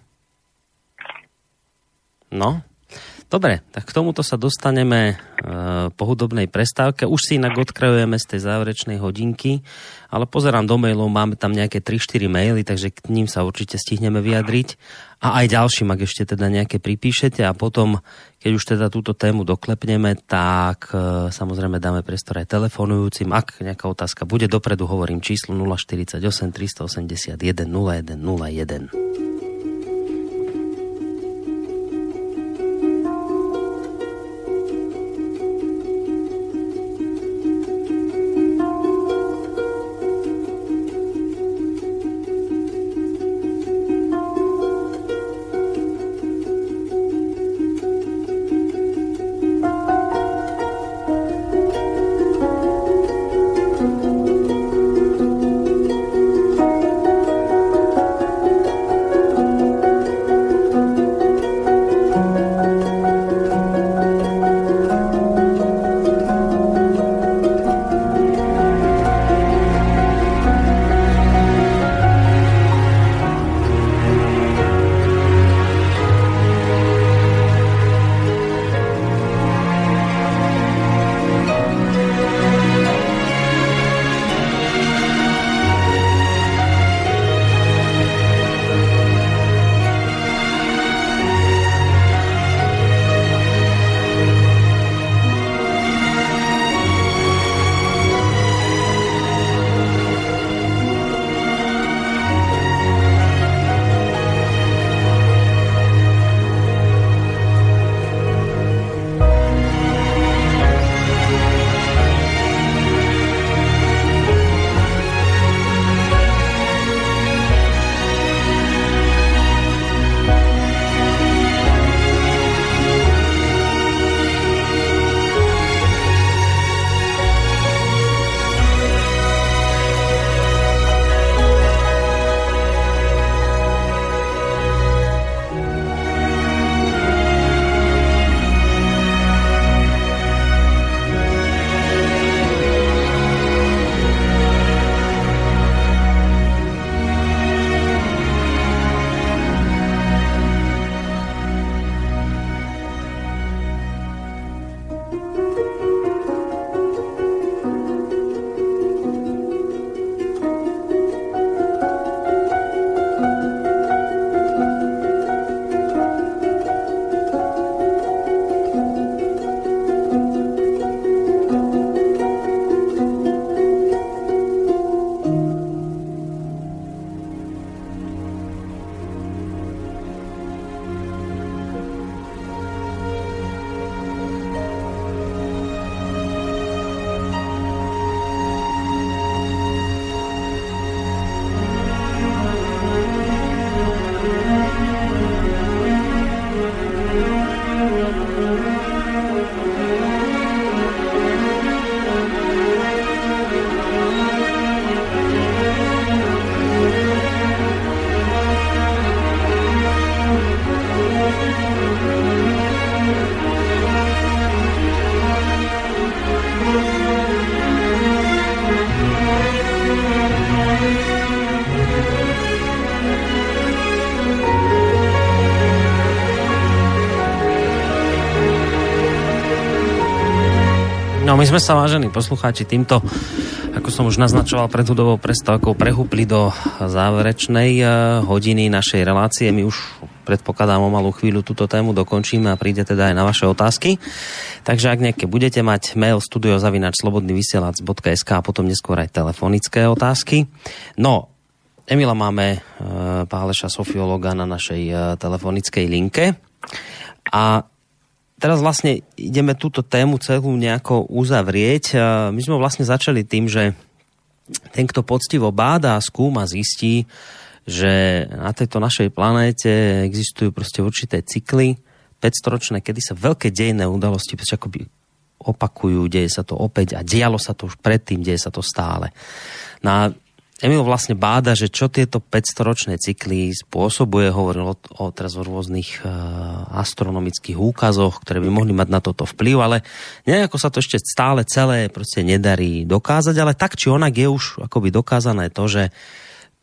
No, Dobre, tak k tomuto sa dostaneme e, po hudobnej prestávke. Už si inak odkrajujeme z tej záverečnej hodinky, ale pozerám do mailov, máme tam nejaké 3-4 maily, takže k ním sa určite stihneme vyjadriť. A aj ďalším, ak ešte teda nejaké pripíšete a potom, keď už teda túto tému doklepneme, tak e, samozrejme dáme priestor aj telefonujúcim. Ak nejaká otázka bude dopredu, hovorím číslo 048 381 0101. my sme sa, vážení poslucháči, týmto, ako som už naznačoval pred hudovou prestávkou, prehúpli do záverečnej eh, hodiny našej relácie. My už predpokladám o malú chvíľu túto tému dokončíme a príde teda aj na vaše otázky. Takže ak nejaké budete mať mail studiozavinačslobodnyvysielac.sk a potom neskôr aj telefonické otázky. No, Emila máme e, Páleša sofiologa na našej e, telefonickej linke a teraz vlastne ideme túto tému celú nejako uzavrieť. My sme vlastne začali tým, že ten, kto poctivo báda, skúma, zistí, že na tejto našej planéte existujú proste určité cykly, 500-ročné, kedy sa veľké dejné udalosti akoby opakujú, deje sa to opäť a dialo sa to už predtým, deje sa to stále. No Emil vlastne báda, že čo tieto 500-ročné cykly spôsobuje, hovoril o, o teraz o rôznych uh, astronomických úkazoch, ktoré by mohli mať na toto vplyv, ale nejako sa to ešte stále celé proste nedarí dokázať, ale tak či onak je už akoby dokázané to, že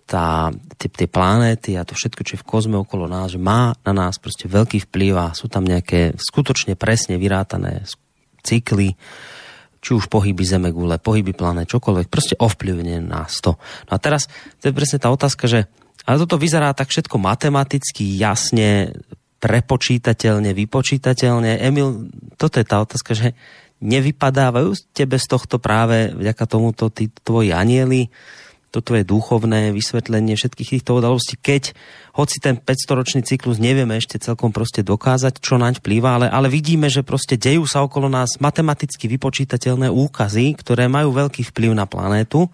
tá, tie planéty a to všetko, čo je v kozme okolo nás, že má na nás proste veľký vplyv a sú tam nejaké skutočne presne vyrátané cykly, či už pohyby Zemegule, pohyby planet, čokoľvek, proste ovplyvne nás to. No a teraz, to je presne tá otázka, že ale toto vyzerá tak všetko matematicky, jasne, prepočítateľne, vypočítateľne. Emil, toto je tá otázka, že nevypadávajú tebe z tohto práve vďaka tomuto tí tvoji anieli, toto je duchovné vysvetlenie všetkých týchto udalostí, keď hoci ten 500-ročný cyklus nevieme ešte celkom proste dokázať, čo naň vplýva, ale, ale vidíme, že proste dejú sa okolo nás matematicky vypočítateľné úkazy, ktoré majú veľký vplyv na planétu.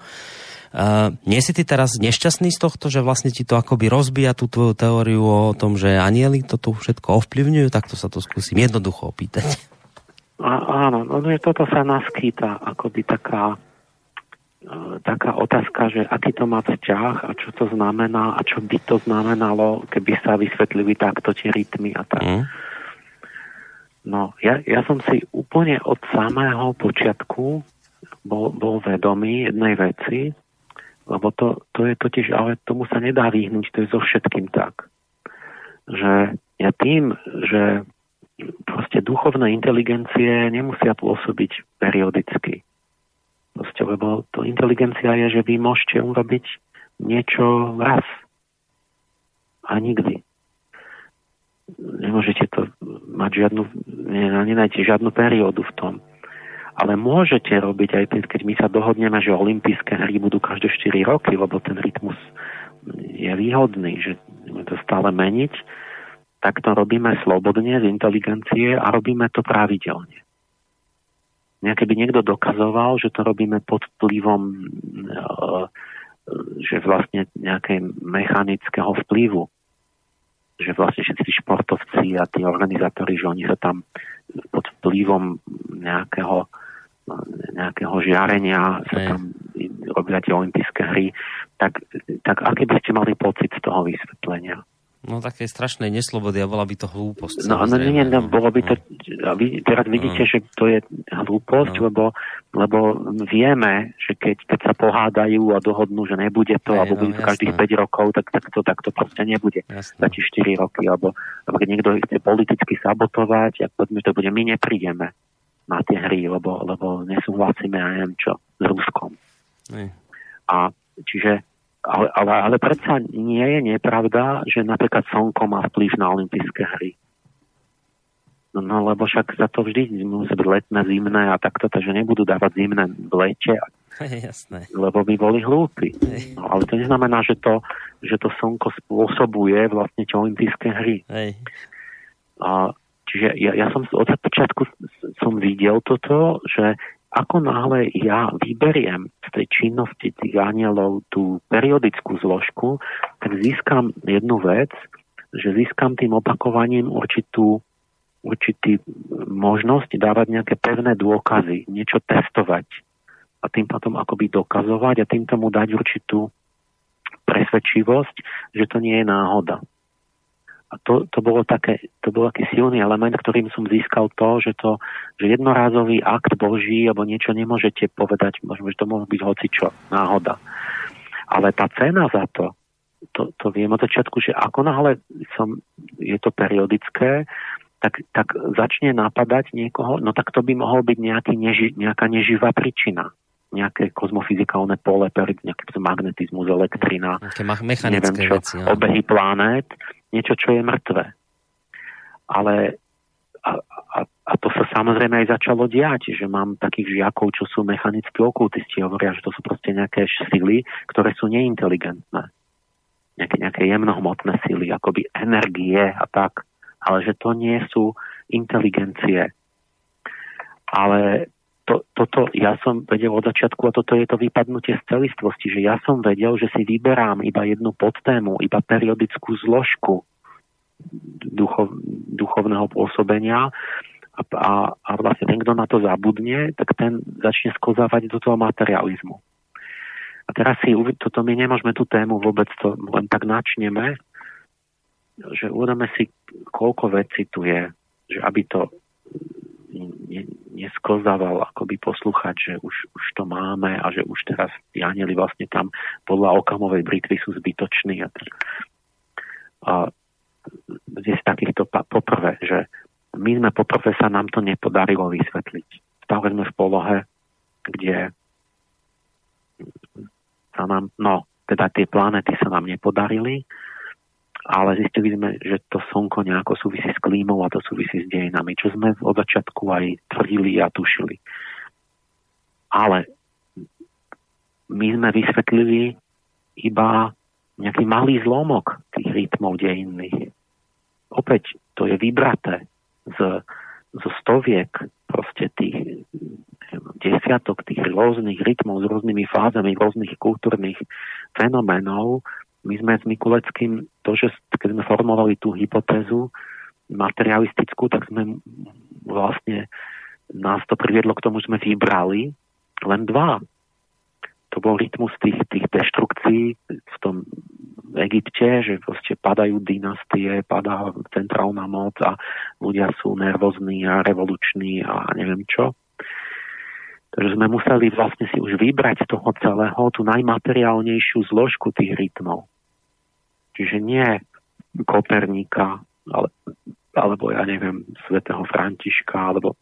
Uh, nie si ty teraz nešťastný z tohto, že vlastne ti to akoby rozbíja tú tvoju teóriu o tom, že anieli to tu všetko ovplyvňujú? Takto sa to skúsim jednoducho opýtať. A, áno, no, toto sa naskýta akoby taká taká otázka, že aký to má vzťah a čo to znamená a čo by to znamenalo, keby sa vysvetlili takto tie rytmy a tak. Mm. No, ja, ja som si úplne od samého počiatku bol, bol vedomý jednej veci, lebo to, to je totiž, ale tomu sa nedá vyhnúť, to je so všetkým tak. Že ja tým, že proste duchovné inteligencie nemusia pôsobiť periodicky Proste, lebo to inteligencia je, že vy môžete urobiť niečo raz. A nikdy. Nemôžete to mať žiadnu, nenájdete žiadnu periódu v tom. Ale môžete robiť aj keď my sa dohodneme, že olympijské hry budú každé 4 roky, lebo ten rytmus je výhodný, že to stále meniť, tak to robíme slobodne z inteligencie a robíme to pravidelne nejaké by niekto dokazoval, že to robíme pod vplyvom e, že vlastne nejaké mechanického vplyvu. Že vlastne všetci tí športovci a tí organizátori, že oni sa tam pod vplyvom nejakého, nejakého žiarenia sa tam robia tie olympijské hry, tak, tak aký by ste mali pocit z toho vysvetlenia? No také strašnej neslobody a bola by to hlúposť. No, no nie, nie, no, bolo by to, a vy teraz vidíte, no. že to je hlúposť, no. lebo, lebo vieme, že keď, keď sa pohádajú a dohodnú, že nebude to, alebo no, bude to každých 5 rokov, tak, tak, to, tak to proste nebude. Jasné. Za 4 roky, alebo, alebo keď niekto chce politicky sabotovať, ak poďme, to bude, my neprídeme na tie hry, lebo, lebo nesúhlasíme, neviem čo, s Ruskom. Aj. A čiže ale, ale, ale predsa nie je nepravda, že napríklad slnko má vplyv na olympijské hry. No, no lebo však za to vždy musí byť letné, zimné a takto, takže nebudú dávať zimné v lete, Jasné. lebo by boli hlúpi. No, ale to neznamená, že to, že to slnko spôsobuje vlastne tie olympijské hry. Hej. A, čiže ja, ja som od začiatku som videl toto, že ako náhle ja vyberiem z tej činnosti tých anielov tú periodickú zložku, tak získam jednu vec, že získam tým opakovaním určitú, určitý možnosť dávať nejaké pevné dôkazy, niečo testovať a tým potom akoby dokazovať a tým tomu dať určitú presvedčivosť, že to nie je náhoda. A to, to, bolo také, to bol taký silný element, ktorým som získal to, že to, že jednorázový akt Boží alebo niečo nemôžete povedať, možno, že to môže byť hocičo, náhoda. Ale tá cena za to, to, to viem od začiatku, že ako náhle som, je to periodické, tak, tak začne napadať niekoho, no tak to by mohol byť nejaký neži, nejaká neživá príčina nejaké kozmofyzikálne pole, nejaký magnetizmus, elektrina, neviem čo, veci, obehy planét, niečo, čo je mŕtve. Ale a, a, a to sa samozrejme aj začalo diať, že mám takých žiakov, čo sú mechanickí okultisti, hovoria, že to sú proste nejaké sily, ktoré sú neinteligentné. Nejaké, nejaké jemnohmotné sily, akoby energie a tak ale že to nie sú inteligencie. Ale to, toto ja som vedel od začiatku a toto je to vypadnutie z celistvosti, že ja som vedel, že si vyberám iba jednu podtému, iba periodickú zložku duchov, duchovného pôsobenia a, a, a vlastne ten, kto na to zabudne, tak ten začne skozávať do toho materializmu. A teraz si, toto my nemôžeme tú tému vôbec to len tak načneme, že uvedome si, koľko vecí tu je, že aby to nesklzával akoby poslúchať, že už, už to máme a že už teraz tí vlastne tam podľa okamovej britvy sú zbytoční. A, a z takýchto poprvé, že my sme poprvé sa nám to nepodarilo vysvetliť. Stále sme v polohe, kde sa nám, no, teda tie planety sa nám nepodarili, ale zistili sme, že to slnko nejako súvisí s klímou a to súvisí s dejinami, čo sme od začiatku aj tvrdili a tušili. Ale my sme vysvetlili iba nejaký malý zlomok tých rytmov dejinných. Opäť to je vybraté z, zo stoviek proste tých desiatok tých rôznych rytmov s rôznymi fázami rôznych kultúrnych fenoménov, my sme s Mikuleckým, to, že keď sme formovali tú hypotézu materialistickú, tak sme vlastne nás to priviedlo k tomu, že sme vybrali len dva. To bol rytmus tých, tých deštrukcií v tom Egypte, že proste padajú dynastie, padá centrálna moc a ľudia sú nervózni a revoluční a neviem čo. Takže sme museli vlastne si už vybrať z toho celého tú najmateriálnejšiu zložku tých rytmov. Čiže nie Koperníka, ale, alebo ja neviem, svätého Františka, alebo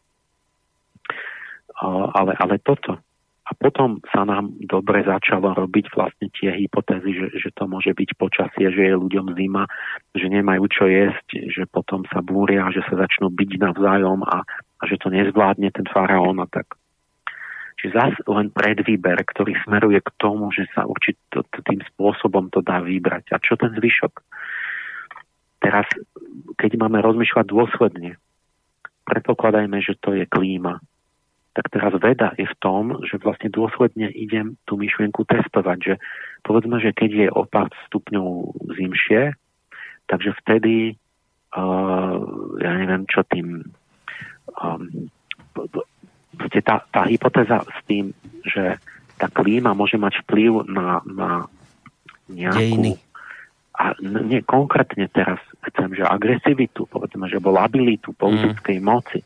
ale, ale toto. A potom sa nám dobre začalo robiť vlastne tie hypotézy, že, že to môže byť počasie, že je ľuďom zima, že nemajú čo jesť, že potom sa búria, že sa začnú byť navzájom a, a že to nezvládne ten faraón a tak. Čiže zase len predvýber, ktorý smeruje k tomu, že sa určitým tým spôsobom to dá vybrať. A čo ten zvyšok? Teraz, keď máme rozmýšľať dôsledne, predpokladajme, že to je klíma, tak teraz veda je v tom, že vlastne dôsledne idem tú myšlienku testovať, že povedzme, že keď je o pár stupňov zimšie, takže vtedy uh, ja neviem, čo tým um, proste tá, tá hypotéza s tým, že tá klíma môže mať vplyv na, na nejakú... Dejiny. A nie, konkrétne teraz chcem, že agresivitu, povedzme, že bol labilitu politickej mm. moci,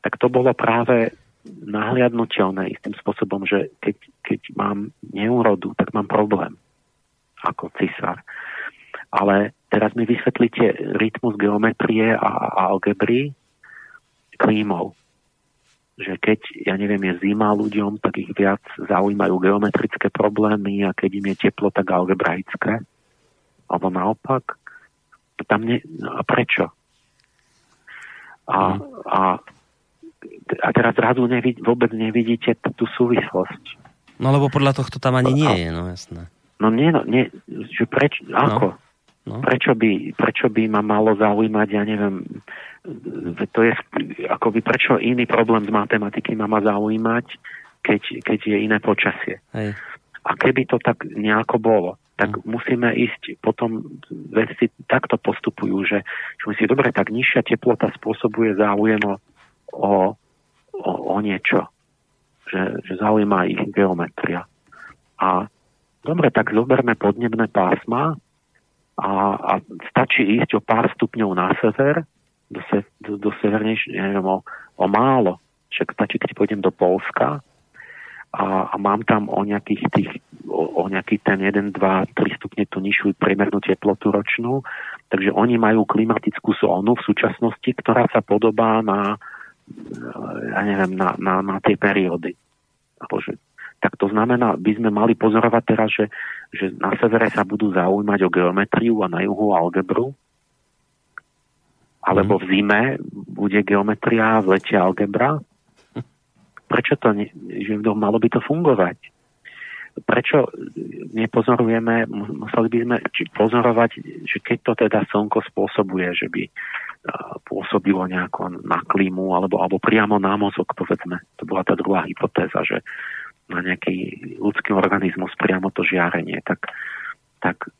tak to bolo práve nahliadnutelné istým spôsobom, že keď, keď mám neúrodu, tak mám problém ako cisár. Ale teraz mi vysvetlíte rytmus geometrie a, a algebry klímov že keď, ja neviem, je zima ľuďom, tak ich viac zaujímajú geometrické problémy a keď im je teplo, tak algebraické. Alebo naopak. Tam ne, a prečo? A, a, a teraz zrazu nevid, vôbec nevidíte tú súvislosť. No lebo podľa tohto tam ani nie je, no jasné. No nie, no, nie že preč, ako? No. No. Prečo, by, prečo by ma malo zaujímať, ja neviem, to je akoby prečo iný problém z matematiky ma má zaujímať, keď, keď je iné počasie. Hej. A keby to tak nejako bolo, tak no. musíme ísť potom, veci takto postupujú, že, že si dobre, tak nižšia teplota spôsobuje záujem o, o, o, o niečo. Že, že zaujíma ich geometria. A dobre, tak zoberme podnebné pásma a, a stačí ísť o pár stupňov na sever do, se, do, do severnejšie, neviem, o, o málo. Však stačí, keď pôjdem do Polska a a, mám tam o nejakých tých, o, o nejaký ten 1, 2, 3 stupne tú nižšiu priemernú teplotu ročnú, takže oni majú klimatickú zónu v súčasnosti, ktorá sa podobá na, ja neviem, na, na, na tie periódy. Bože, tak to znamená, by sme mali pozorovať teraz, že, že na severe sa budú zaujímať o geometriu a na juhu algebru, alebo v zime bude geometria, v lete algebra, Prečo to, ne, že malo by to fungovať? Prečo nepozorujeme, museli by sme pozorovať, že keď to teda slnko spôsobuje, že by pôsobilo nejako na klímu alebo, alebo priamo na mozog, povedzme. To bola tá druhá hypotéza, že na nejaký ľudský organizmus priamo to žiarenie, tak, tak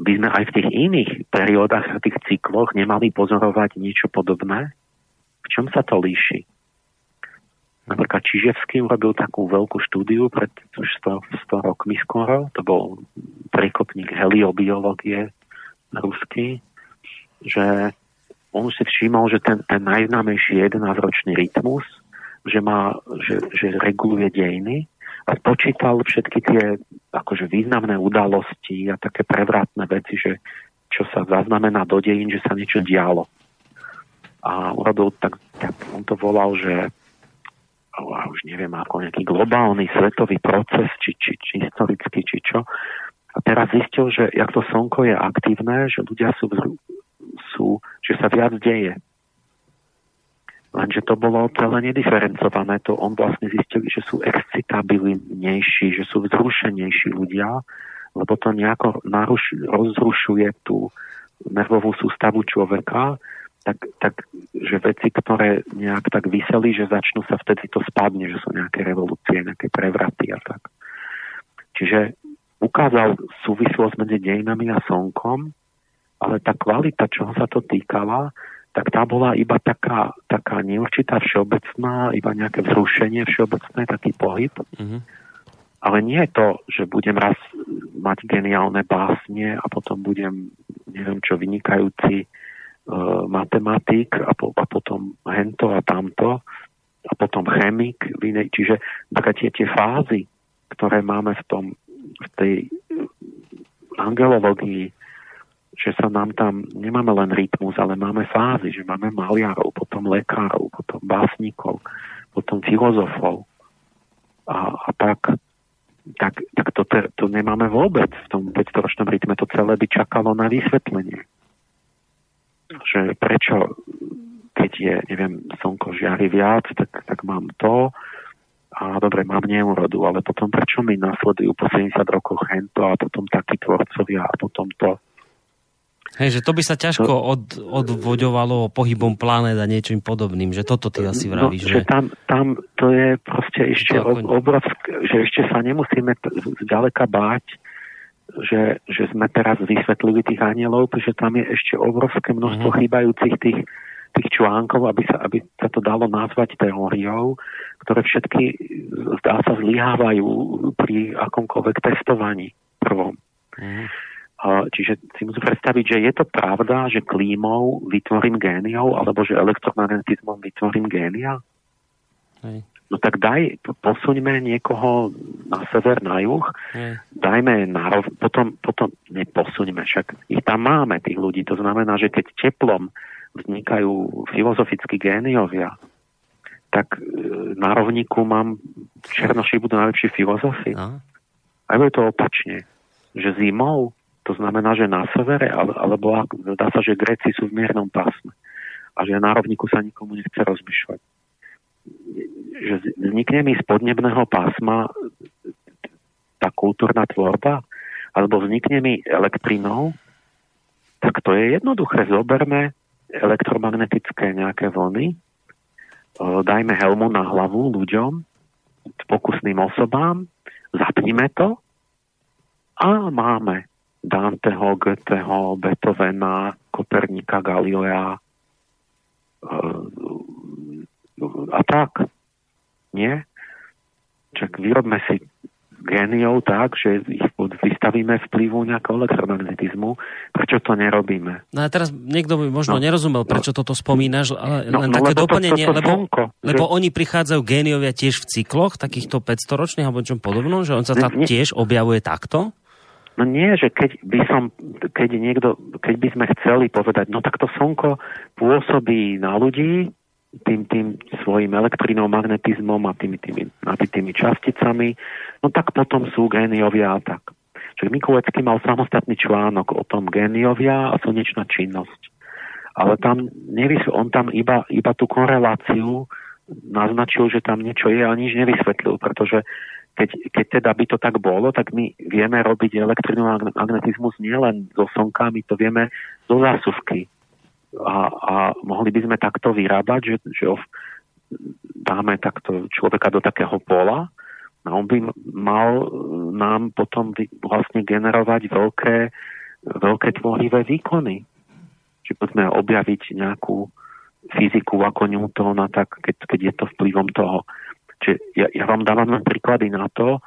by sme aj v tých iných periódach, v tých cykloch nemali pozorovať niečo podobné? V čom sa to líši? Napríklad Čiževský urobil takú veľkú štúdiu pred už 100, 100 rokmi skoro. To bol prekopník heliobiológie ruský, že on si všimol, že ten, ten najznámejší 11-ročný rytmus, že, má, že, že reguluje dejiny a spočítal všetky tie akože významné udalosti a také prevratné veci, že čo sa zaznamená do dejín, že sa niečo dialo. A urobil tak, tak on to volal, že a už neviem, ako nejaký globálny svetový proces, či, či, či historický, či čo. A teraz zistil, že jak to slnko je aktívne, že ľudia sú, sú že sa viac deje. Lenže to bolo celé nediferencované. To on vlastne zistil, že sú excitabilnejší, že sú vzrušenejší ľudia, lebo to nejako naruš, rozrušuje tú nervovú sústavu človeka tak, tak že veci, ktoré nejak tak vyseli, že začnú sa vtedy to spadne, že sú nejaké revolúcie, nejaké prevraty a tak. Čiže ukázal súvislosť medzi dejinami a slnkom, ale tá kvalita, čoho sa to týkala, tak tá bola iba taká, taká neurčitá všeobecná, iba nejaké vzrušenie všeobecné, taký pohyb. Mm-hmm. Ale nie je to, že budem raz mať geniálne básne a potom budem, neviem čo, vynikajúci E, matematik a, po, a potom hento a tamto a potom chemik. Čiže tie, tie fázy, ktoré máme v, tom, v tej angelológii, že sa nám tam, nemáme len rytmus, ale máme fázy, že máme maliarov, potom lekárov, potom básnikov, potom filozofov a, a tak, tak, tak to, to nemáme vôbec v tom 500-ročnom rytme. To celé by čakalo na vysvetlenie že prečo, keď je, neviem, slnko žiari viac, tak, tak mám to a dobre, mám neúrodu, ale potom prečo mi nasledujú po 70 rokoch hento a potom takí tvorcovia a potom to. Hej, že to by sa ťažko od, odvoďovalo pohybom planét a niečím podobným, že toto ty asi no, vravíš. No, že, že tam, tam to je proste ešte obrovské, že ešte sa nemusíme zďaleka báť, že, že sme teraz vysvetlili tých anielov, pretože tam je ešte obrovské množstvo uh-huh. chýbajúcich tých, tých článkov, aby sa, aby sa to dalo nazvať teóriou, ktoré všetky, zdá sa, zlyhávajú pri akomkoľvek testovaní prvom. Uh-huh. Čiže si musím predstaviť, že je to pravda, že klímou vytvorím géniov, alebo že elektromagnetizmom vytvorím génia? Hej no tak daj, posuňme niekoho na sever, na juh, mm. dajme na rov, potom, potom neposuňme, však ich tam máme, tých ľudí. To znamená, že keď teplom vznikajú filozofickí géniovia, tak e, na rovníku mám Černoši budú najlepší filozofi. No. Aj je to opačne. Že zimou, to znamená, že na severe, alebo dá sa, že Gréci sú v miernom pásme. A že na rovníku sa nikomu nechce rozmýšľať že vznikne mi z podnebného pásma tá kultúrna tvorba, alebo vznikne mi elektrinou, tak to je jednoduché. Zoberme elektromagnetické nejaké vlny, dajme helmu na hlavu ľuďom, pokusným osobám, zapnime to a máme Danteho, Goetheho, Beethovena, Kopernika, Galilea a tak. Nie? Čak vyrobme si géniov tak, že ich vystavíme vplyvu nejakého elektromagnetizmu. Prečo to nerobíme? No a teraz niekto by možno no, nerozumel, prečo no, toto spomínaš, ale no, len no, také doplnenie, to, to, to lebo, slnko, lebo že... oni prichádzajú géniovia tiež v cykloch, takýchto 500 ročných alebo čom podobnom, že on sa tam tiež objavuje takto? No nie, že keď by som, keď niekto, keď by sme chceli povedať, no tak to slnko pôsobí na ľudí tým, tým svojim elektrinou, magnetizmom a tými, tými nabitými časticami, no tak potom sú géniovia a tak. Čiže Mikulecký mal samostatný článok o tom géniovia a slnečná činnosť. Ale tam nevysl- on tam iba, iba tú koreláciu naznačil, že tam niečo je, ale nič nevysvetlil, pretože keď, keď teda by to tak bolo, tak my vieme robiť elektrinu a magnetizmus nielen so slnkami, to vieme zo zásuvky. A, a mohli by sme takto vyrábať, že, že dáme takto človeka do takého pola a on by mal nám potom vlastne generovať veľké, veľké tvorivé výkony. Či poďme objaviť nejakú fyziku ako Newtona, tak keď, keď je to vplyvom toho. Čiže ja, ja vám dávam príklady na to,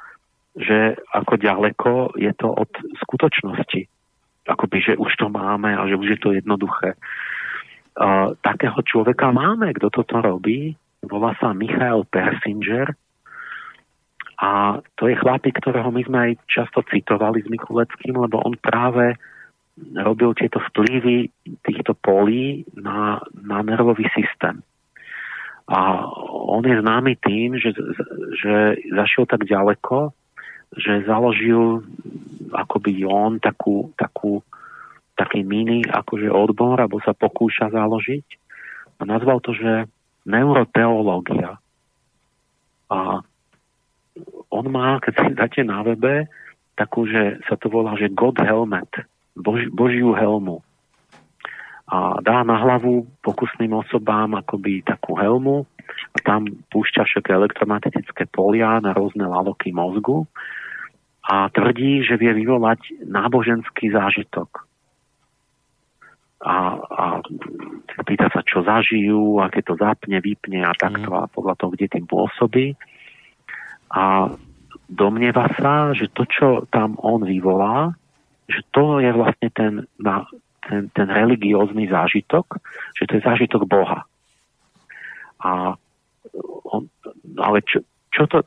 že ako ďaleko je to od skutočnosti. Akoby, že už to máme a že už je to jednoduché. Uh, takého človeka máme, kto toto robí. Volá sa Michael Persinger. A to je chlapík, ktorého my sme aj často citovali s Mikuleckým, lebo on práve robil tieto vplyvy týchto polí na, na nervový systém. A on je známy tým, že, že zašiel tak ďaleko, že založil akoby on takú, takú, taký mini akože odbor, alebo sa pokúša založiť a nazval to, že neuroteológia. A on má, keď si dáte na webe, takú, že sa to volá, že God Helmet, Bož, Božiu helmu a dá na hlavu pokusným osobám akoby takú helmu a tam púšťa všetky elektromagnetické polia na rôzne laloky mozgu a tvrdí, že vie vyvolať náboženský zážitok. A, a pýta sa, čo zažijú, aké to zapne, vypne a takto mm. a podľa toho, kde tým pôsobí. A domnieva sa, že to, čo tam on vyvolá, že to je vlastne ten, na, ten, ten religiózny zážitok, že to je zážitok Boha. A on, ale čo, čo to,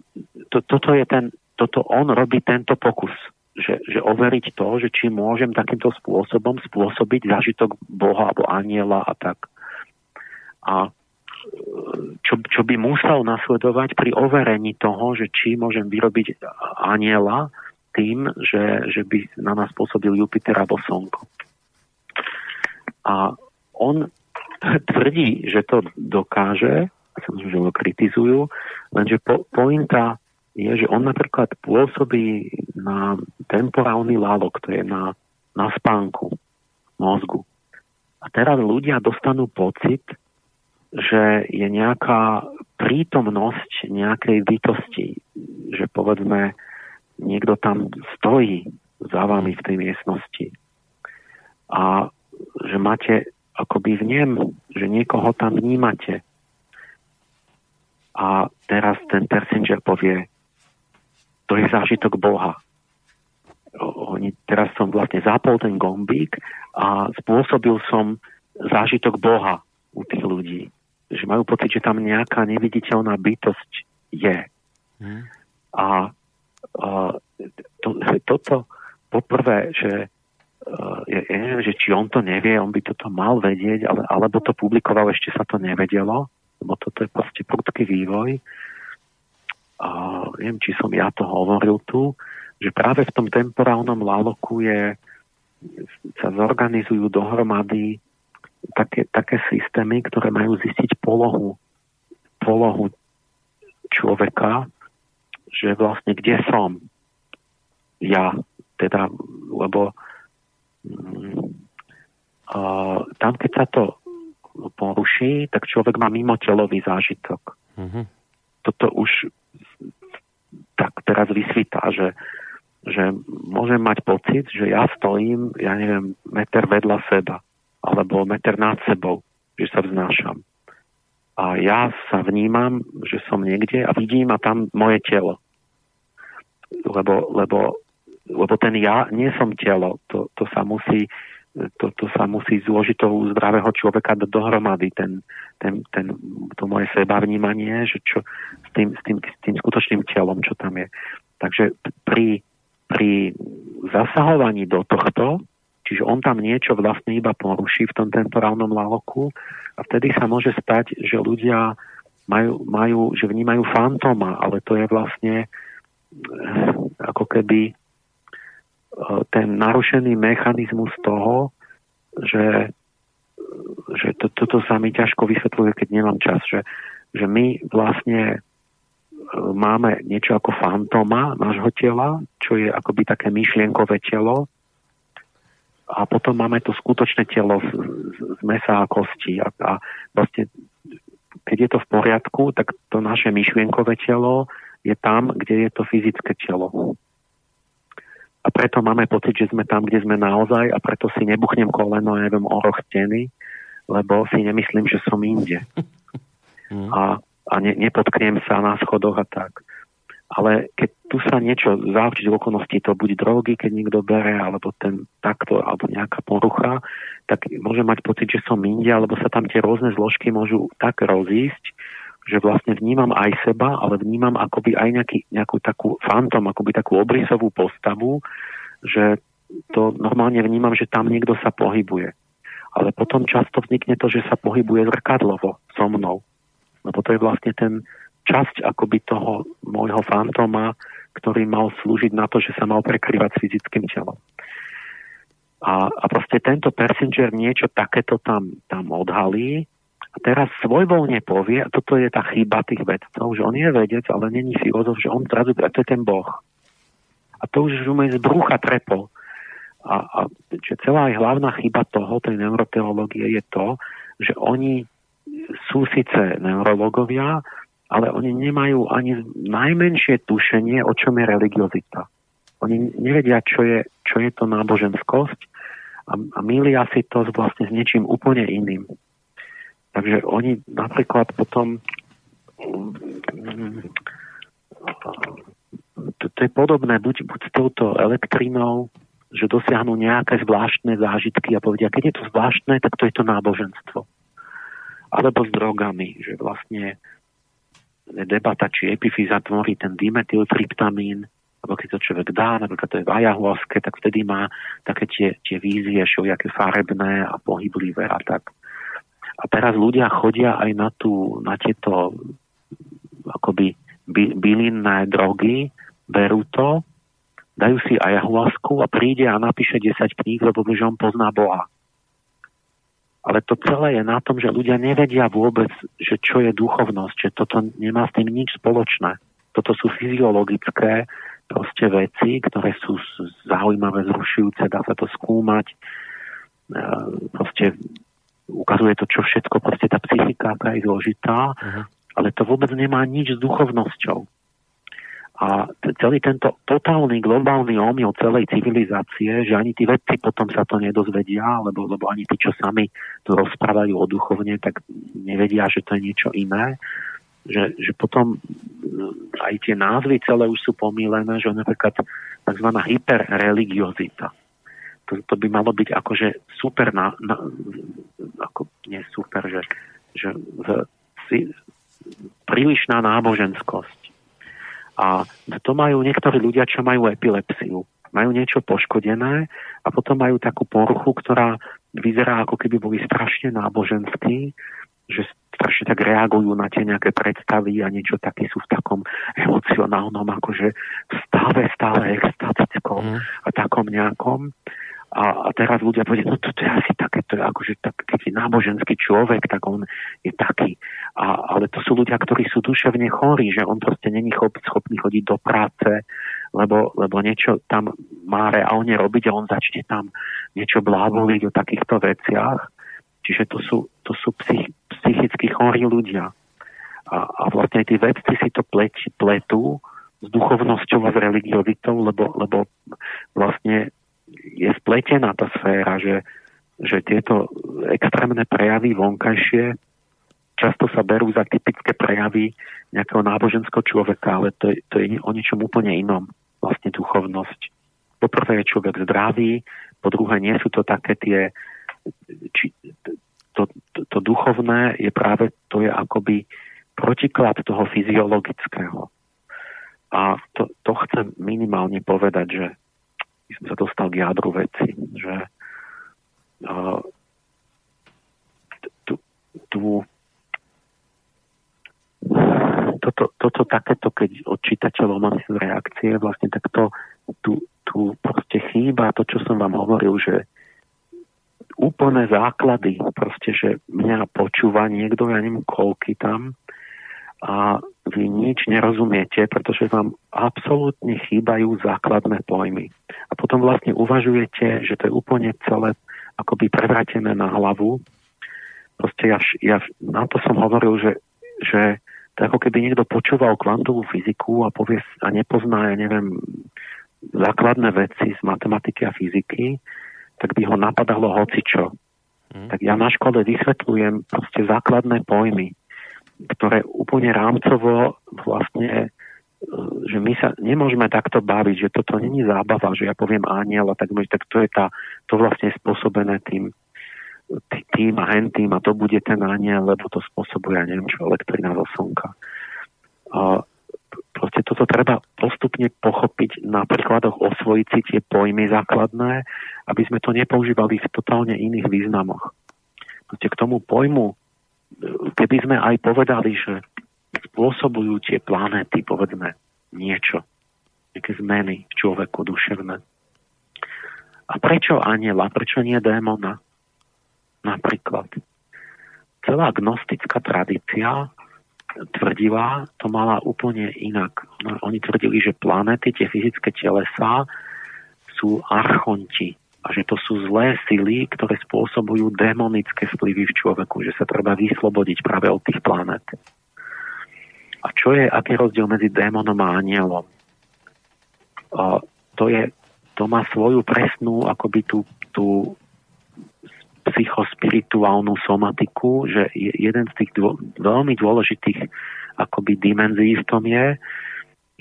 to, toto je ten, toto on robí tento pokus, že, že overiť to, že či môžem takýmto spôsobom spôsobiť zážitok Boha alebo aniela a tak. A čo, čo by musel nasledovať pri overení toho, že či môžem vyrobiť aniela tým, že, že by na nás pôsobil Jupiter alebo Slnko. A on tvrdí, že to dokáže, a samozrejme, že ho kritizujú, lenže po, pointa je, že on napríklad pôsobí na temporálny lálok, to je na, na spánku mozgu. A teraz ľudia dostanú pocit, že je nejaká prítomnosť nejakej bytosti, že povedzme niekto tam stojí za vami v tej miestnosti. A že máte akoby vnem, že niekoho tam vnímate. A teraz ten Persinger povie, to je zážitok Boha. Oni, teraz som vlastne zapol ten gombík a spôsobil som zážitok Boha u tých ľudí. Že majú pocit, že tam nejaká neviditeľná bytosť je. Hmm. A, a to, toto poprvé, že ja, ja neviem, že či on to nevie, on by toto mal vedieť, ale, alebo to publikoval, ešte sa to nevedelo, lebo toto je proste prudký vývoj. A neviem, či som ja to hovoril tu, že práve v tom temporálnom laloku je, sa zorganizujú dohromady také, také systémy, ktoré majú zistiť polohu, polohu človeka, že vlastne kde som ja, teda, lebo a tam, keď sa to poruší, tak človek má mimo telový zážitok. Mm-hmm. Toto už tak teraz vysvítá, že, že môžem mať pocit, že ja stojím, ja neviem, meter vedľa seba, alebo meter nad sebou, že sa vznášam. A ja sa vnímam, že som niekde a vidím a tam moje telo. lebo, lebo, lebo ten ja nie som telo, to, to sa musí to, to sa musí zložitou zdravého človeka dohromady, ten, ten, ten, to moje seba vnímanie, že čo, s, tým, s, tým, s tým skutočným telom, čo tam je. Takže pri, pri zasahovaní do tohto, čiže on tam niečo vlastne iba poruší v tom temporálnom laloku a vtedy sa môže stať, že ľudia majú, majú, že vnímajú fantoma, ale to je vlastne ako keby ten narušený mechanizmus toho, že, že to, toto sa mi ťažko vysvetľuje, keď nemám čas, že, že my vlastne eh, máme niečo ako fantoma nášho tela, čo je akoby také myšlienkové telo a potom máme to skutočné telo z, z, z mesa a kosti a, a vlastne keď je to v poriadku, tak to naše myšlienkové telo je tam, kde je to fyzické telo. A preto máme pocit, že sme tam, kde sme naozaj a preto si nebuchnem koleno, neviem, o roh steny, lebo si nemyslím, že som inde. Mm. A, a ne, nepotknem sa na schodoch a tak ale keď tu sa niečo za určitých okolností, to buď drogy, keď niekto bere, alebo ten takto, alebo nejaká porucha, tak môže mať pocit, že som inde, alebo sa tam tie rôzne zložky môžu tak rozísť, že vlastne vnímam aj seba, ale vnímam akoby aj nejaký, nejakú takú fantom, akoby takú obrysovú postavu, že to normálne vnímam, že tam niekto sa pohybuje. Ale potom často vznikne to, že sa pohybuje zrkadlovo so mnou. Lebo to je vlastne ten, časť akoby toho môjho fantoma, ktorý mal slúžiť na to, že sa mal prekrývať s fyzickým telom. A, a proste tento Persinger niečo takéto tam, tam odhalí a teraz svojvoľne povie, a toto je tá chyba tých vedcov, že on je vedec, ale není filozof, že on zrazu, a to je ten Boh. A to už mu z brucha trepol. A, a že celá aj hlavná chyba toho, tej neuroteológie je to, že oni sú síce neurologovia, ale oni nemajú ani najmenšie tušenie, o čom je religiozita. Oni nevedia, čo je, čo je to náboženskosť a, a milia si to vlastne s niečím úplne iným. Takže oni napríklad potom to, to je podobné buď, buď s touto elektrínou, že dosiahnu nejaké zvláštne zážitky a povedia, keď je to zvláštne, tak to je to náboženstvo. Alebo s drogami, že vlastne debata, či epifýza tvorí ten dimetyltryptamín, alebo keď to človek dá, napríklad to je v ayahuaske, tak vtedy má také tie, tie vízie všelijaké farebné a pohyblivé a tak. A teraz ľudia chodia aj na, tú, na tieto akoby bylinné drogy, berú to, dajú si ayahuasku a príde a napíše 10 kníh, lebo že on pozná Boha. Ale to celé je na tom, že ľudia nevedia vôbec, že čo je duchovnosť, že toto nemá s tým nič spoločné. Toto sú fyziologické proste veci, ktoré sú zaujímavé, zrušujúce, dá sa to skúmať. E, proste ukazuje to, čo všetko, proste tá psychika, aká je zložitá, uh-huh. ale to vôbec nemá nič s duchovnosťou. A celý tento totálny globálny omyl celej civilizácie, že ani tí vedci potom sa to nedozvedia, lebo, lebo ani tí, čo sami tu rozprávajú o duchovne, tak nevedia, že to je niečo iné. Že, že potom mm, aj tie názvy celé už sú pomílené, že napríklad tzv. hyperreligiozita. To, to by malo byť akože super, na, na, ako, nie super, že, že v, si, prílišná náboženskosť a to majú niektorí ľudia, čo majú epilepsiu. Majú niečo poškodené a potom majú takú poruchu, ktorá vyzerá ako keby boli strašne náboženskí, že strašne tak reagujú na tie nejaké predstavy a niečo také sú v takom emocionálnom akože stave stále extatickom mm. a takom nejakom. A, a teraz ľudia povedia, no to, to je asi také, to je akože tak, keď je náboženský človek, tak on je taký. A, ale to sú ľudia, ktorí sú duševne chorí, že on proste není schopný chodiť do práce, lebo, lebo niečo tam má reálne robiť a on začne tam niečo bláboliť o takýchto veciach. Čiže to sú, to sú psych, psychicky chorí ľudia. A, a vlastne tí vedci si to plet, pletú s duchovnosťou a s religiozitou, lebo, lebo vlastne je spletená tá sféra, že, že tieto extrémne prejavy vonkajšie často sa berú za typické prejavy nejakého náboženského človeka, ale to, to je o niečom úplne inom. vlastne duchovnosť. Po prvé je človek zdravý, po druhé nie sú to také tie či, to, to, to duchovné je práve, to je akoby protiklad toho fyziologického. A to, to chcem minimálne povedať, že som sa dostal k jadru veci, že tu, tu toto, toto takéto, keď od čitateľov mám reakcie, vlastne tak to tu, tu proste chýba to, čo som vám hovoril, že úplné základy, proste, že mňa počúva niekto, ja neviem, koľky tam a vy nič nerozumiete, pretože vám absolútne chýbajú základné pojmy. A potom vlastne uvažujete, že to je úplne celé akoby prevrátené na hlavu. Proste ja, ja na to som hovoril, že, že to ako keby niekto počúval kvantovú fyziku a povie a nepozná, ja neviem, základné veci z matematiky a fyziky, tak by ho napadalo hocičo. Hmm. Tak ja na škole vysvetľujem proste základné pojmy, ktoré úplne rámcovo vlastne e, že my sa nemôžeme takto baviť, že toto není zábava, že ja poviem aniel a tak, tak to je tá, to vlastne spôsobené tým, tým a hentým a to bude ten aniel, lebo to spôsobuje, ja neviem čo, elektrina zo slnka. A proste toto treba postupne pochopiť na príkladoch osvojiť si tie pojmy základné, aby sme to nepoužívali v totálne iných významoch. Proste k tomu pojmu, keby sme aj povedali, že spôsobujú tie planéty, povedzme, niečo, nejaké zmeny v človeku duševné. A prečo aniela, prečo nie démona? Napríklad. Celá gnostická tradícia tvrdila, to mala úplne inak. No, oni tvrdili, že planéty, tie fyzické telesa sú archonti a že to sú zlé sily, ktoré spôsobujú demonické vplyvy v človeku, že sa treba vyslobodiť práve od tých planét. A čo je, aký rozdiel medzi démonom a anielom? A to, je, to má svoju presnú, akoby tú, tú psychospirituálnu somatiku, že jeden z tých dô, veľmi dôležitých akoby dimenzií v tom je,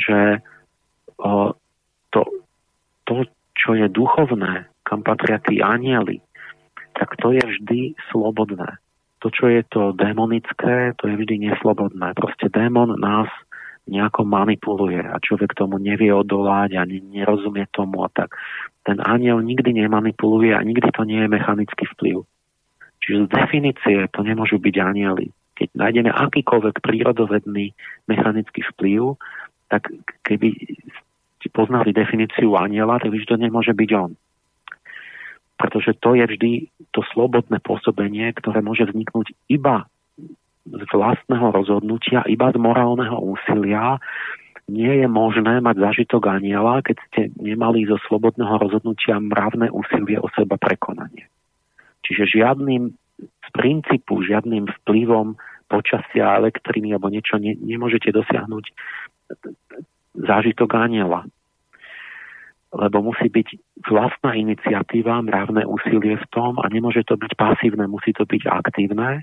že o, to, to, čo je duchovné, kam patria tí anieli, tak to je vždy slobodné. To, čo je to démonické, to je vždy neslobodné. Proste démon nás nejako manipuluje a človek tomu nevie odolať a nerozumie tomu a tak. Ten aniel nikdy nemanipuluje a nikdy to nie je mechanický vplyv. Čiže z definície to nemôžu byť anieli. Keď nájdeme akýkoľvek prírodovedný mechanický vplyv, tak keby ste poznali definíciu aniela, tak už to nemôže byť on. Pretože to je vždy to slobodné pôsobenie, ktoré môže vzniknúť iba z vlastného rozhodnutia, iba z morálneho úsilia. Nie je možné mať zažitok aniela, keď ste nemali zo slobodného rozhodnutia mravné úsilie o seba prekonanie. Čiže žiadnym z princípu, žiadnym vplyvom počasia, elektriny alebo niečo ne, nemôžete dosiahnuť zážitok aniela. Lebo musí byť vlastná iniciatíva, mravné úsilie v tom a nemôže to byť pasívne, musí to byť aktívne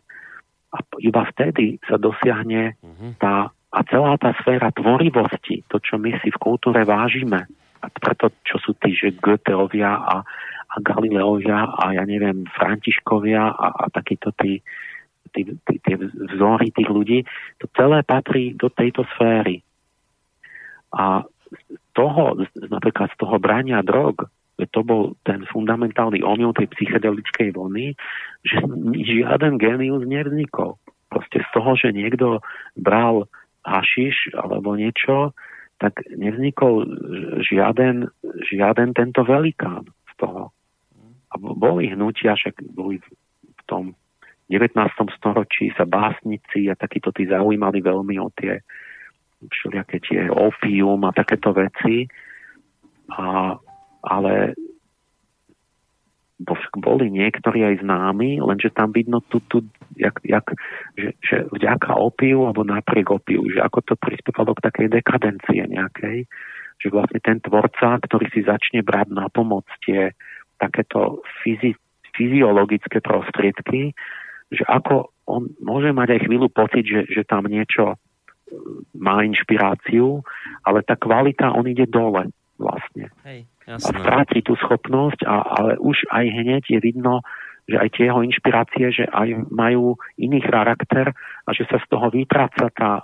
a iba vtedy sa dosiahne mhm. tá a celá tá sféra tvorivosti, to, čo my si v kultúre vážime, a preto, čo sú tí, že Goetheovia a, a Galileovia a ja neviem, Františkovia a, a takíto tí, tí, tí, tie vzory tých ľudí, to celé patrí do tejto sféry. A toho, napríklad z toho brania drog, to bol ten fundamentálny omyl tej psychedelickej vlny, že žiaden genius nevznikol. Proste z toho, že niekto bral hašiš alebo niečo, tak nevznikol žiaden, žiaden tento velikán z toho. A boli hnutia, však boli v tom 19. storočí sa básnici a takíto tí zaujímali veľmi o tie všelijaké tie opium a takéto veci. A ale boli niektorí aj známi, lenže tam vidno tu, tu jak, jak, že, že vďaka opiu alebo napriek opiu, že ako to prispievalo k takej dekadencie nejakej, že vlastne ten tvorca, ktorý si začne brať na pomoc tie takéto fyzi, fyziologické prostriedky, že ako on môže mať aj chvíľu pocit, že, že tam niečo má inšpiráciu, ale tá kvalita, on ide dole vlastne. Hej, a stráti tú schopnosť, a, ale už aj hneď je vidno, že aj tie jeho inšpirácie, že aj majú iný charakter a že sa z toho vytráca tá,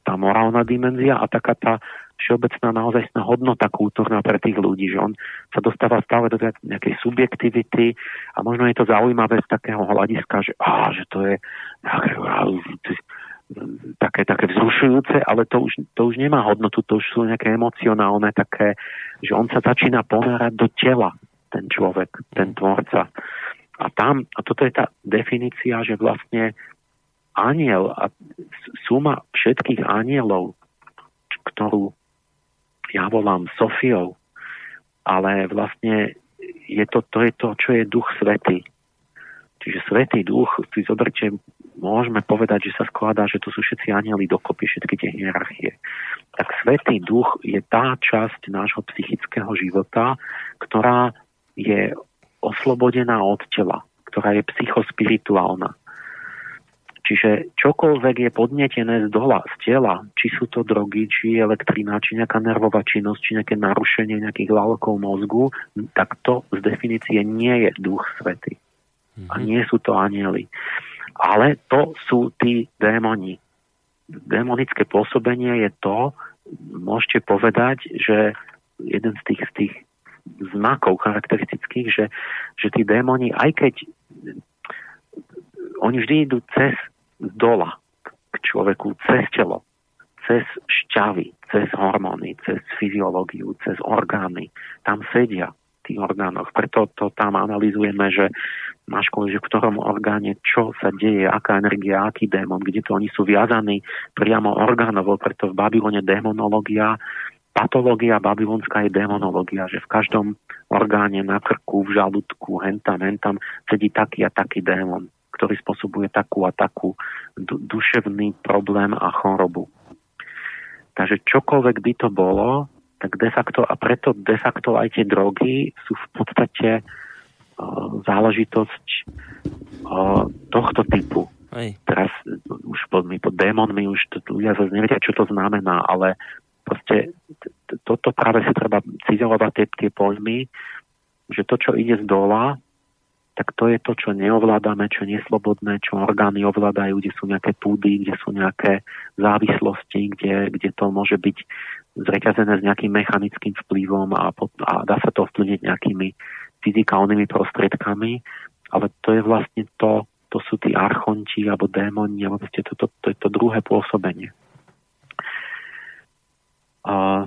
tá morálna dimenzia a taká tá všeobecná naozaj hodnota kultúrna pre tých ľudí, že on sa dostáva stále do nejakej subjektivity a možno je to zaujímavé z takého hľadiska, že, á, že to je také, také vzrušujúce, ale to už, to už nemá hodnotu, to už sú nejaké emocionálne také, že on sa začína ponárať do tela, ten človek, ten tvorca. A tam, a toto je tá definícia, že vlastne aniel a suma všetkých anielov, ktorú ja volám Sofiou, ale vlastne je to, to je to, čo je duch svetý. Čiže svetý duch, si zoberte môžeme povedať, že sa skladá, že to sú všetci anieli dokopy, všetky tie hierarchie. Tak Svetý duch je tá časť nášho psychického života, ktorá je oslobodená od tela, ktorá je psychospirituálna. Čiže čokoľvek je podnetené z dola, z tela, či sú to drogy, či elektrina, či nejaká nervová činnosť, či nejaké narušenie nejakých lalokov mozgu, tak to z definície nie je duch svety. A mhm. nie sú to anieli. Ale to sú tí démoni. Démonické pôsobenie je to, môžete povedať, že jeden z tých, z tých znakov charakteristických, že, že tí démoni, aj keď oni vždy idú cez dola k človeku, cez telo, cez šťavy, cez hormóny, cez fyziológiu, cez orgány. Tam sedia tých orgánoch. Preto to tam analizujeme, že škole, že v ktorom orgáne čo sa deje, aká energia, aký démon, kde to oni sú viazaní priamo orgánovo, preto v Babylone démonológia, patológia babylonská je démonológia, že v každom orgáne na krku, v žalúdku, hentam, hentam sedí taký a taký démon, ktorý spôsobuje takú a takú duševný problém a chorobu. Takže čokoľvek by to bolo, tak de facto, a preto de facto aj tie drogy sú v podstate záležitosť tohto typu. Aj. Teraz už pod, my pod démonmi už to, ľudia zase nevedia, čo to znamená, ale proste toto práve si treba cizelovať tie, tie pojmy, že to, čo ide z dola, tak to je to, čo neovládame, čo neslobodné, čo orgány ovládajú, kde sú nejaké púdy, kde sú nejaké závislosti, kde, kde to môže byť zreťazené s nejakým mechanickým vplyvom a, pot, a dá sa to vplyvniť nejakými fyzikálnymi prostriedkami, ale to je vlastne to, to sú tí archonti alebo démoni, alebo to, to, to, to je to druhé pôsobenie. A,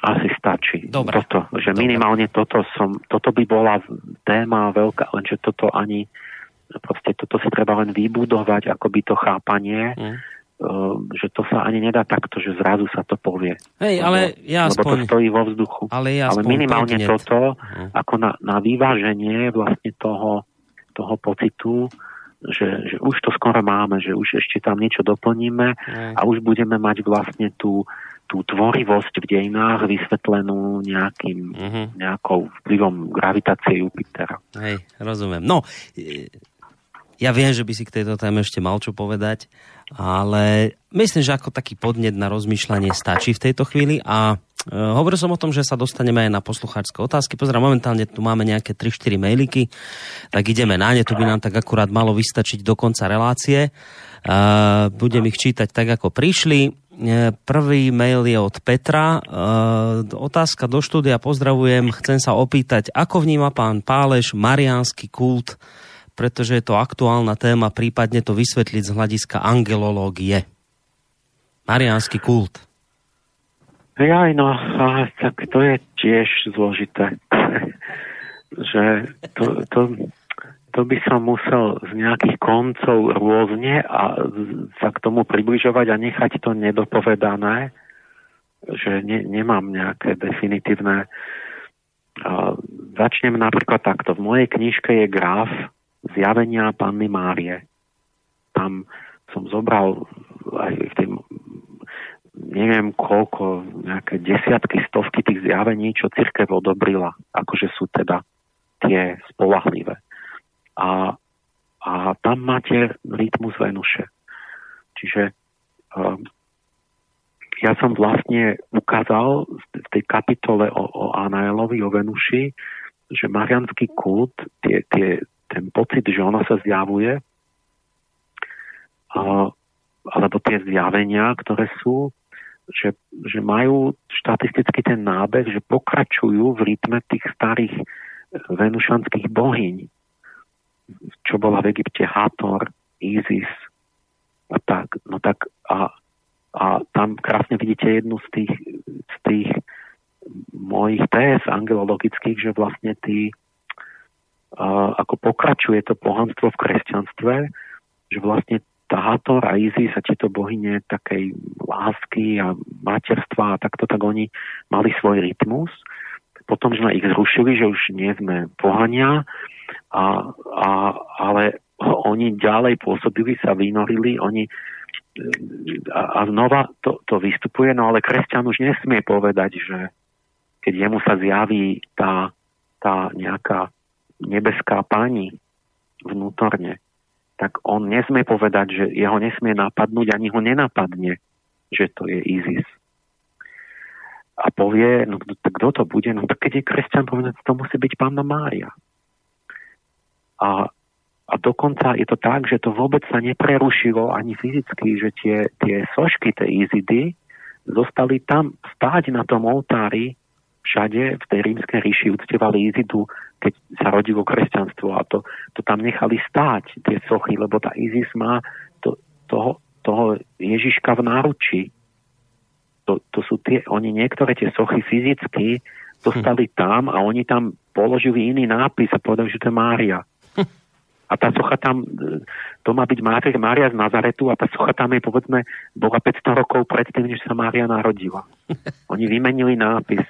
asi stačí. Dobre. Toto, že Dobre. minimálne toto som, toto by bola téma veľká, lenže toto ani proste toto si treba len vybudovať, akoby to chápanie, mm. Ehm, že to sa ani nedá takto, že zrazu sa to povie. Hej, ale ja lebo aspoň... to stojí vo vzduchu. Ale, ja ale minimálne prednet. toto, uh-huh. ako na, na vyváženie vlastne toho, toho pocitu, že, že už to skoro máme, že už ešte tam niečo doplníme uh-huh. a už budeme mať vlastne tú, tú tvorivosť v dejinách vysvetlenú nejakým, uh-huh. nejakou vplyvom gravitácie Jupitera. Hej, rozumiem. No, ja viem, že by si k tejto téme ešte mal čo povedať, ale myslím, že ako taký podnet na rozmýšľanie stačí v tejto chvíli a e, hovoril som o tom, že sa dostaneme aj na poslucháčské otázky. Pozerám, momentálne tu máme nejaké 3-4 mailiky, tak ideme na ne, tu by nám tak akurát malo vystačiť do konca relácie. E, budem ich čítať tak, ako prišli. E, prvý mail je od Petra. Otázka do štúdia, pozdravujem. Chcem sa opýtať, ako vníma pán Páleš mariánsky kult pretože je to aktuálna téma, prípadne to vysvetliť z hľadiska angelológie. Mariánsky kult. Jaj, no, tak to je tiež zložité. že to, to, to by som musel z nejakých koncov rôzne a sa k tomu približovať a nechať to nedopovedané, že ne, nemám nejaké definitívne. Uh, začnem napríklad takto. V mojej knižke je graf zjavenia Panny Márie. Tam som zobral aj v tým neviem koľko, nejaké desiatky, stovky tých zjavení, čo církev odobrila, akože sú teda tie spolahlivé. A, a tam máte rytmus Venuše. Čiže uh, ja som vlastne ukázal v tej kapitole o, o Anaelovi, o Venuši, že marianský kult, tie, tie, ten pocit, že ona sa zjavuje, alebo tie zjavenia, ktoré sú, že, že majú štatisticky ten nábeh, že pokračujú v rytme tých starých venušanských bohyň, čo bola v Egypte Hathor, Isis a tak. No tak a, a tam krásne vidíte jednu z tých, z tých mojich téz angelologických, že vlastne tí, ako pokračuje to pohanstvo v kresťanstve, že vlastne tá Hathor a Isis a tieto bohyne takej lásky a materstva a takto, tak oni mali svoj rytmus. Potom sme ich zrušili, že už nie sme pohania, a, a, ale oni ďalej pôsobili, sa vynorili, oni a, a znova to, to vystupuje, no ale kresťan už nesmie povedať, že keď jemu sa zjaví tá, tá nejaká nebeská pani vnútorne, tak on nesmie povedať, že jeho nesmie napadnúť, ani ho nenapadne, že to je ISIS. A povie, no kto to bude? No tak keď je kresťan, povie, to musí byť pána Mária. A, a dokonca je to tak, že to vôbec sa neprerušilo ani fyzicky, že tie, tie sošky tej Izidy zostali tam stáť na tom oltári všade v tej rímskej ríši uctievali Izidu keď sa rodilo kresťanstvo a to, to tam nechali stáť, tie sochy, lebo tá Isis má to, toho, toho Ježiška v náručí. To, to sú tie, oni niektoré tie sochy fyzicky dostali hm. tam a oni tam položili iný nápis a povedali, že to je Mária. A tá socha tam, to má byť Mária, Mária z Nazaretu a tá socha tam je, povedzme, bola 500 rokov predtým, než sa Mária narodila. Oni vymenili nápis.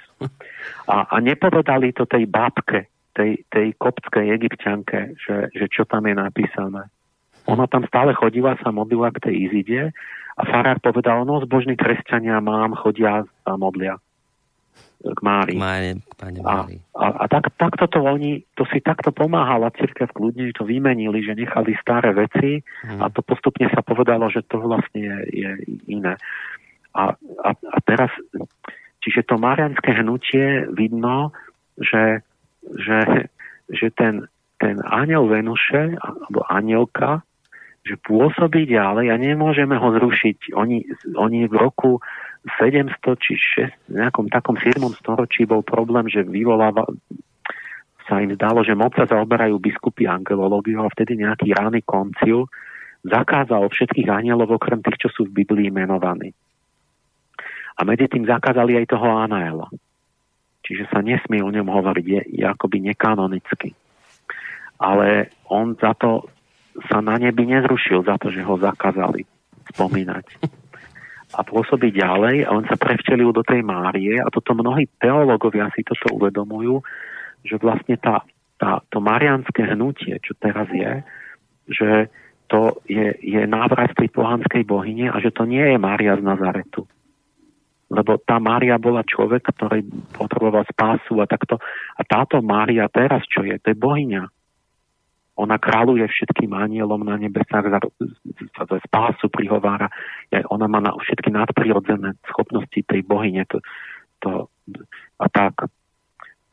A, a nepovedali to tej bábke, tej, tej koptskej egyptianke, že, že čo tam je napísané. Ona tam stále chodila, sa modlila k tej Izide a farár povedal, no zbožní kresťania mám, chodia a modlia k Mári. Máne, a, a, a tak, takto to oni, to si takto pomáhala církev kľudne, že to vymenili, že nechali staré veci hmm. a to postupne sa povedalo, že to vlastne je, je iné. A, a, a teraz, čiže to marianské hnutie vidno, že že, že ten, ten aniel Venuše, alebo anielka, že pôsobí ďalej a nemôžeme ho zrušiť. Oni, oni v roku 700 či 6, v nejakom takom 7. storočí bol problém, že vyvoláva, sa im zdalo, že moc sa zaoberajú biskupy angelológiou a vtedy nejaký rány koncil zakázal všetkých anielov okrem tých, čo sú v Biblii menovaní. A medzi tým zakázali aj toho Anaela. Čiže sa nesmie o ňom hovoriť, je, je akoby nekanonický. Ale on za to sa na nebi nezrušil, za to, že ho zakázali spomínať. A pôsobí ďalej a on sa prevčelil do tej Márie a toto mnohí teológovia si toto uvedomujú, že vlastne tá, tá, to marianské hnutie, čo teraz je, že to je, je návrat tej pohanskej bohyne a že to nie je Mária z Nazaretu lebo tá Mária bola človek, ktorý potreboval spásu a takto. A táto Mária teraz, čo je, to je bohyňa. Ona kráľuje všetkým anielom na nebesách, za, za, za spásu prihovára. Ona má na všetky nadprirodzené schopnosti tej bohyne. To, to, a tak.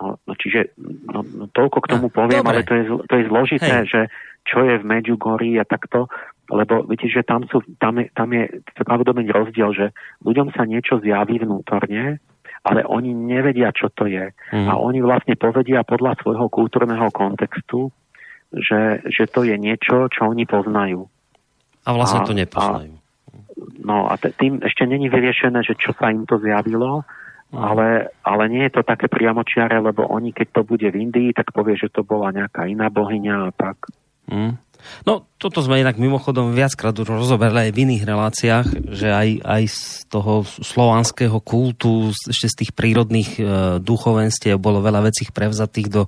No, no čiže no, no, toľko k tomu poviem, Dobre. ale to je, to je zložité, Hej. že čo je v Medjugorji a takto lebo viete, že tam, sú, tam, je, tam je pravdobný rozdiel, že ľuďom sa niečo zjaví vnútorne, ale oni nevedia, čo to je. Mm. A oni vlastne povedia podľa svojho kultúrneho kontextu, že, že to je niečo, čo oni poznajú. A vlastne a, to nepoznajú. A, no a tým ešte není vyriešené, že čo sa im to zjavilo, mm. ale, ale nie je to také priamočiare, lebo oni, keď to bude v Indii, tak povie, že to bola nejaká iná bohyňa a tak. Mm. No, toto sme inak mimochodom viackrát rozoberali aj v iných reláciách, že aj, aj z toho slovanského kultu, ešte z tých prírodných e, duchovenstiev bolo veľa vecí prevzatých do,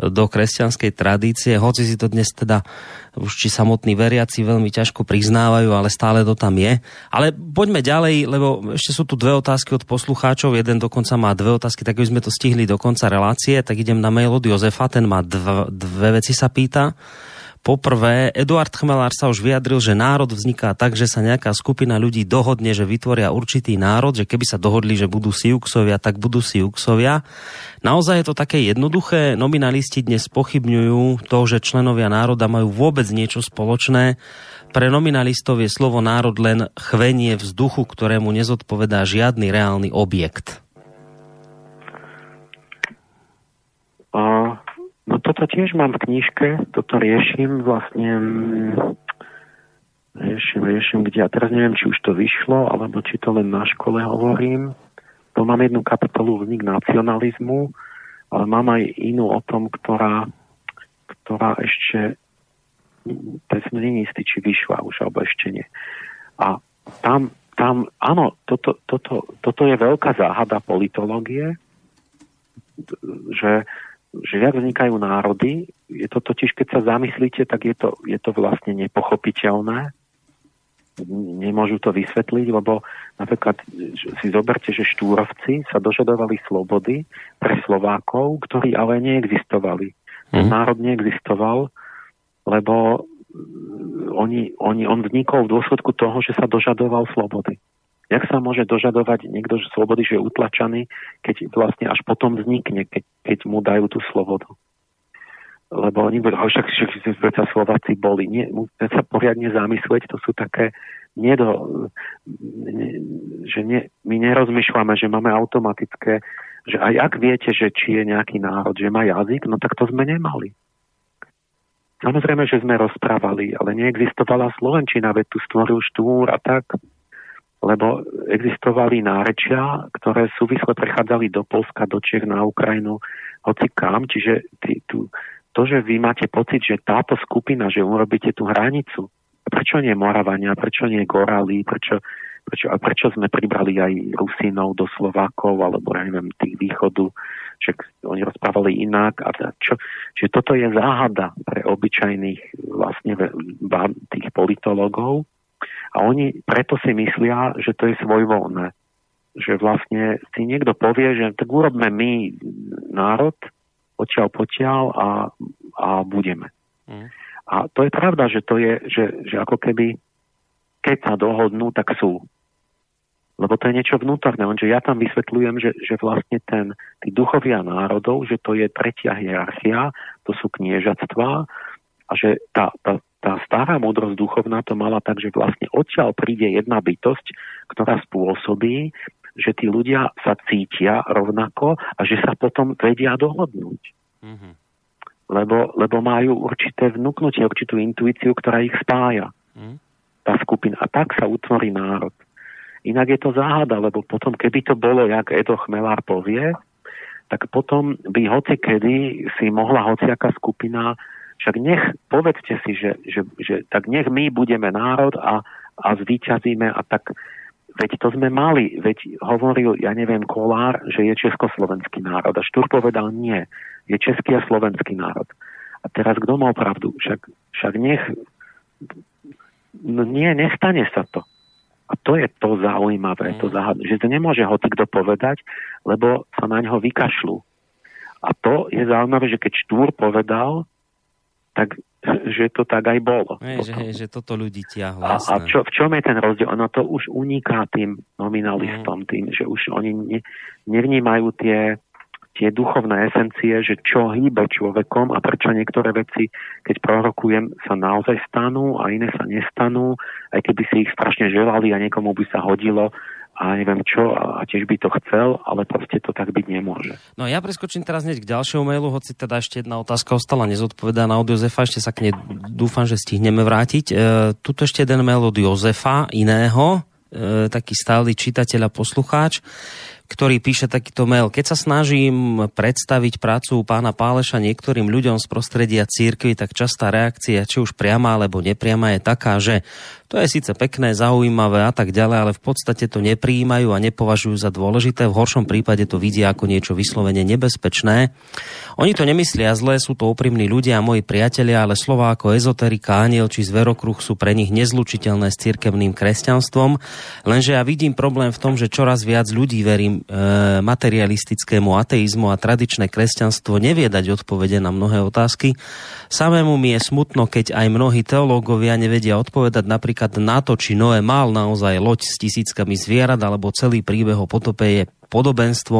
do kresťanskej tradície, hoci si to dnes teda už či samotní veriaci veľmi ťažko priznávajú, ale stále to tam je. Ale poďme ďalej, lebo ešte sú tu dve otázky od poslucháčov, jeden dokonca má dve otázky, tak by sme to stihli do konca relácie, tak idem na mail od Jozefa, ten má dve, dve veci sa pýta. Poprvé, Eduard Chmelár sa už vyjadril, že národ vzniká tak, že sa nejaká skupina ľudí dohodne, že vytvoria určitý národ, že keby sa dohodli, že budú Siuxovia, tak budú Siuxovia. Naozaj je to také jednoduché. Nominalisti dnes pochybňujú to, že členovia národa majú vôbec niečo spoločné. Pre nominalistov je slovo národ len chvenie vzduchu, ktorému nezodpovedá žiadny reálny objekt. No toto tiež mám v knižke, toto riešim vlastne riešim, riešim, kde a teraz neviem, či už to vyšlo, alebo či to len na škole hovorím. To mám jednu kapitolu vznik nacionalizmu, ale mám aj inú o tom, ktorá, ktorá ešte to som není istý, či vyšla už, alebo ešte nie. A tam, tam áno, toto, toto, toto je veľká záhada politológie, že že jak vznikajú národy, je to totiž, keď sa zamyslíte, tak je to, je to vlastne nepochopiteľné. Nemôžu to vysvetliť, lebo napríklad si zoberte, že štúrovci sa dožadovali slobody pre Slovákov, ktorí ale neexistovali. Mm. Národ neexistoval, lebo oni, oni, on vznikol v dôsledku toho, že sa dožadoval slobody. Jak sa môže dožadovať niekto že slobody, že je utlačaný, keď vlastne až potom vznikne, keď, keď mu dajú tú slobodu. Lebo oni budú, však, však, však Slováci boli. Nie, musíte sa poriadne zamyslieť, to sú také nedo, ne, že ne, my nerozmýšľame, že máme automatické, že aj ak viete, že či je nejaký národ, že má jazyk, no tak to sme nemali. Samozrejme, že sme rozprávali, ale neexistovala Slovenčina, veď tu stvoril štúr a tak lebo existovali nárečia, ktoré súvisle prechádzali do Polska, do Čech, na Ukrajinu, hoci kam, čiže ty, tu, to, že vy máte pocit, že táto skupina, že urobíte tú hranicu, prečo nie Moravania, prečo nie Gorali, prečo, prečo, a prečo sme pribrali aj Rusinov do Slovákov, alebo ja neviem, tých východu, že oni rozprávali inak. A čo, že toto je záhada pre obyčajných vlastne tých politologov, a oni preto si myslia, že to je svojvoľné. Že vlastne si niekto povie, že tak urobme my národ, odtiaľ potiaľ a, a budeme. Mm. A to je pravda, že to je, že, že ako keby keď sa dohodnú, tak sú. Lebo to je niečo vnútorné. Lenže ja tam vysvetľujem, že, že vlastne ten, tí duchovia národov, že to je tretia hierarchia, to sú kniežatstva a že tá, tá, tá stará múdrosť duchovná to mala tak, že vlastne odtiaľ príde jedna bytosť, ktorá spôsobí, že tí ľudia sa cítia rovnako a že sa potom vedia dohodnúť. Mm-hmm. Lebo, lebo majú určité vnúknutie, určitú intuíciu, ktorá ich spája. Mm-hmm. Tá skupina. A tak sa utvorí národ. Inak je to záhada, lebo potom, keby to bolo, jak Edo Chmelár povie, tak potom by hoci kedy si mohla hociaká skupina však nech, povedzte si, že, že, že tak nech my budeme národ a, a zvíťazíme a tak Veď to sme mali, veď hovoril, ja neviem, Kolár, že je československý národ. A Štúr povedal, nie, je český a slovenský národ. A teraz kto mal pravdu? Však, však nech... No nie, nestane sa to. A to je to zaujímavé, to záhadné, že to nemôže ho kto povedať, lebo sa na ňo vykašľú. A to je zaujímavé, že keď Štúr povedal, tak že to tak aj bolo. Hej, že, hej, že toto ľudí tiahlo. A, a čo, v čom je ten rozdiel? Ono to už uniká tým nominalistom, mm. tým, že už oni ne, nevnímajú tie, tie duchovné esencie, že čo hýbe človekom a prečo niektoré veci, keď prorokujem, sa naozaj stanú a iné sa nestanú, aj keby si ich strašne želali a niekomu by sa hodilo, a neviem čo a tiež by to chcel, ale proste to tak byť nemôže. No ja preskočím teraz hneď k ďalšiemu mailu, hoci teda ešte jedna otázka ostala nezodpovedaná od Jozefa, ešte sa k nej dúfam, že stihneme vrátiť. E, tuto ešte jeden mail od Jozefa, iného, e, taký stály čitateľ a poslucháč ktorý píše takýto mail. Keď sa snažím predstaviť prácu pána Páleša niektorým ľuďom z prostredia církvy, tak častá reakcia, či už priama alebo nepriama, je taká, že to je síce pekné, zaujímavé a tak ďalej, ale v podstate to nepríjmajú a nepovažujú za dôležité. V horšom prípade to vidia ako niečo vyslovene nebezpečné. Oni to nemyslia zle, sú to úprimní ľudia a moji priatelia, ale slova ako ezoterika, aniel či zverokruh sú pre nich nezlučiteľné s cirkevným kresťanstvom. Lenže ja vidím problém v tom, že čoraz viac ľudí, verím, e, materialistickému ateizmu a tradičné kresťanstvo nevie dať odpovede na mnohé otázky. Samému mi je smutno, keď aj mnohí teológovia nevedia odpovedať napríklad na to, či Noé mal naozaj loď s tisíckami zvierat, alebo celý príbeh o potope je podobenstvo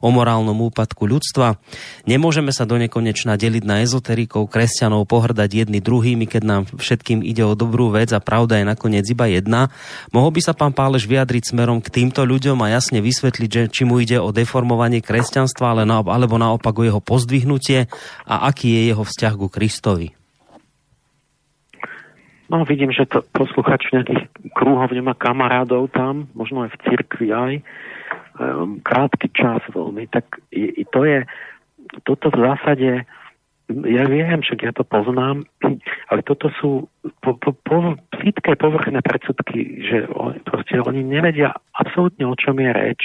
o morálnom úpadku ľudstva. Nemôžeme sa do nekonečna deliť na ezoterikov, kresťanov, pohrdať jedni druhými, keď nám všetkým ide o dobrú vec a pravda je nakoniec iba jedna. Mohol by sa pán Páleš vyjadriť smerom k týmto ľuďom a jasne vysvetliť, že či mu ide o deformovanie kresťanstva ale na, alebo naopak o jeho pozdvihnutie a aký je jeho vzťah ku Kristovi? No vidím, že to posluchač nejakých krúhov nemá kamarádov tam, možno aj v cirkvi aj. Ehm, krátky čas veľmi, tak i, i to je, toto v zásade, ja viem, však ja to poznám, ale toto sú po, po, po, plítke povrchné predsudky, že on, proste oni nevedia absolútne o čom je reč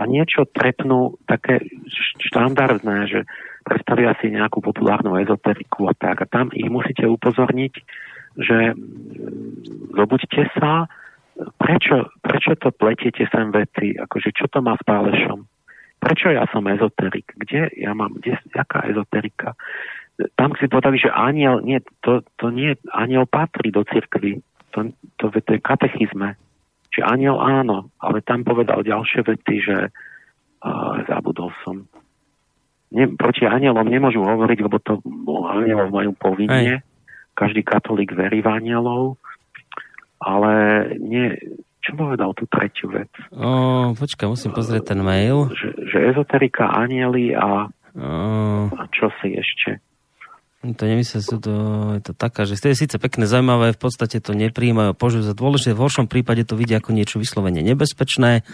a niečo trepnú také štandardné, že predstavia si nejakú populárnu ezoteriku a tak. A tam ich musíte upozorniť, že zobuďte sa, prečo, prečo to pletiete sem veci, akože čo to má s pálešom? Prečo ja som ezoterik? Kde ja mám, kde, jaká ezoterika? Tam si povedali, že aniel, nie, to, to nie, aniel patrí do cirkvy. To, to, to je katechizme. Čiže aniel áno, ale tam povedal ďalšie vety, že uh, zabudol som. Ne, proti anielom nemôžu hovoriť, lebo to anielov majú povinne. Aj. Každý katolík verí v anielov ale nie, čo povedal tú tretiu vec? O, počkaj, musím pozrieť ten mail. Že, že ezoterika, anieli a, o... a čo si ešte? To nemyslím, sú to, je to taká, že to je síce pekné, zaujímavé, v podstate to nepríjmajú, požujú za dôležité, v horšom prípade to vidia ako niečo vyslovene nebezpečné,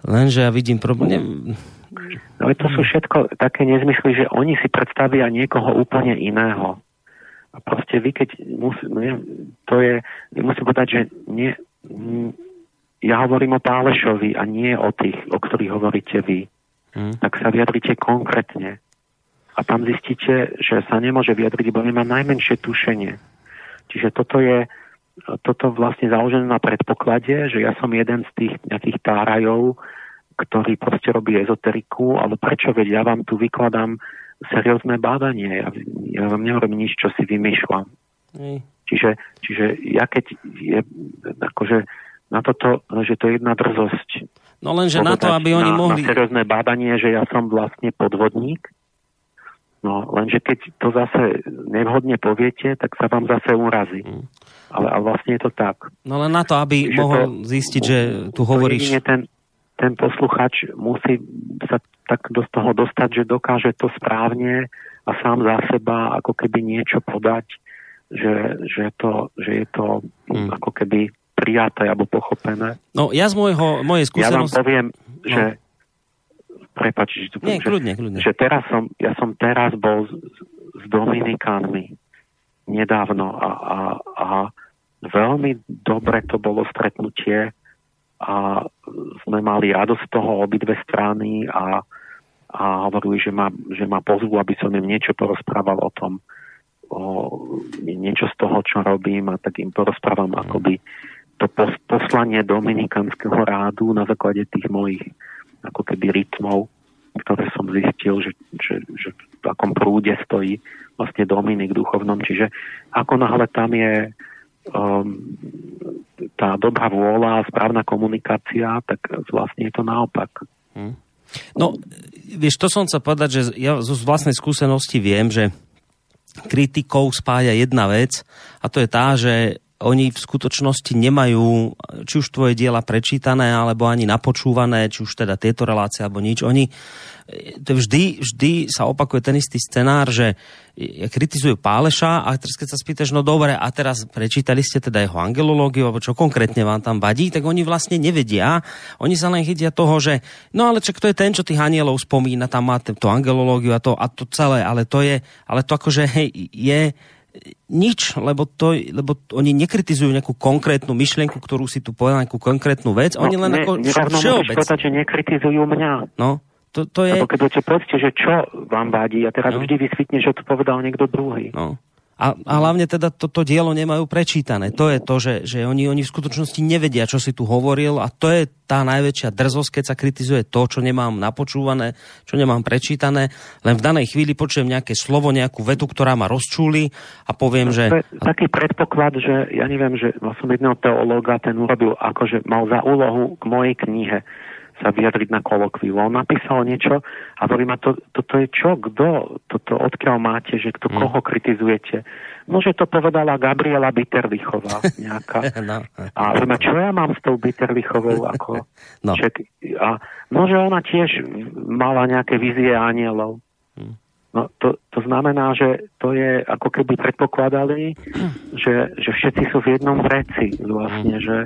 lenže ja vidím problém... No to sú všetko také nezmysly, že oni si predstavia niekoho úplne iného. A proste vy, keď musí, no ja, to je, musím povedať, že nie, ja hovorím o Pálešovi a nie o tých, o ktorých hovoríte vy. Hmm. Tak sa vyjadrite konkrétne. A tam zistíte, že sa nemôže vyjadriť, lebo nemá najmenšie tušenie. Čiže toto je toto vlastne založené na predpoklade, že ja som jeden z tých nejakých tárajov, ktorý proste robí ezoteriku, ale prečo veď ja vám tu vykladám seriózne bádanie. Ja, ja vám nehovorím nič, čo si vymýšľam. Mm. Čiže, čiže ja keď je, akože na toto, že to je jedna drzosť. No lenže na to, aby oni na, mohli... Na seriózne bádanie, že ja som vlastne podvodník, No, lenže keď to zase nevhodne poviete, tak sa vám zase urazí. Mm. Ale, ale vlastne je to tak. No len na to, aby Čiže mohol to, zistiť, že tu hovoríš... ten, ten posluchač musí sa tak do toho dostať, že dokáže to správne a sám za seba ako keby niečo podať, že, že, to, že je to hmm. ako keby prijaté alebo pochopené. No ja z môjho, mojej skúsenosti... Ja vám poviem, no. že prepač, že, tu Nie, kľudne, kľudne. že teraz som, ja som teraz bol s, s Dominikánmi nedávno a, a, a veľmi dobre to bolo stretnutie a sme mali radosť z toho obidve strany a, a hovorili, že ma, že ma pozvú, aby som im niečo porozprával o tom, o, niečo z toho, čo robím a tak im porozprávam mm. akoby to poslanie Dominikanského rádu na základe tých mojich ako keby rytmov, ktoré som zistil, že, že, že v takom prúde stojí vlastne Dominik duchovnom. Čiže ako náhle tam je um, tá dobrá vôľa správna komunikácia, tak vlastne je to naopak. Hmm. No, vieš, to som chcel povedať, že ja zo vlastnej skúsenosti viem, že kritikov spája jedna vec a to je tá, že oni v skutočnosti nemajú či už tvoje diela prečítané, alebo ani napočúvané, či už teda tieto relácie, alebo nič. Oni to vždy, vždy sa opakuje ten istý scenár, že kritizujú Páleša a teraz keď sa spýtaš, no dobre, a teraz prečítali ste teda jeho angelológiu, alebo čo konkrétne vám tam vadí, tak oni vlastne nevedia. Oni sa len chytia toho, že no ale čo, kto je ten, čo tých anielov spomína, tam má tú angelológiu a to, a to celé, ale to je, ale to akože hej, je nič, lebo, to, lebo oni nekritizujú nejakú konkrétnu myšlienku, ktorú si tu povedal, nejakú konkrétnu vec, oni no, len ne, ako všeobecne. povedať, že nekritizujú mňa. No, to, to je... Lebo keď budete povedzte, že čo vám vadí a teraz no. vždy vysvetne, že to povedal niekto druhý. No. A, a hlavne teda toto to dielo nemajú prečítané. To je to, že, že oni, oni v skutočnosti nevedia, čo si tu hovoril a to je tá najväčšia drzosť, keď sa kritizuje to, čo nemám napočúvané, čo nemám prečítané. Len v danej chvíli počujem nejaké slovo, nejakú vetu, ktorá ma rozčúli a poviem, že... Taký predpoklad, že ja neviem, že som jedného teológa, ten urobil akože mal za úlohu k mojej knihe sa vyjadriť na kolokviu. On napísal niečo a hovorí ma, to, toto je čo, kto, toto odkiaľ máte, že kto, mm. koho kritizujete. No, že to povedala Gabriela Bitterlichová nejaká. no. A hovorí ma, čo ja mám s tou Bitterlichovou? Ako, no. A, no, že ona tiež mala nejaké vízie anielov. Mm. No, to, to znamená, že to je ako keby predpokladali, že, že všetci sú v jednom vreci vlastne, mm. že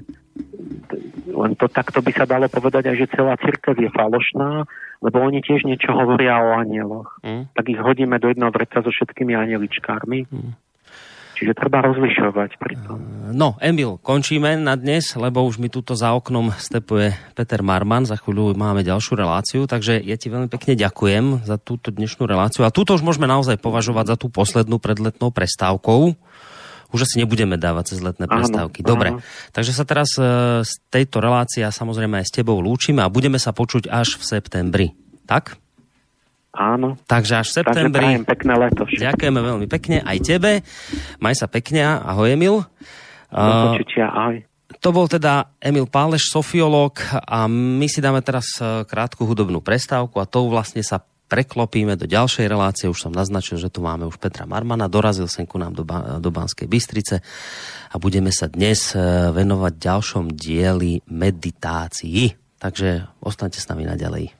len to takto by sa dalo povedať aj, že celá církev je falošná, lebo oni tiež niečo hovoria o anieloch. Mm. Tak ich hodíme do jedného vreca so všetkými anieličkármi. Mm. Čiže treba rozlišovať pri tom. No, Emil, končíme na dnes, lebo už mi tuto za oknom stepuje Peter Marman. Za chvíľu máme ďalšiu reláciu, takže ja ti veľmi pekne ďakujem za túto dnešnú reláciu. A túto už môžeme naozaj považovať za tú poslednú pred letnou prestávkou už asi nebudeme dávať cez letné prestávky. Dobre, áno. takže sa teraz e, z tejto relácie samozrejme aj s tebou lúčime a budeme sa počuť až v septembri. Tak? Áno. Takže až v septembri. Takže pekné leto. Ďakujeme veľmi pekne aj tebe. Maj sa pekne. Ahoj Emil. Počutia, ahoj. To bol teda Emil Páleš, sofiológ a my si dáme teraz e, krátku hudobnú prestávku a tou vlastne sa preklopíme do ďalšej relácie. Už som naznačil, že tu máme už Petra Marmana. Dorazil sem ku nám do, do Banskej Bystrice a budeme sa dnes e, venovať ďalšom dieli meditácii. Takže ostaňte s nami naďalej.